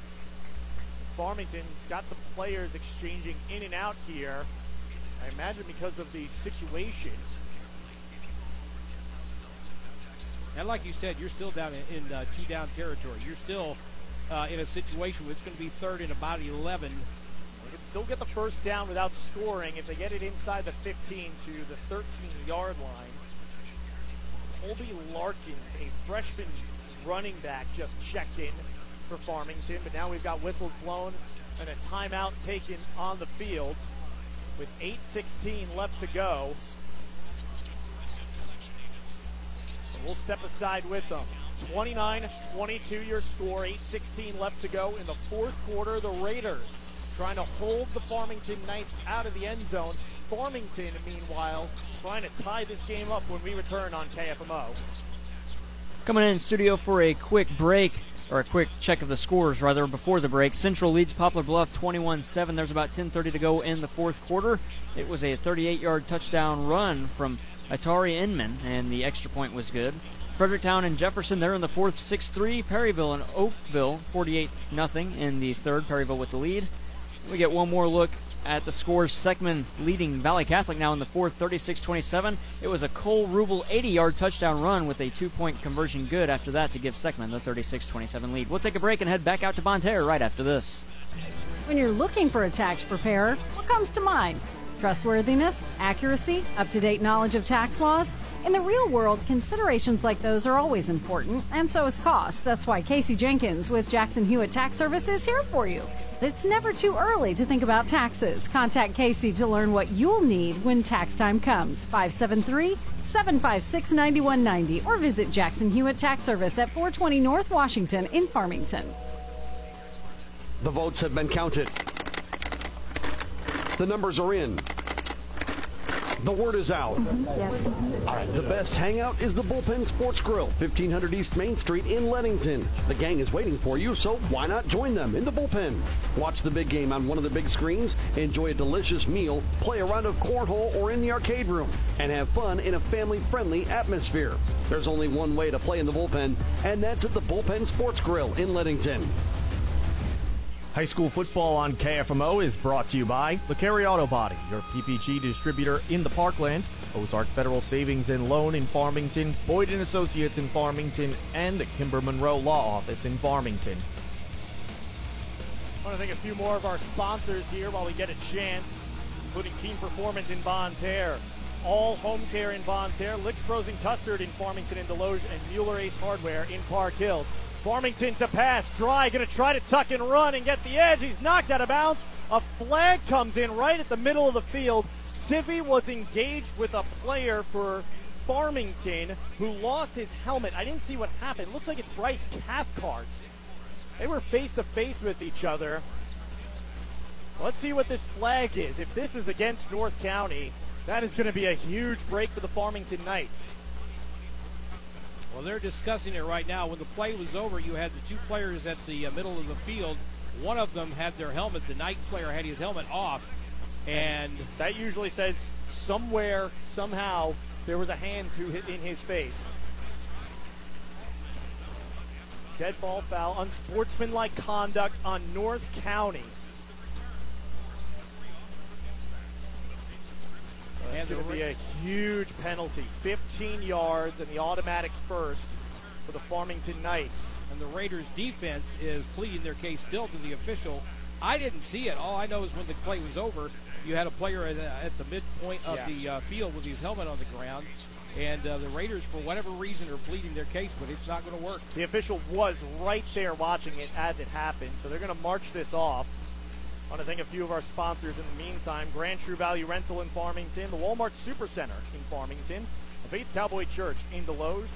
Farmington's got some players exchanging in and out here. I imagine because of the situation. And like you said, you're still down in, in uh, two down territory. You're still uh, in a situation where it's going to be third and about 11. They can still get the first down without scoring if they get it inside the 15 to the 13 yard line. Colby Larkins, a freshman running back, just checked in for Farmington, but now we've got whistles blown and a timeout taken on the field with 8.16 left to go. We'll step aside with them. 29-22 your score, 8-16 left to go in the fourth quarter. The Raiders trying to hold the Farmington Knights out of the end zone. Farmington, meanwhile, trying to tie this game up when we return on KFMO. Coming in studio for a quick break, or a quick check of the scores, rather, before the break. Central leads Poplar Bluff 21 7. There's about 10.30 to go in the fourth quarter. It was a 38 yard touchdown run from Atari Inman, and the extra point was good. Fredericktown and Jefferson, they're in the fourth, 6 3. Perryville and Oakville, 48 0 in the third. Perryville with the lead. We get one more look at the scores. Seckman leading Valle Catholic now in the fourth, 36-27. It was a Cole Rubel 80-yard touchdown run with a two-point conversion good after that to give Seckman the 36-27 lead. We'll take a break and head back out to Bonne Terre right after this. When you're looking for a tax preparer, what comes to mind? Trustworthiness, accuracy, up-to-date knowledge of tax laws? In the real world, considerations like those are always important, and so is cost. That's why Casey Jenkins with Jackson Hewitt Tax Service is here for you. It's never too early to think about taxes. Contact Casey to learn what you'll need when tax time comes. 573 756 9190 or visit Jackson Hewitt Tax Service at 420 North Washington in Farmington. The votes have been counted. The numbers are in. The word is out. Mm-hmm. Yes. All right, the best hangout is the Bullpen Sports Grill, 1500 East Main Street in Leadington. The gang is waiting for you, so why not join them in the bullpen? Watch the big game on one of the big screens, enjoy a delicious meal, play a round of cornhole or in the arcade room, and have fun in a family-friendly atmosphere. There's only one way to play in the bullpen, and that's at the Bullpen Sports Grill in Leadington. High school football on KFMO is brought to you by LeCarry Auto Body, your PPG distributor in the Parkland, Ozark Federal Savings and Loan in Farmington, Boyd and Associates in Farmington, and the Kimber Monroe Law Office in Farmington. I want to thank a few more of our sponsors here while we get a chance, including Keen Performance in Terre, All Home Care in Bonne Terre, Licks Frozen Custard in Farmington and Desloge, and Mueller Ace Hardware in Park Hills. Farmington to pass. Dry going to try to tuck and run and get the edge. He's knocked out of bounds. A flag comes in right at the middle of the field. Civi was engaged with a player for Farmington who lost his helmet. I didn't see what happened. It looks like it's Bryce Cathcart. They were face to face with each other. Let's see what this flag is. If this is against North County, that is going to be a huge break for the Farmington Knights. Well, they're discussing it right now. When the play was over, you had the two players at the uh, middle of the field. One of them had their helmet. The Knight player had his helmet off. And that usually says somewhere, somehow, there was a hand to hit in his face. Dead ball foul, unsportsmanlike conduct on North County. Going to be a huge penalty. 15 yards and the automatic first for the Farmington Knights. And the Raiders' defense is pleading their case still to the official. I didn't see it. All I know is when the play was over, you had a player at, uh, at the midpoint of Yeah. the uh, field with his helmet on the ground. And uh, the Raiders, for whatever reason, are pleading their case, but it's not going to work. The official was right there watching it as it happened, so they're going to march this off. I want to thank a few of our sponsors in the meantime. Grand True Value Rental in Farmington, the Walmart Supercenter in Farmington, the Faith Cowboy Church in Desloge,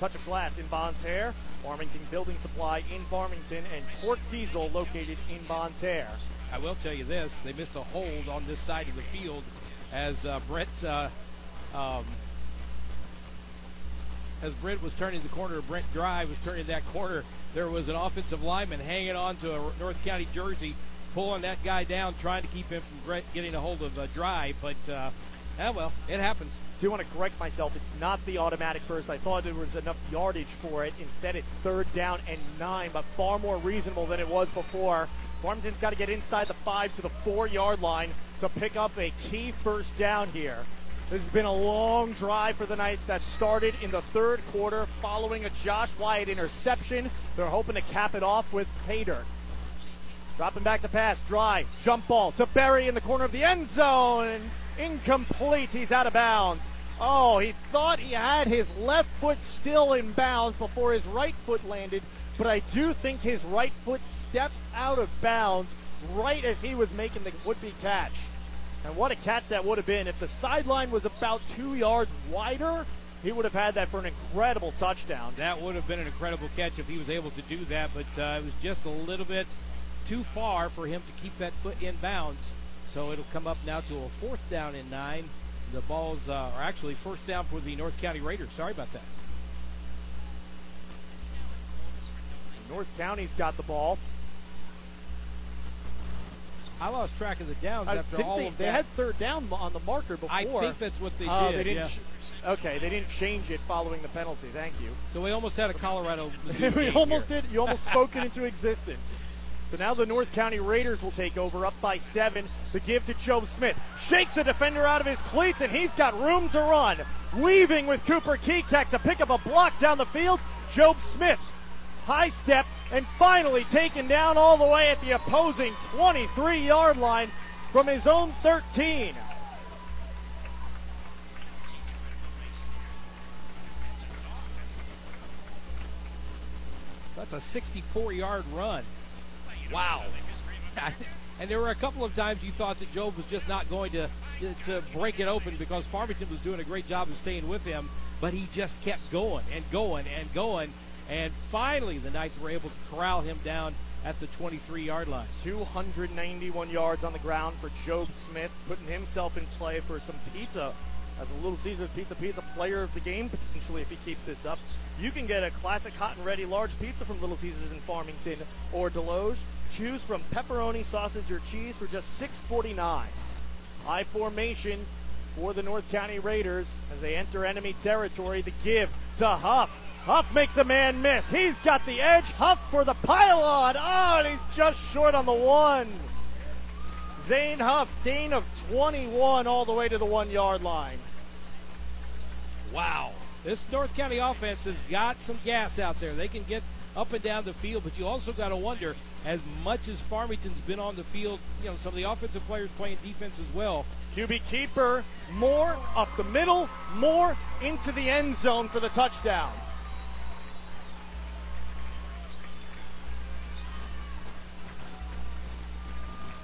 Touch of Glass in Bonne Terre, Farmington Building Supply in Farmington, and Torque Diesel located in Bonne Terre. I will tell you this: they missed a hold on this side of the field as uh, Brett, uh, um, as Brent was turning the corner. Brent Dry was turning that corner. There was an offensive lineman hanging on to a North County jersey, pulling that guy down, trying to keep him from getting a hold of uh, Dry. But uh, ah, well, it happens. do you want to correct myself. It's not the automatic first. I thought there was enough yardage for it. Instead, it's third down and nine, but far more reasonable than it was before. Farmington's got to get inside the five to the four yard line to pick up a key first down here. This has been a long drive for the Knights that started in the third quarter following a Josh Wyatt interception. They're hoping to cap it off with dirt. Dropping back the pass, dry, jump ball to Berry in the corner of the end zone, incomplete. He's out of bounds. Oh, he thought he had his left foot still in bounds before his right foot landed, but I do think his right foot stepped out of bounds right as he was making the would-be catch. And what a catch that would have been if the sideline was about two yards wider. he would have had that for an incredible touchdown. That would have been an incredible catch if he was able to do that, but uh, it was just a little bit too far for him to keep that foot in bounds. So it'll come up now to a fourth down and nine. The balls uh, are actually first down for the North County Raiders. Sorry about that. North County's got the ball. I lost track of the downs I after all they, of they had third down on the marker before. I think that's what they Oh, did, They didn't yeah. ch- okay, they didn't change it following the penalty. Thank you. So we almost had a Colorado. we almost did. You almost spoke it into existence. So now the North County Raiders will take over, up by seven. The give to Job Smith. Shakes a defender out of his cleats, and he's got room to run. Weaving with Cooper Kekek to pick up a block down the field. Job Smith, high step, and finally taken down all the way at the opposing 23 yard line from his own 13. That's a 64 yard run. Wow. and there were a couple of times you thought that Job was just not going to, to break it open because Farmington was doing a great job of staying with him, but he just kept going and going and going. And finally, the Knights were able to corral him down at the 23 yard line. 291 yards on the ground for Job Smith, putting himself in play for some pizza as a Little Caesars Pizza Pizza player of the game, potentially, if he keeps this up. You can get a classic hot and ready large pizza from Little Caesars in Farmington or Desloge. Choose from pepperoni, sausage, or cheese for just $6.49. I formation for the North County Raiders as they enter enemy territory. The give to Huff. Huff makes a man miss. He's got the edge. Huff for the pylon. Oh, and he's just short on the one. Zane Huff, gain of 21 all the way to the one yard line. Wow. This North County offense has got some gas out there. They can get up and down the field, but you also got to wonder, as much as Farmington's been on the field, you know, some of the offensive players playing defense as well. QB keeper, Moore up the middle, Moore into the end zone for the touchdown.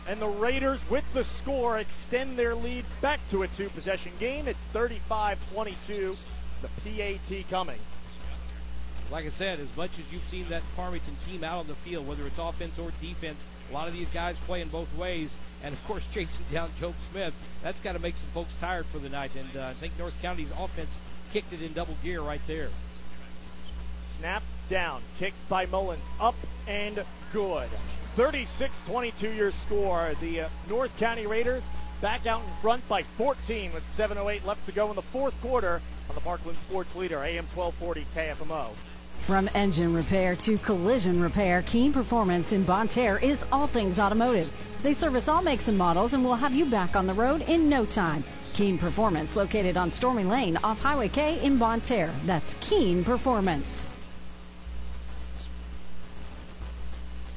And the Raiders, with the score, extend their lead back to a two possession game. It's 35 22. The PAT coming. Like I said, as much as you've seen that Farmington team out on the field, whether it's offense or defense, a lot of these guys playing both ways, and of course chasing down Job Smith, that's got to make some folks tired for the night. And uh, I think North County's offense kicked it in double gear right there. Snap down, kicked by Mullins, up and good. 36-22 your score. The uh, North County Raiders back out in front by 14 with 7.08 left to go in the fourth quarter on the Parkland Sports Leader, AM 1240 KFMO. From engine repair to collision repair, Keen Performance in Bonne Terre is all things automotive. They service all makes and models and will have you back on the road in no time. Keen Performance, located on Stormy Lane off Highway K in Bonne Terre. That's Keen Performance.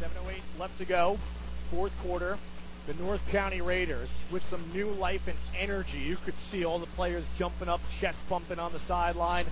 7.08 left to go, fourth quarter. The North County Raiders with some new life and energy. You could see all the players jumping up, chest pumping on the sideline.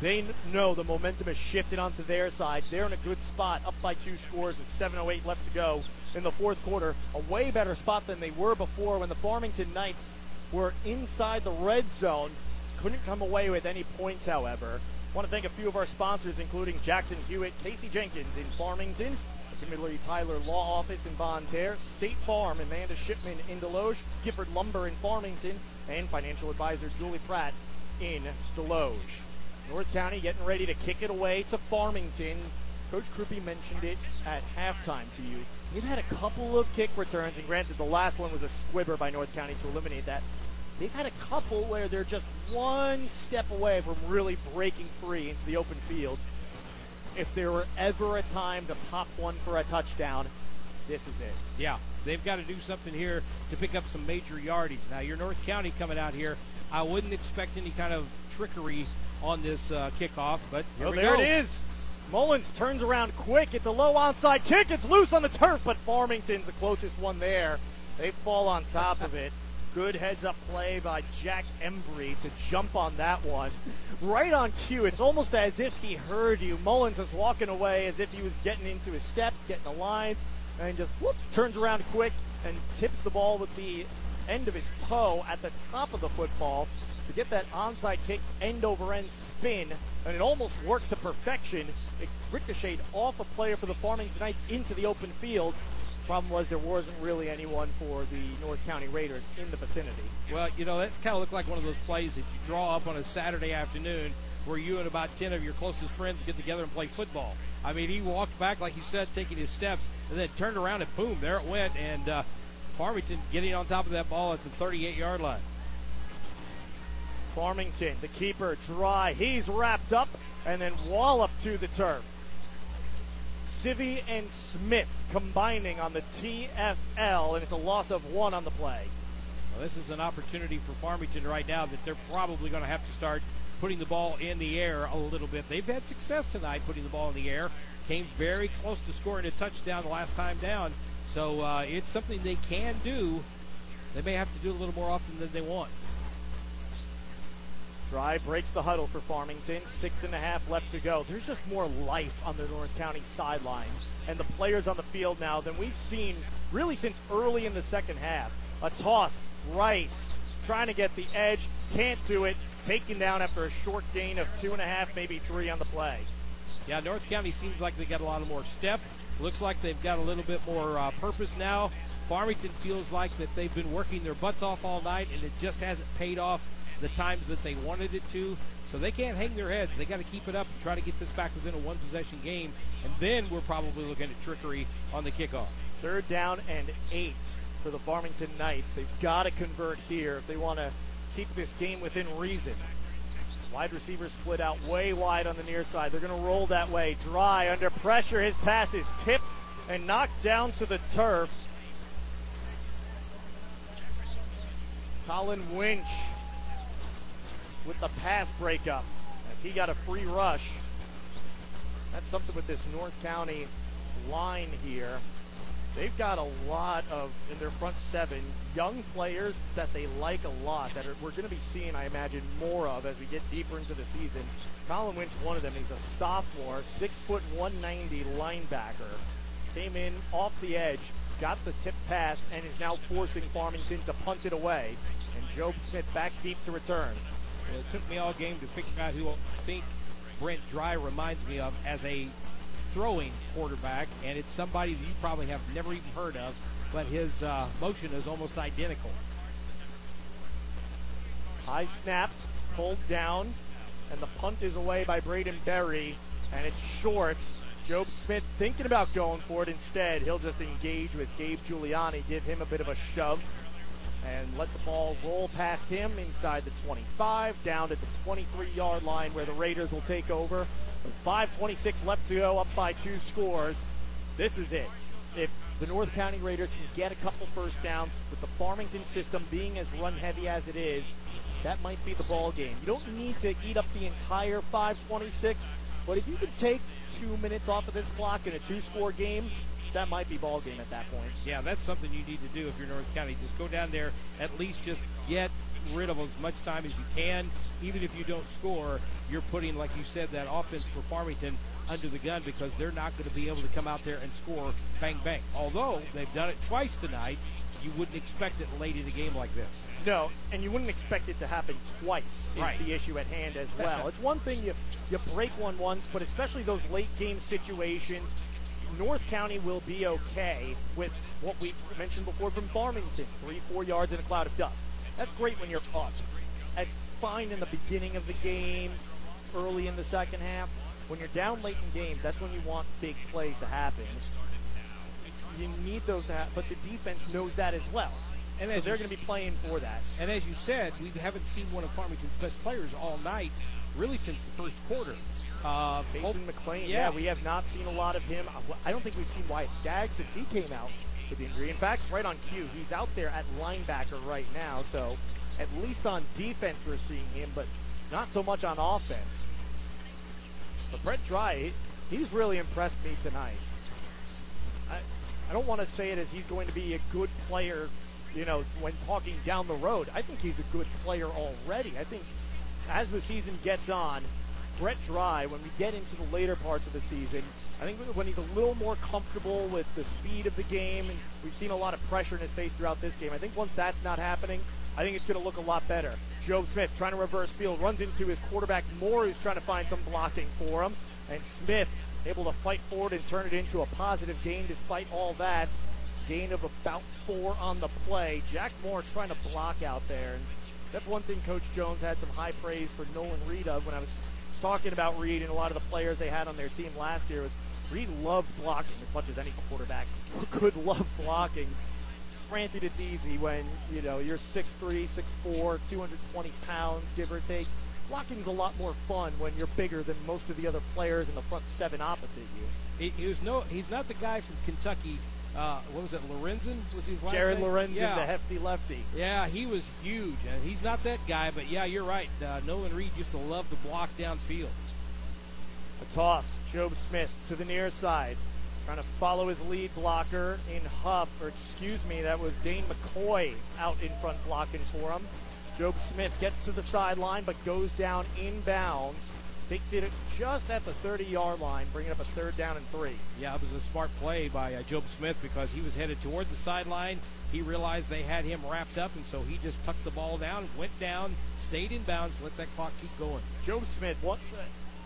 They know the momentum has shifted onto their side. They're in a good spot, up by two scores with 7.08 left to go in the fourth quarter. A way better spot than they were before when the Farmington Knights were inside the red zone. Couldn't come away with any points, however. want to thank a few of our sponsors, including Jackson Hewitt, Casey Jenkins in Farmington, Kimberly Tyler Law Office in Bonne Terre, State Farm, Amanda Shipman in Desloge, Gifford Lumber in Farmington, and financial advisor Julie Pratt in Desloge. North County getting ready to kick it away to Farmington. Coach Kruppe mentioned it at halftime to you. They've had a couple of kick returns, and granted, the last one was a squibber by North County to eliminate that. They've had a couple where they're just one step away from really breaking free into the open field. If there were ever a time to pop one for a touchdown, this is it. Yeah, they've got to do something here to pick up some major yardage. Now, your North County coming out here, I wouldn't expect any kind of trickery on this uh, kickoff, but here oh, there go. it is. Mullins turns around quick. It's a low onside kick. It's loose on the turf, but Farmington's the closest one there. They fall on top of it. Good heads up play by Jack Embry to jump on that one. Right on cue. It's almost as if he heard you. Mullins is walking away as if he was getting into his steps, getting the lines, and just whoop, turns around quick and tips the ball with the end of his toe at the top of the football to get that onside kick end over end spin, and it almost worked to perfection. It ricocheted off a player for the Farmington Knights into the open field. Problem was there wasn't really anyone for the North County Raiders in the vicinity. Well, you know, that kind of looked like one of those plays that you draw up on a Saturday afternoon where you and about 10 of your closest friends get together and play football. I mean, he walked back, like you said, taking his steps, and then turned around and boom, there it went. And uh, Farmington getting on top of that ball at the 38 yard line. Farmington, the keeper, dry. He's wrapped up and then wallop to the turf. Civi and Smith combining on the TFL, and it's a loss of one on the play. Well, this is an opportunity for Farmington right now that they're probably going to have to start putting the ball in the air a little bit. They've had success tonight putting the ball in the air. Came very close to scoring a touchdown the last time down. So uh, it's something they can do. They may have to do a little more often than they want. Dry breaks the huddle for Farmington. Six and a half left to go. There's just more life on the North County sidelines and the players on the field now than we've seen really since early in the second half. A toss, Rice trying to get the edge, can't do it. Taken down after a short gain of two and a half, maybe three on the play. Yeah, North County seems like they got a lot more step. Looks like they've got a little bit more uh, purpose now. Farmington feels like that they've been working their butts off all night, and it just hasn't paid off the times that they wanted it to. So they can't hang their heads. They got to keep it up and try to get this back within a one possession game. And then we're probably looking at trickery on the kickoff. Third down and eight for the Farmington Knights. They've got to convert here if they want to keep this game within reason. Wide receivers split out way wide on the near side. They're going to roll that way. Dry under pressure. His pass is tipped and knocked down to the turf. Colin Winch with the pass breakup as he got a free rush. That's something with this North County line here. They've got a lot of, in their front seven, young players that they like a lot that are, we're going to be seeing, I imagine, more of as we get deeper into the season. Colin Winch, one of them, he's a sophomore, six foot 190 linebacker. Came in off the edge, got the tip pass, and is now forcing Farmington to punt it away. And Job Smith back deep to return. It took me all game to figure out who I think Brent Dry reminds me of as a throwing quarterback, and it's somebody that you probably have never even heard of, but his uh, motion is almost identical. High snap, pulled down, and the punt is away by Braden Berry, and it's short. Job Smith thinking about going for it instead. He'll just engage with Gabe Giuliani, give him a bit of a shove, and let the ball roll past him inside the 25, down to the 23 yard line where the Raiders will take over. With 5.26 left to go, up by two scores. This is it. If the North County Raiders can get a couple first downs with the Farmington system being as run heavy as it is, that might be the ball game. You don't need to eat up the entire 526, but if you can take two minutes off of this clock in a two-score game, that might be ball game at that point. Yeah, that's something you need to do if you're North County. Just go down there, at least just get rid of as much time as you can. Even if you don't score, you're putting, like you said, that offense for Farmington under the gun because they're not going to be able to come out there and score bang bang. Although they've done it twice tonight, you wouldn't expect it late in a game like this. No, and you wouldn't expect it to happen twice. Is Right. the issue at hand as well. It's one thing you you break one once, but especially those late game situations, North County will be okay with what we mentioned before from Farmington, three four yards in a cloud of dust. That's great when you're up. That's fine in the beginning of the game, early in the second half. When you're down late in games, that's when you want big plays to happen. You need those to happen, but the defense knows that as well. And so as they're going to be playing for that. And as you said, we haven't seen one of Farmington's best players all night, really since the first quarter. Uh, Mason McLean, yeah. we have not seen a lot of him. I don't think we've seen Wyatt Skaggs since he came out with the injury. In fact, right on cue, he's out there at linebacker right now. So at least on defense we're seeing him, but not so much on offense. But Brent Dry, he's really impressed me tonight. I, I don't want to say it as he's going to be a good player, you know, when talking down the road. I think he's a good player already. I think as the season gets on, Brent Dry, when we get into the later parts of the season, I think when he's a little more comfortable with the speed of the game, and we've seen a lot of pressure in his face throughout this game. I think once that's not happening, I think it's going to look a lot better. Job Smith trying to reverse field, runs into his quarterback Moore, who's trying to find some blocking for him. And Smith able to fight forward and turn it into a positive gain despite all that. Gain of about four on the play. Jack Moore trying to block out there. And that's one thing Coach Jones had some high praise for Nolan Reed of when I was talking about Reed and a lot of the players they had on their team last year was Reed loved blocking as much as any quarterback could love blocking. Granted, it's easy when you know you're 6'3", 6'4", 220 pounds, give or take. Blocking's a lot more fun when you're bigger than most of the other players in the front seven opposite you. He, he no, he's not the guy from Kentucky. Uh, what was it, Lorenzen? Was his last Jared name? Lorenzen, yeah. the hefty lefty. Yeah, he was huge, and he's not that guy. But yeah, you're right. Uh, Nolan Reed used to love to block downfield. A toss. Job Smith to the near side. Trying to follow his lead blocker in Huff, or excuse me, that was Dane McCoy out in front blocking for him. Job Smith gets to the sideline but goes down inbounds. Takes it just at the 30 yard line, bringing up a third down and three. Yeah, it was a smart play by uh, Job Smith because he was headed toward the sideline. He realized they had him wrapped up, and so he just tucked the ball down, went down, stayed in bounds, let that clock keep going. Job Smith, what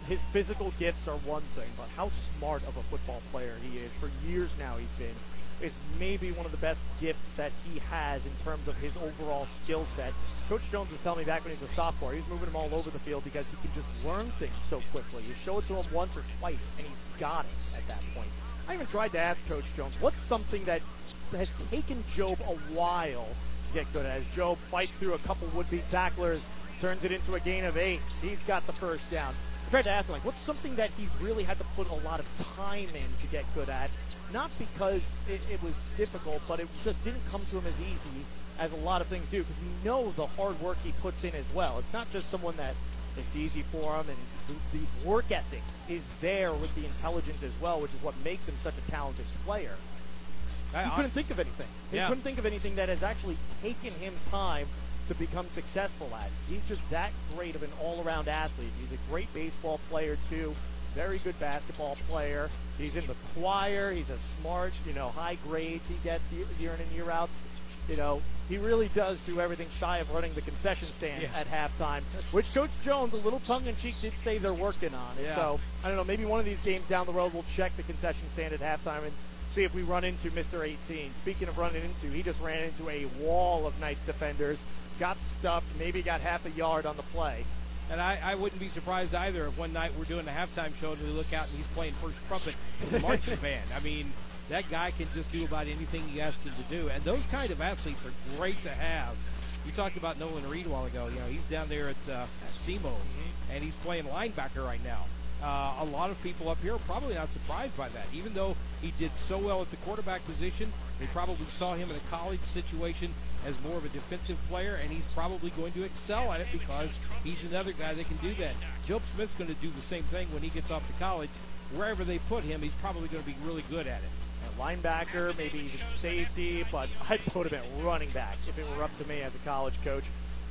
his physical gifts are one thing, but how smart of a football player he is. For years now, he's been. It's maybe one of the best gifts that he has in terms of his overall skill set. Coach Jones was telling me back when he was a sophomore, he was moving him all over the field because he can just learn things so quickly. You show it to him once or twice, and he's got it at that point. I even tried to ask Coach Jones, what's something that has taken Job a while to get good at? As Job fights through a couple would-be tacklers, turns it into a gain of eight. He's got the first down. I tried to ask him, like, what's something that he really had to put a lot of time in to get good at? Not because it, it was difficult, but it just didn't come to him as easy as a lot of things do, because we know the hard work he puts in as well. It's not just someone that it's easy for him, and the, the work ethic is there with the intelligence as well, which is what makes him such a talented player. He couldn't think of anything. He Yeah. couldn't think of anything that has actually taken him time to become successful at. He's just that great of an all-around athlete. He's a great baseball player too, very good basketball player. He's in the choir. He's a smart, you know, high grades he gets year, year in and year out. You know, he really does do everything shy of running the concession stand Yeah. at halftime, which Coach Jones, a little tongue-in-cheek, did say they're working on. Yeah. So I don't know. Maybe one of these games down the road, we'll check the concession stand at halftime and see if we run into Mr. 18. Speaking of running into, he just ran into a wall of Knights defenders, got stuffed, maybe got half a yard on the play. And I, I wouldn't be surprised either if one night we're doing a halftime show and we look out and he's playing first trumpet in the marching band. I mean, that guy can just do about anything you ask him to do. And those kind of athletes are great to have. You talked about Nolan Reed a while ago. You know, he's down there at, uh, at SEMO, and he's playing linebacker right now. Uh, a lot of people up here are probably not surprised by that, even though he did so well at the quarterback position. They probably saw him in a college situation as more of a defensive player, and he's probably going to excel at it because he's another guy that can do that. Job Smith's going to do the same thing when he gets off to college. Wherever they put him, he's probably going to be really good at it. A linebacker, maybe even safety, but I'd put him at running back if it were up to me as a college coach.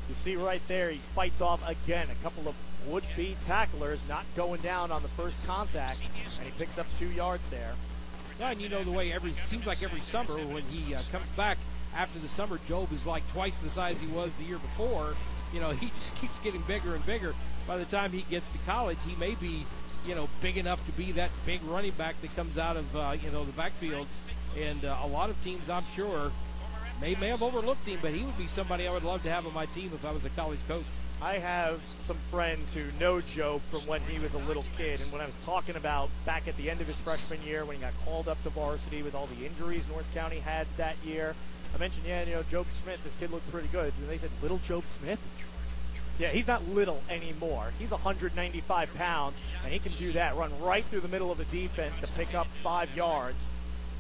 You see right there, he fights off again a couple of would-be tacklers not going down on the first contact, and he picks up two yards there. Yeah, and you know the way every seems like every summer when he uh, comes back after the summer, Job is like twice the size he was the year before. You know, he just keeps getting bigger and bigger. By the time he gets to college, he may be, you know, big enough to be that big running back that comes out of uh, you know the backfield. And uh, a lot of teams, I'm sure, may may have overlooked him, but he would be somebody I would love to have on my team if I was a college coach. I have some friends who know Job from when he was a little kid, and when I was talking about back at the end of his freshman year when he got called up to varsity with all the injuries North County had that year, I mentioned, yeah, you know, Job Smith, this kid looked pretty good. And they said, little Job Smith? Yeah, he's not little anymore. He's 195 pounds, and he can do that, run right through the middle of the defense to pick up five yards.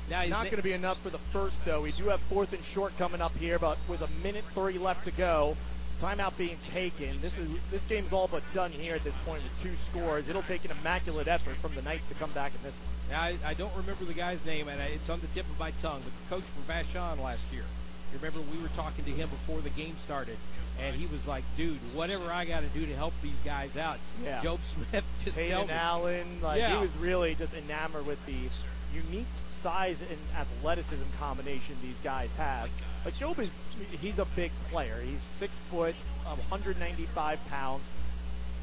Now, not going to be enough for the first, though. We do have fourth and short coming up here, but with a minute three left to go, timeout being taken. This is this game's all but done here at this point with two scores. It'll take an immaculate effort from the Knights to come back in this one. Now, I, I don't remember the guy's name, and I, it's on the tip of my tongue, but the coach for Vashon last year. You remember we were talking to him before the game started, and he was like, dude, whatever I got to do to help these guys out. Yeah. Job Smith just tell Hayden me. Allen, like Yeah. he was really just enamored with the unique size and athleticism combination these guys have. But Job is he's a big player. He's six foot, um, 195 pounds.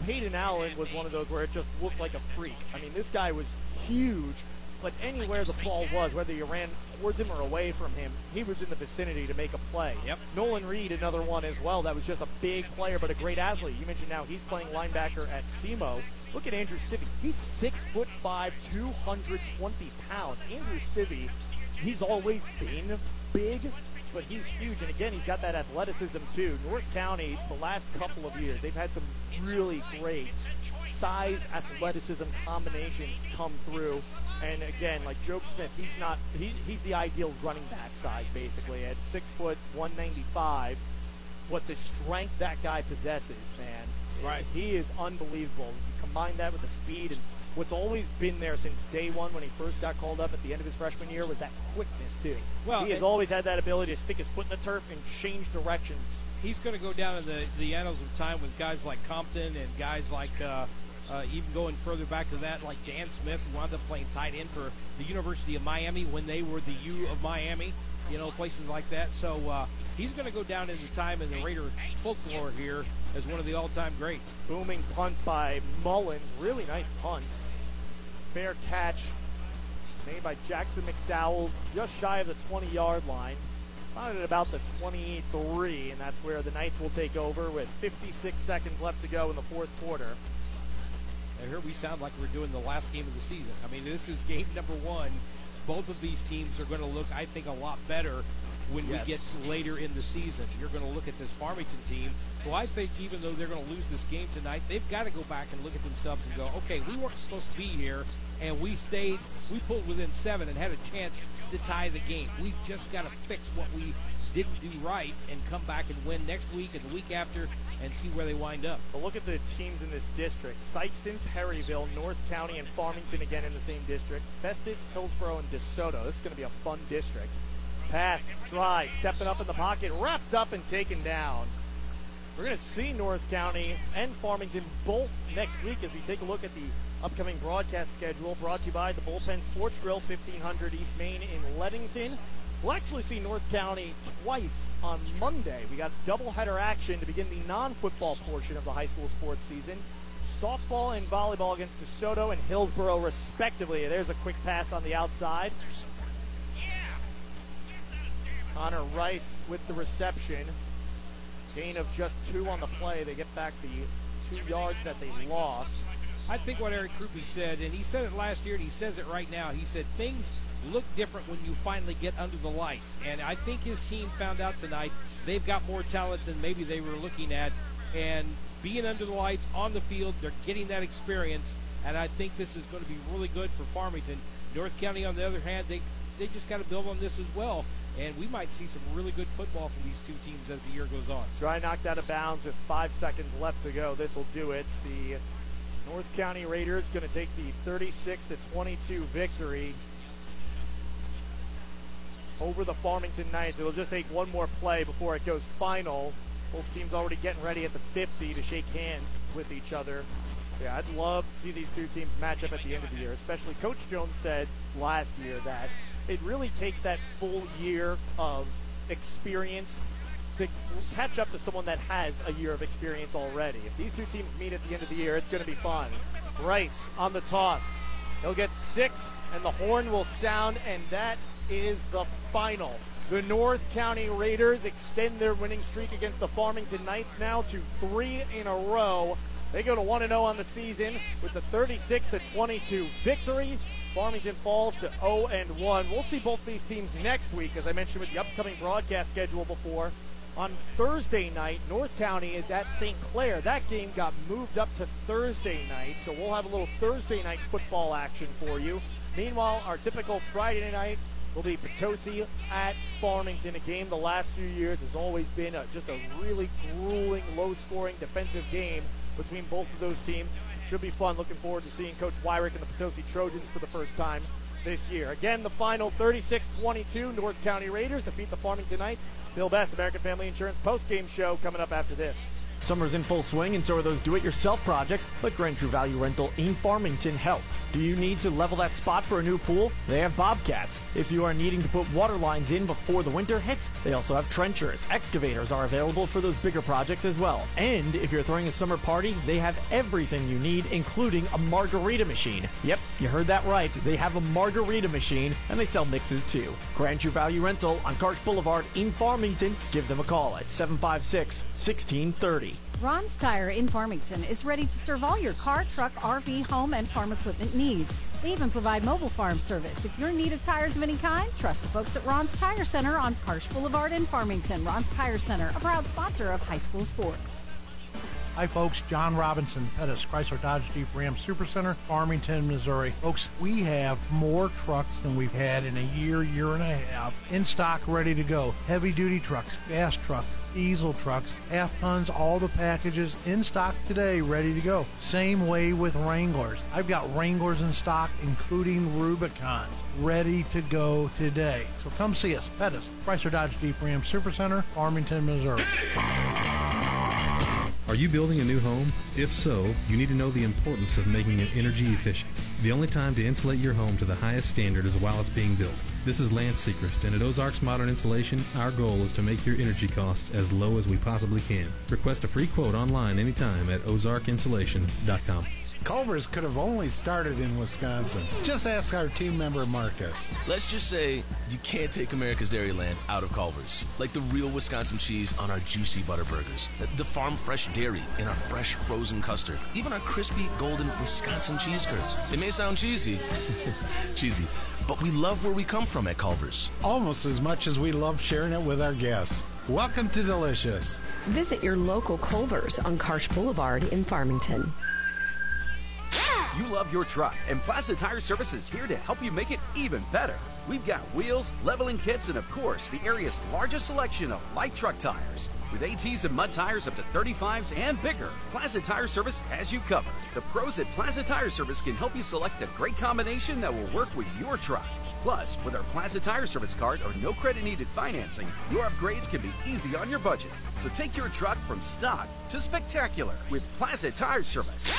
Peyton Allen was one of those where it just looked like a freak. I mean, this guy was huge, but anywhere the ball was, whether you ran towards him or away from him, he was in the vicinity to make a play. Yep. Nolan Reed, another one as well. That was just a big player, but a great athlete. You mentioned now he's playing linebacker at SEMO. Look at Andrew Sivvy. He's six foot five, 220 pounds. Andrew Sivvy, he's always been big, but he's huge. And again, he's got that athleticism too. North County, the last couple of years, they've had some really great size athleticism combinations come through. And again, like Job Smith, he's not he, he's the ideal running back size basically at six foot one ninety five. What the strength that guy possesses, man. Right. He is unbelievable. You combine that with the speed and what's always been there since day one when he first got called up at the end of his freshman year was that quickness too. Well, he has always had that ability to stick his foot in the turf and change directions. he's going to go down in the, the annals of time with guys like Compton and guys like uh, uh, even going further back to that, like Dan Smith, who wound up playing tight end for the University of Miami when they were the U of Miami, you know, places like that. So uh, he's going to go down in the time in the Raider folklore here as one of the all-time greats. Booming punt by Mullen. Really nice punt. Fair catch made by Jackson McDowell just shy of the 20 yard line. Found it at about the 23, and that's where the Knights will take over with 56 seconds left to go in the fourth quarter. I hear we sound like we're doing the last game of the season. I mean, this is game number one. Both of these teams are going to look, I think, a lot better when Yes. we get later in the season. You're going to look at this Farmington team, who I think, even though they're going to lose this game tonight, they've got to go back and look at themselves and go, okay, we weren't supposed to be here, and we stayed, we pulled within seven and had a chance to tie the game. We've just got to fix what we didn't do right and come back and win next week and the week after and see where they wind up. But look at the teams in this district. Sikeston, Perryville, North County, and Farmington again in the same district. Festus, Hillsboro, and DeSoto. This is going to be a fun district. Pass, try, stepping up in the pocket, wrapped up and taken down. We're going to see North County and Farmington both next week as we take a look at the upcoming broadcast schedule brought to you by the Bullpen Sports Grill, 1500 East Main in Leadington. We'll actually see North County twice on Monday. We got doubleheader action to begin the non-football portion of the high school sports season. Softball and volleyball against DeSoto and Hillsboro, respectively. There's a quick pass on the outside. Connor Rice with the reception. Gain of just two on the play. They get back the two yards that they lost. I think what Eric Krupe said, and he said it last year, and he says it right now. He said things look different when you finally get under the lights, and I think his team found out tonight they've got more talent than maybe they were looking at, and being under the lights on the field, they're getting that experience, and I think this is going to be really good for Farmington. North County, on the other hand, they they just got to build on this as well, and we might see some really good football from these two teams as the year goes on. Try knocked out of bounds with five seconds left to go. This will do it. The North County Raiders going to take the 36 to 22 victory over the Farmington Knights. It'll just take one more play before it goes final. Both teams already getting ready at the 50 to shake hands with each other. Yeah, I'd love to see these two teams match up at the end of the year. Especially Coach Jones said last year that it really takes that full year of experience to catch up to someone that has a year of experience already. If these two teams meet at the end of the year, it's going to be fun. Rice on the toss. He'll get six, and the horn will sound, and that is the final. The North County Raiders extend their winning streak against the Farmington Knights now to three in a row. They go to 1 0 on the season with the 36 22 victory. Farmington falls to 0 and 1. We'll see both these teams next week, as I mentioned with the upcoming broadcast schedule before. On Thursday night, North County is at St. Clair. That game got moved up to Thursday night, so we'll have a little Thursday night football action for you. Meanwhile, our typical Friday night will be Potosi at Farmington. A game the last few years has always been a, just a really grueling, low-scoring defensive game between both of those teams. Should be fun. Looking forward to seeing Coach Wyrick and the Potosi Trojans for the first time this year. Again, the final 36-22. North County Raiders defeat the Farmington Knights. Bill Best, American Family Insurance post-game show coming up after this. Summer's in full swing, and so are those do-it-yourself projects like Grand True Value Rental in Farmington help. Do you need to level that spot for a new pool? They have Bobcats. If you are needing to put water lines in before the winter hits, they also have trenchers. Excavators are available for those bigger projects as well. And if you're throwing a summer party, they have everything you need, including a margarita machine. Yep, you heard that right. They have a margarita machine, and they sell mixes too. Grand True Value Rental on Karsch Boulevard in Farmington. Give them a call at 756 1630. Ron's Tire in Farmington is ready to serve all your car, truck, RV, home, and farm equipment needs. They even provide mobile farm service. If you're in need of tires of any kind, trust the folks at Ron's Tire Center on Karsch Boulevard in Farmington. Ron's Tire Center, a proud sponsor of high school sports. Hi, folks. John Robinson, Pettis, Chrysler Dodge Jeep Ram Supercenter, Farmington, Missouri. Folks, we have more trucks than we've had in a year, year and a half in stock, ready to go. Heavy duty trucks, gas trucks, diesel trucks, half tons, all the packages in stock today, ready to go. Same way with Wranglers. I've got Wranglers in stock, including Rubicons, ready to go today. So come see us, Pettis, Chrysler Dodge Jeep Ram Supercenter, Farmington, Missouri. Are you building a new home? If so, you need to know the importance of making it energy efficient. The only time to insulate your home to the highest standard is while it's being built. This is Lance Sechrist, and at Ozarks Modern Insulation, our goal is to make your energy costs as low as we possibly can. Request a free quote online anytime at ozarkinsulation.com. Culver's could have only started in Wisconsin. Just ask our team member Marcus. Let's just say you can't take America's Dairyland out of Culver's. Like the real Wisconsin cheese on our juicy butter burgers, the farm fresh dairy in our fresh frozen custard, even our crispy golden Wisconsin cheese curds. It may sound cheesy, cheesy, but we love where we come from at Culver's. Almost as much as we love sharing it with our guests. Welcome to Delicious. Visit your local Culver's on Karsch Boulevard in Farmington. You love your truck, and Plaza Tire Service is here to help you make it even better. We've got wheels, leveling kits, and of course, the area's largest selection of light truck tires. With ATs and mud tires up to 35s and bigger, Plaza Tire Service has you covered. The pros at Plaza Tire Service can help you select a great combination that will work with your truck. Plus, with our Plaza Tire Service card or no credit needed financing, your upgrades can be easy on your budget. So take your truck from stock to spectacular with Plaza Tire Service.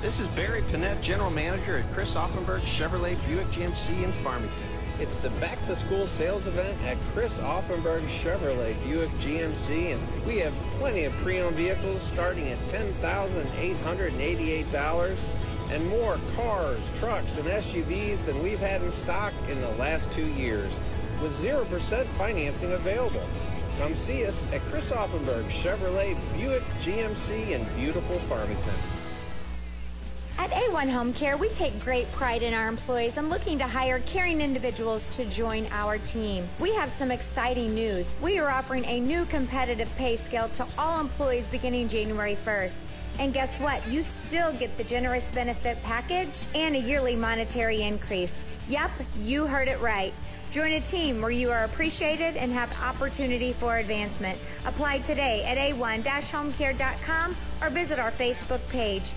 This is Barry Panett, General Manager at Chris Auffenberg Chevrolet Buick GMC in Farmington. It's the back to school sales event at Chris Auffenberg Chevrolet Buick GMC, and we have plenty of pre owned vehicles starting at $10,888 and more cars, trucks, and SUVs than we've had in stock in the last two years, with 0% financing available. Come see us at Chris Auffenberg Chevrolet Buick GMC in beautiful Farmington. At A1 Home Care, we take great pride in our employees and looking to hire caring individuals to join our team. We have some exciting news. We are offering a new competitive pay scale to all employees beginning January 1st. And guess what? You still get the generous benefit package and a yearly monetary increase. Yep, you heard it right. Join a team where you are appreciated and have opportunity for advancement. Apply today at a1-homecare.com or visit our Facebook page.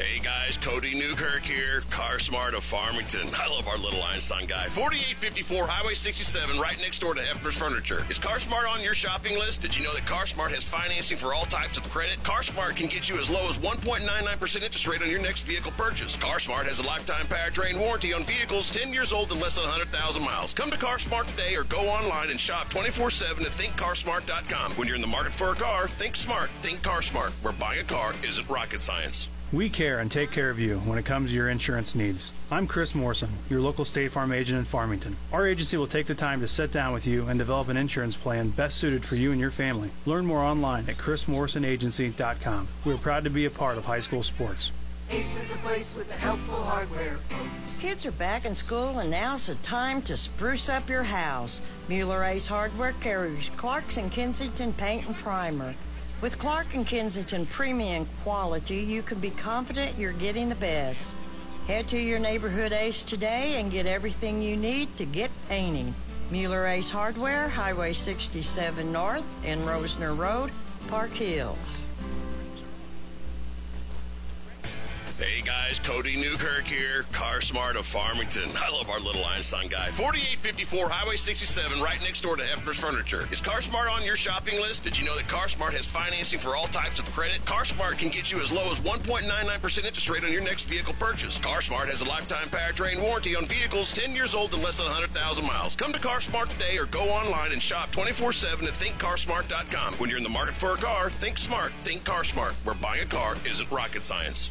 Hey guys, Cody Newkirk here, Car Smart of Farmington. I love our little Einstein guy. 4854 Highway 67, right next door to Hefner's Furniture. Is Car Smart on your shopping list? Did you know that Car Smart has financing for all types of credit? Car Smart can get you as low as 1.99% interest rate on your next vehicle purchase. Car Smart has a lifetime powertrain warranty on vehicles 10 years old and less than 100,000 miles. Come to Car Smart today or go online and shop 24-7 at thinkcarsmart.com. When you're in the market for a car, think smart. Think Car Smart, where buying a car isn't rocket science. We care and take care of you when it comes to your insurance needs. I'm Chris Morrison, your local State Farm agent in Farmington. Our agency will take the time to sit down with you and develop an insurance plan best suited for you and your family. Learn more online at chrismorrisonagency.com. We're proud to be a part of high school sports. Ace is the place with the helpful hardware, folks. Kids are back in school, and now's the time to spruce up your house. Mueller Ace Hardware carries Clark's and Kensington Paint and Primer. With Clark and Kensington premium quality, you can be confident you're getting the best. Head to your neighborhood Ace today and get everything you need to get painting. Mueller Ace Hardware, Highway 67 North and Rosner Road, Park Hills. Hey guys, Cody Newkirk here, Car Smart of Farmington. I love our little Einstein guy. 4854 Highway 67, right next door to Hefner's Furniture. Is Car Smart on your shopping list? Did you know that Car Smart has financing for all types of credit? Car Smart can get you as low as 1.99% interest rate on your next vehicle purchase. Car Smart has a lifetime powertrain warranty on vehicles 10 years old and less than 100,000 miles. Come to Car Smart today or go online and shop 24-7 at thinkcarsmart.com. When you're in the market for a car, think smart. Think Car Smart, where buying a car isn't rocket science.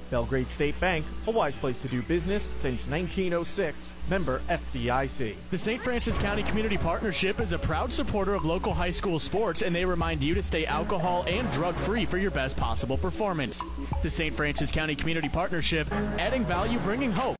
Belgrade State Bank, a wise place to do business since 1906. Member FDIC. The St. Francis County Community Partnership is a proud supporter of local high school sports, and they remind you to stay alcohol and drug free for your best possible performance. The St. Francis County Community Partnership, adding value, bringing hope.